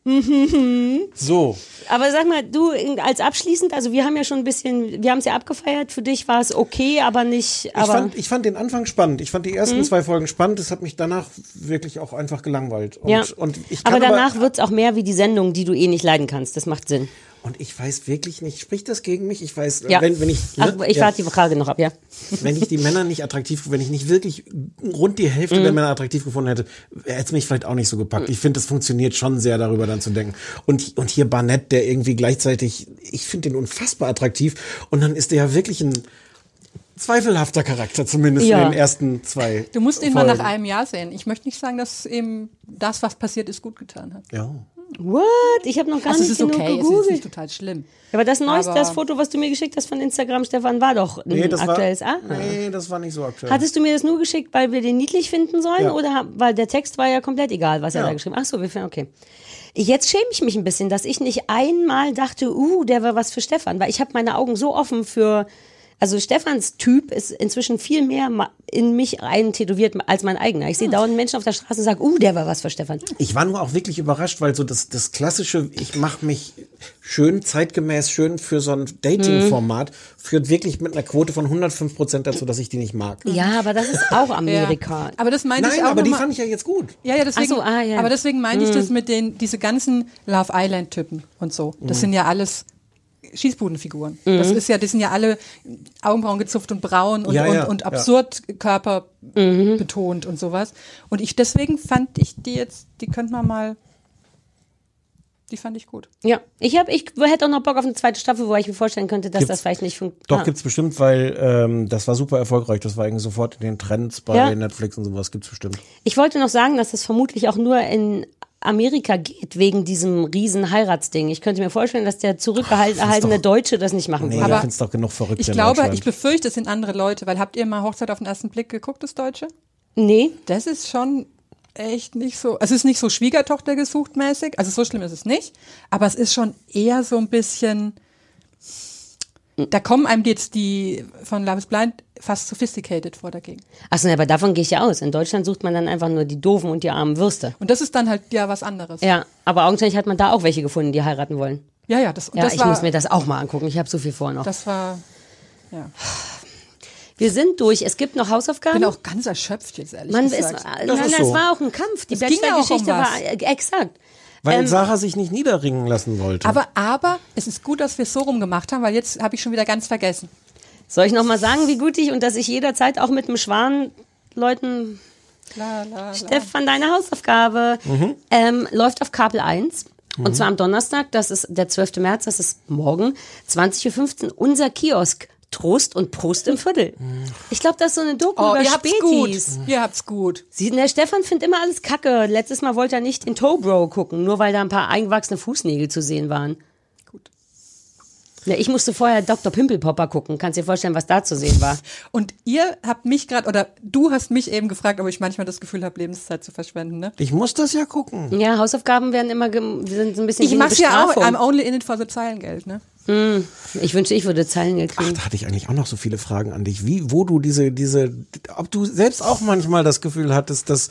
So. Aber sag mal, du als abschließend, also wir haben ja schon ein bisschen, wir haben es ja abgefeiert. Für dich war es okay, aber nicht. Ich Aber fand, ich fand den Anfang spannend. Ich fand die ersten Mhm. zwei Folgen spannend. Das hat mich danach wirklich auch einfach gelangweilt. Und, ja. und ich aber danach wird's auch mehr wie die Sendung, die du eh nicht leiden kannst. Das macht Sinn. Und ich weiß wirklich nicht, spricht das gegen mich? Ich weiß, Ja. wenn, wenn ich, Ach, ne, ich ja, warte die Frage noch ab, ja. wenn ich die Männer nicht attraktiv, wenn ich nicht wirklich rund die Hälfte der Mhm. Männer attraktiv gefunden hätte, hätte es mich vielleicht auch nicht so gepackt. Ich finde, es funktioniert schon sehr, darüber dann zu denken. Und, und hier Barnett, der irgendwie gleichzeitig, ich finde den unfassbar attraktiv. Und dann ist der ja wirklich ein zweifelhafter Charakter, zumindest Ja. in den ersten zwei. Du musst ihn Folgen. mal nach einem Jahr sehen. Ich möchte nicht sagen, dass eben das, was passiert ist, gut getan hat. Ja. What? Ich habe noch gar also nicht es ist genug okay, es ist gegoogelt. nicht total schlimm. Ja, aber das neueste, Aber- das Foto, was du mir geschickt hast von Instagram, Stefan, war doch ein Nee, das aktuelles. war, ah. nee, das war nicht so aktuell. Hattest du mir das nur geschickt, weil wir den niedlich finden sollen? Ja. Oder weil der Text war ja komplett egal, was er Ja. da geschrieben hat? Ach so, wir finden, okay. Jetzt schäme ich mich ein bisschen, dass ich nicht einmal dachte, uh, der war was für Stefan, weil ich habe meine Augen so offen für. Also Stefans Typ ist inzwischen viel mehr in mich eintätowiert als mein eigener. Ich sehe dauernd Menschen auf der Straße und sage, uh, der war was für Stefan. Ich war nur auch wirklich überrascht, weil so das, das klassische, ich mache mich schön zeitgemäß schön für so ein Dating-Format, führt wirklich mit einer Quote von 105 Prozent dazu, dass ich die nicht mag. Ja, aber das ist auch Amerika. Aber das meinte Nein, ich auch aber die mal- fand ich ja jetzt gut. Ja, ja, deswegen, so, ah, ja. aber deswegen meine ich Mhm. das mit den, diese ganzen Love Island-Typen und so. Das Mhm. sind ja alles Schießbudenfiguren. Mhm. Das ist ja, die sind ja alle Augenbrauen gezupft und braun und, Ja, ja, und, und ja. absurd Körper Mhm. betont und sowas. Und ich, deswegen fand ich die jetzt, die könnte man mal, die fand ich gut. Ja, ich habe, ich hätte auch noch Bock auf eine zweite Staffel, wo ich mir vorstellen könnte, dass Gibt's- das vielleicht nicht funktioniert. Doch, gibt's bestimmt, weil ähm, das war super erfolgreich. Das war irgendwie sofort in den Trends bei Ja. Netflix und sowas. Gibt's bestimmt. Ich wollte noch sagen, dass das vermutlich auch nur in Amerika geht, wegen diesem riesen Heiratsding. Ich könnte mir vorstellen, dass der zurückgehaltene Deutsche das nicht machen Nee, würde. da findest doch genug verrückt Ich in glaube, ich befürchte, es sind andere Leute, weil habt ihr mal Hochzeit auf den ersten Blick geguckt, das Deutsche? Nee. Das ist schon echt nicht so, es ist nicht so Schwiegertochter gesucht mäßig, also so schlimm ist es nicht, aber es ist schon eher so ein bisschen, da kommen einem jetzt die von Love is Blind fast sophisticated vor dagegen. Achso, aber davon gehe ich ja aus. In Deutschland sucht man dann einfach nur die doofen und die armen Würste. Und das ist dann halt ja was anderes. Ja, aber augenscheinlich hat man da auch welche gefunden, die heiraten wollen. Ja, ja, das, und Ja, das ich war, muss mir das auch mal angucken. Ich habe so viel vor noch. das war, ja. Wir sind durch. Es gibt noch Hausaufgaben. Ich bin auch ganz erschöpft jetzt, ehrlich Man ist, gesagt. nein, Das nein, ist es so. war auch ein Kampf. Die um Bachelor-Geschichte was. war äh, exakt. Weil Ähm, Sarah sich nicht niederringen lassen wollte. Aber, aber es ist gut, dass wir es so rum gemacht haben, weil jetzt habe ich schon wieder ganz vergessen. Soll ich noch mal sagen, wie gut ich und dass ich jederzeit auch mit dem Schwan Leuten La, la, la. Stefan, deine Hausaufgabe Mhm. ähm, läuft auf Kabel 1. Und zwar am Donnerstag, das ist der 12. März, das ist morgen, 20.15 Uhr, unser Kiosk. Trost und Prost im Viertel. Ich glaube, das ist so eine Doku Oh, über ihr habt's Spätis. gut. Ihr habt's gut. Sie, der Stefan findet immer alles kacke. Letztes Mal wollte er nicht in Tobro gucken, nur weil da ein paar eingewachsene Fußnägel zu sehen waren. Ja, ich musste vorher Dr. Pimpelpopper gucken. Kannst dir vorstellen, was da zu sehen war. Und ihr habt mich gerade, oder du hast mich eben gefragt, ob ich manchmal das Gefühl habe, Lebenszeit zu verschwenden, ne? ich muss das ja gucken. Ja, Hausaufgaben werden immer sind so ein bisschen Ich mach's ja auch. I'm only in it for the Zeilengeld, ne? Ich wünsche, ich würde Zeilengeld Ach, kriegen. da hatte ich eigentlich auch noch so viele Fragen an dich. Wie, wo du diese, diese, ob du selbst auch manchmal das Gefühl hattest, dass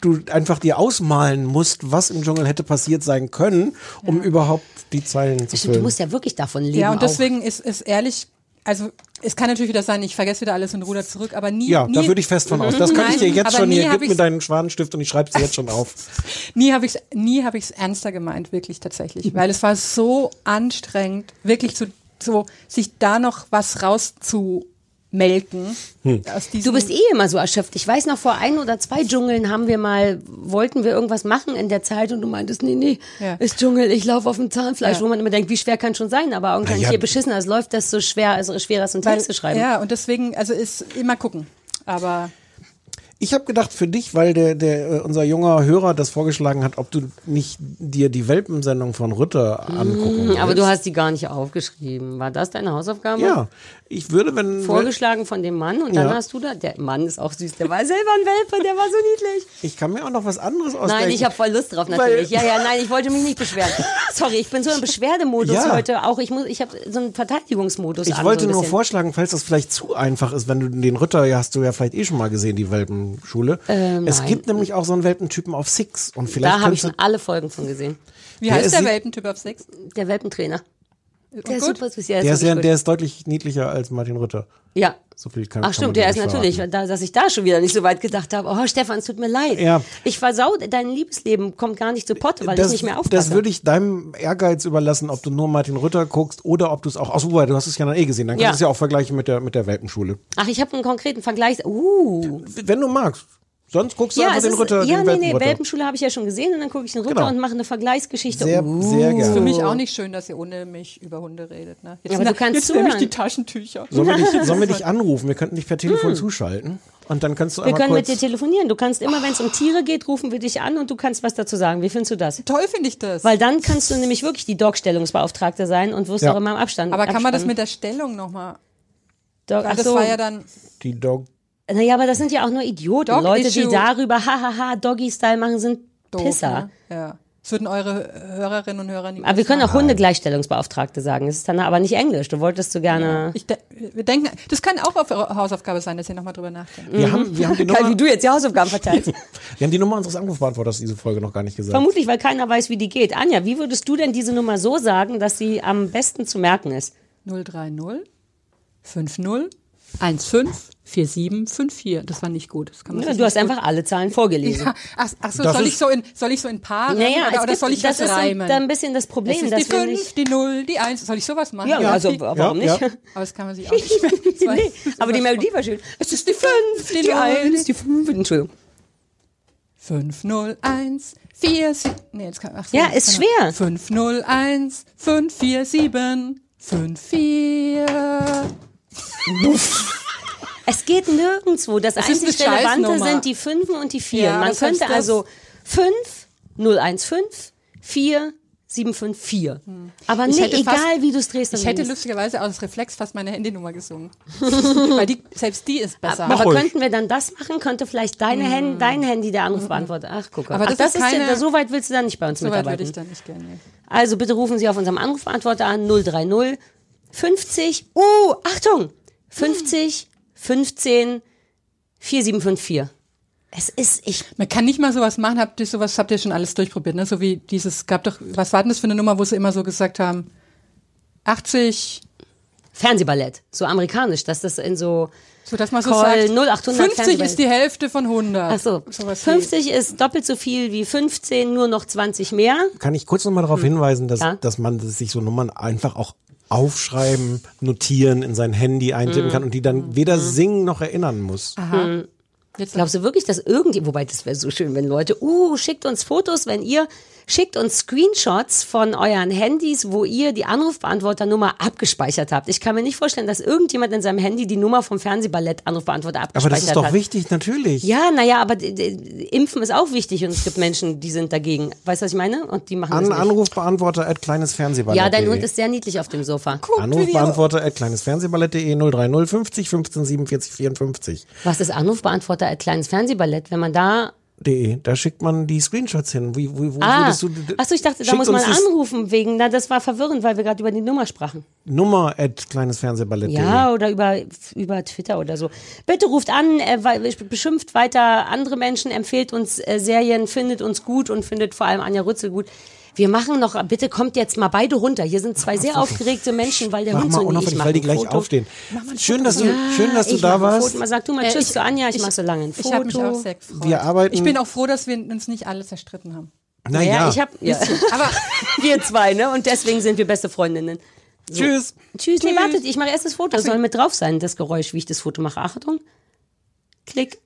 du einfach dir ausmalen musst, was im Dschungel hätte passiert sein können, um überhaupt die Zeilen zu Stimmt, du füllen. musst ja wirklich davon leben. Ja, und auch. deswegen ist es ehrlich, also es kann natürlich wieder sein, ich vergesse wieder alles und ruder zurück, aber nie. Ja, nie, da würde ich fest von aus. Das kann ich dir jetzt schon hier. Gib mir deinen Schwanenstift und ich schreibe sie jetzt schon auf. Nie habe ich es nie habe ich es ernster gemeint, wirklich tatsächlich, weil es war so anstrengend, wirklich so, so sich da noch was rauszumelken aus diesem Du bist eh immer so erschöpft. Ich weiß noch, vor ein oder zwei Dschungeln haben wir mal, wollten wir irgendwas machen in der Zeit und du meintest, nee, nee, Ja. ist Dschungel, ich laufe auf dem Zahnfleisch, Ja. wo man immer denkt, wie schwer kann schon sein, aber irgendwann Naja. je beschissener es läuft, desto schwer, also schwerer ist ein Text zu schreiben. Ja, und deswegen, also ist immer gucken. Aber Ich habe gedacht für dich, weil der, der äh, unser junger Hörer das vorgeschlagen hat, ob du nicht dir die Welpensendung von Rütter angucken Hm, Aber du willst. hast die gar nicht aufgeschrieben. War das deine Hausaufgabe? Ja, ich würde, wenn Vorgeschlagen von dem Mann und dann Ja. hast du da, der Mann ist auch süß, der war selber ein Welpe, der war so niedlich. ich kann mir auch noch was anderes ausdenken. Nein, ich habe voll Lust drauf natürlich. ja, ja, nein, ich wollte mich nicht beschweren. Sorry, ich bin so im Beschwerdemodus Ja. heute. Auch ich muss, ich habe so einen Verteidigungsmodus. Ich an, wollte so ein nur vorschlagen, falls das vielleicht zu einfach ist, wenn du den Ritter, ja, hast du ja vielleicht eh schon mal gesehen, die Welpenschule. Ähm, es nein. gibt nämlich auch so einen Welpentypen auf Six und vielleicht Da habe ich schon alle Folgen von gesehen. wie Der heißt der Welpentyp auf Six? Der Welpentrainer. Der ist gut? super süß. Ja, der ist, ja, der ist deutlich niedlicher als Martin Rütter. ja. So viel kann Ach stimmt, der ist natürlich, da, dass ich da schon wieder nicht so weit gedacht habe. Oh Stefan, es tut mir leid. Ja. Ich versau, dein Liebesleben kommt gar nicht zu Potte, weil das, ich nicht mehr aufpasse. das würde ich deinem Ehrgeiz überlassen, ob du nur Martin Rütter guckst oder ob du es auch, ach so, du hast es ja dann eh gesehen, dann kannst Ja. du es ja auch vergleichen mit der, mit der Welpenschule. Ach, ich habe einen konkreten Vergleich. Uh. Wenn du magst. Sonst guckst du Ja, einfach den ist, Ritter, ja den nee, nee. Welpenschule habe ich ja schon gesehen und dann gucke ich den Ritter Genau. und mache eine Vergleichsgeschichte. Sehr, uh. sehr gerne. Für mich auch nicht schön, dass ihr ohne mich über Hunde redet. Ne? Jetzt, Ja, aber ne- du kannst jetzt nehme ich die Taschentücher. Sollen wir, dich, sollen wir dich anrufen? Wir könnten dich per Telefon zuschalten. Und dann kannst du Hm. Wir können mit dir telefonieren. Du kannst immer, wenn es um Tiere geht, rufen wir dich an und du kannst was dazu sagen. Wie findest du das? Toll finde ich das. Weil dann kannst du nämlich wirklich die Dog-Stellungsbeauftragte sein und wirst Ja. auch immer im Abstand. aber kann man das Abspannen. mit der Stellung nochmal? Dog, ach Das so. war ja dann. die Dog... Naja, aber das sind ja auch nur Idioten. Dog Leute, die Issue. darüber hahaha Doggy-Style machen, sind Doof, Pisser. Ne? Ja. Das würden eure Hörerinnen und Hörer nie Aber wir können auch. Hunde-Gleichstellungsbeauftragte sagen. Das ist dann aber nicht Englisch. Du wolltest so gerne. Ich de wir denken, das kann auch auf eure Hausaufgabe sein, dass ihr nochmal drüber nachdenkt. Wir, haben, wir, haben die Geil, Nummer, wie du jetzt die Hausaufgaben verteilst. wir haben die Nummer unseres Anrufbeantworters diese Folge noch gar nicht gesagt. Vermutlich, weil keiner weiß, wie die geht. Anja, wie würdest du denn diese Nummer so sagen, dass sie am besten zu merken ist? 030 50 15 47 54. Das war nicht gut. Das kann man Ja, du hast gut- einfach alle Zahlen vorgelesen. Ja, ach, ach so, Das soll ist- ich so in soll ich so in Paaren Naja, oder, oder gibt, soll ich das ist so reimen? da ein bisschen das Problem, es ist die wir 5, nicht. die 0, die 1. Soll ich sowas machen? Ja, also warum ja, nicht? ja. Aber das kann man sich auch nicht. Das nee, das aber die Melodie war schön. Es ist die 5, die, die 1, die 5. Entschuldigung. 501 4 7. Nee, jetzt kann ach so, Ja, ist schwer. 501 547 54. Es geht nirgendwo. Das Das einzig Relevante sind die Fünfen und die Vieren. Ja, Man könnte also 5, 015, 4, 754. Aber Ich nee, hätte egal fast- wie du es drehst. Ich hätte lustigerweise aus Reflex fast meine Handynummer gesungen. Weil die, selbst die ist besser. Aber ruhig. könnten wir dann das machen? Könnte vielleicht deine Hand, dein Handy der Anruf beantworten? Ach, guck. Aber Ach, das das ist ist ja, keine- so weit willst du dann nicht bei uns so weit würde mitarbeiten. ich dann nicht gerne. Also bitte rufen Sie auf unserem Anrufbeantworter an 030 50, oh, Achtung, 50 15 4754. Es ist, ich, Man kann nicht mal sowas machen, habt ihr sowas, habt ihr schon alles durchprobiert, ne? So wie dieses, gab doch, was war denn das für eine Nummer, wo sie immer so gesagt haben, 80, Fernsehballett, so amerikanisch, dass das in so, so dass man so Call sagt, 0800 50 Fernsehballett. ist die Hälfte von 100. ach so, Sowas wie- 50 ist doppelt so viel wie 15, nur noch 20 mehr. Kann ich kurz nochmal darauf hinweisen, dass, Hm. Ja. dass man sich so Nummern einfach auch aufschreiben, notieren, in sein Handy eintippen Hm. kann und die dann weder singen noch erinnern muss. Aha. Jetzt Glaubst du wirklich, dass irgendwie, wobei das wäre so schön, wenn Leute, uh, schickt uns Fotos, wenn ihr, schickt uns Screenshots von euren Handys, wo ihr die Anrufbeantworternummer abgespeichert habt. Ich kann mir nicht vorstellen, dass irgendjemand in seinem Handy die Nummer vom Fernsehballett Anrufbeantworter abgespeichert Aber das ist doch hat. wichtig, natürlich. Ja, naja, aber Impfen ist auch wichtig und es gibt Menschen, die sind dagegen. Weißt du, was ich meine? Und die machen An. Anrufbeantworter at kleines Fernsehballett. Ja, dein Hund ist sehr niedlich auf dem Sofa. Anrufbeantworter at kleines Fernsehballett.de 030 50 15 47 54. Was ist Anrufbeantworter als kleines Fernsehballett? Wenn man da De, da schickt man die Screenshots hin. Wie, wo, wo Ah, würdest du, achso, ich dachte, da muss man anrufen wegen, na, das war verwirrend, weil wir gerade über die Nummer sprachen. Nummer at kleines Fernsehballett.de. Ja, oder über, über Twitter oder so. Bitte ruft an, äh, beschimpft weiter andere Menschen, empfehlt uns äh, Serien, findet uns gut und findet vor allem Anja Rützel gut. Wir machen noch, bitte kommt jetzt mal beide runter. Hier sind zwei sehr aufgeregte Menschen, weil der Mach Hund mal so nee, ich unauffällig, mach weil die ein gleich Foto. aufstehen. Schön, dass du, schön, dass du ich da mach warst. Foto. Mal sag du mal Äh, Tschüss ich- zu Anja, ich, ich- mach so lange ein Foto. Ich habe mich auch sehr gefreut. Wir arbeiten- Ich bin auch froh, dass wir uns nicht alle zerstritten haben. Naja, ich hab, ja. aber wir zwei, ne? Und deswegen sind wir beste Freundinnen. So. Tschüss. Tschüss. Nee, wartet, ich mache erst das Foto. Das soll mit drauf sein, das Geräusch, wie ich das Foto mache. Achtung. Klick.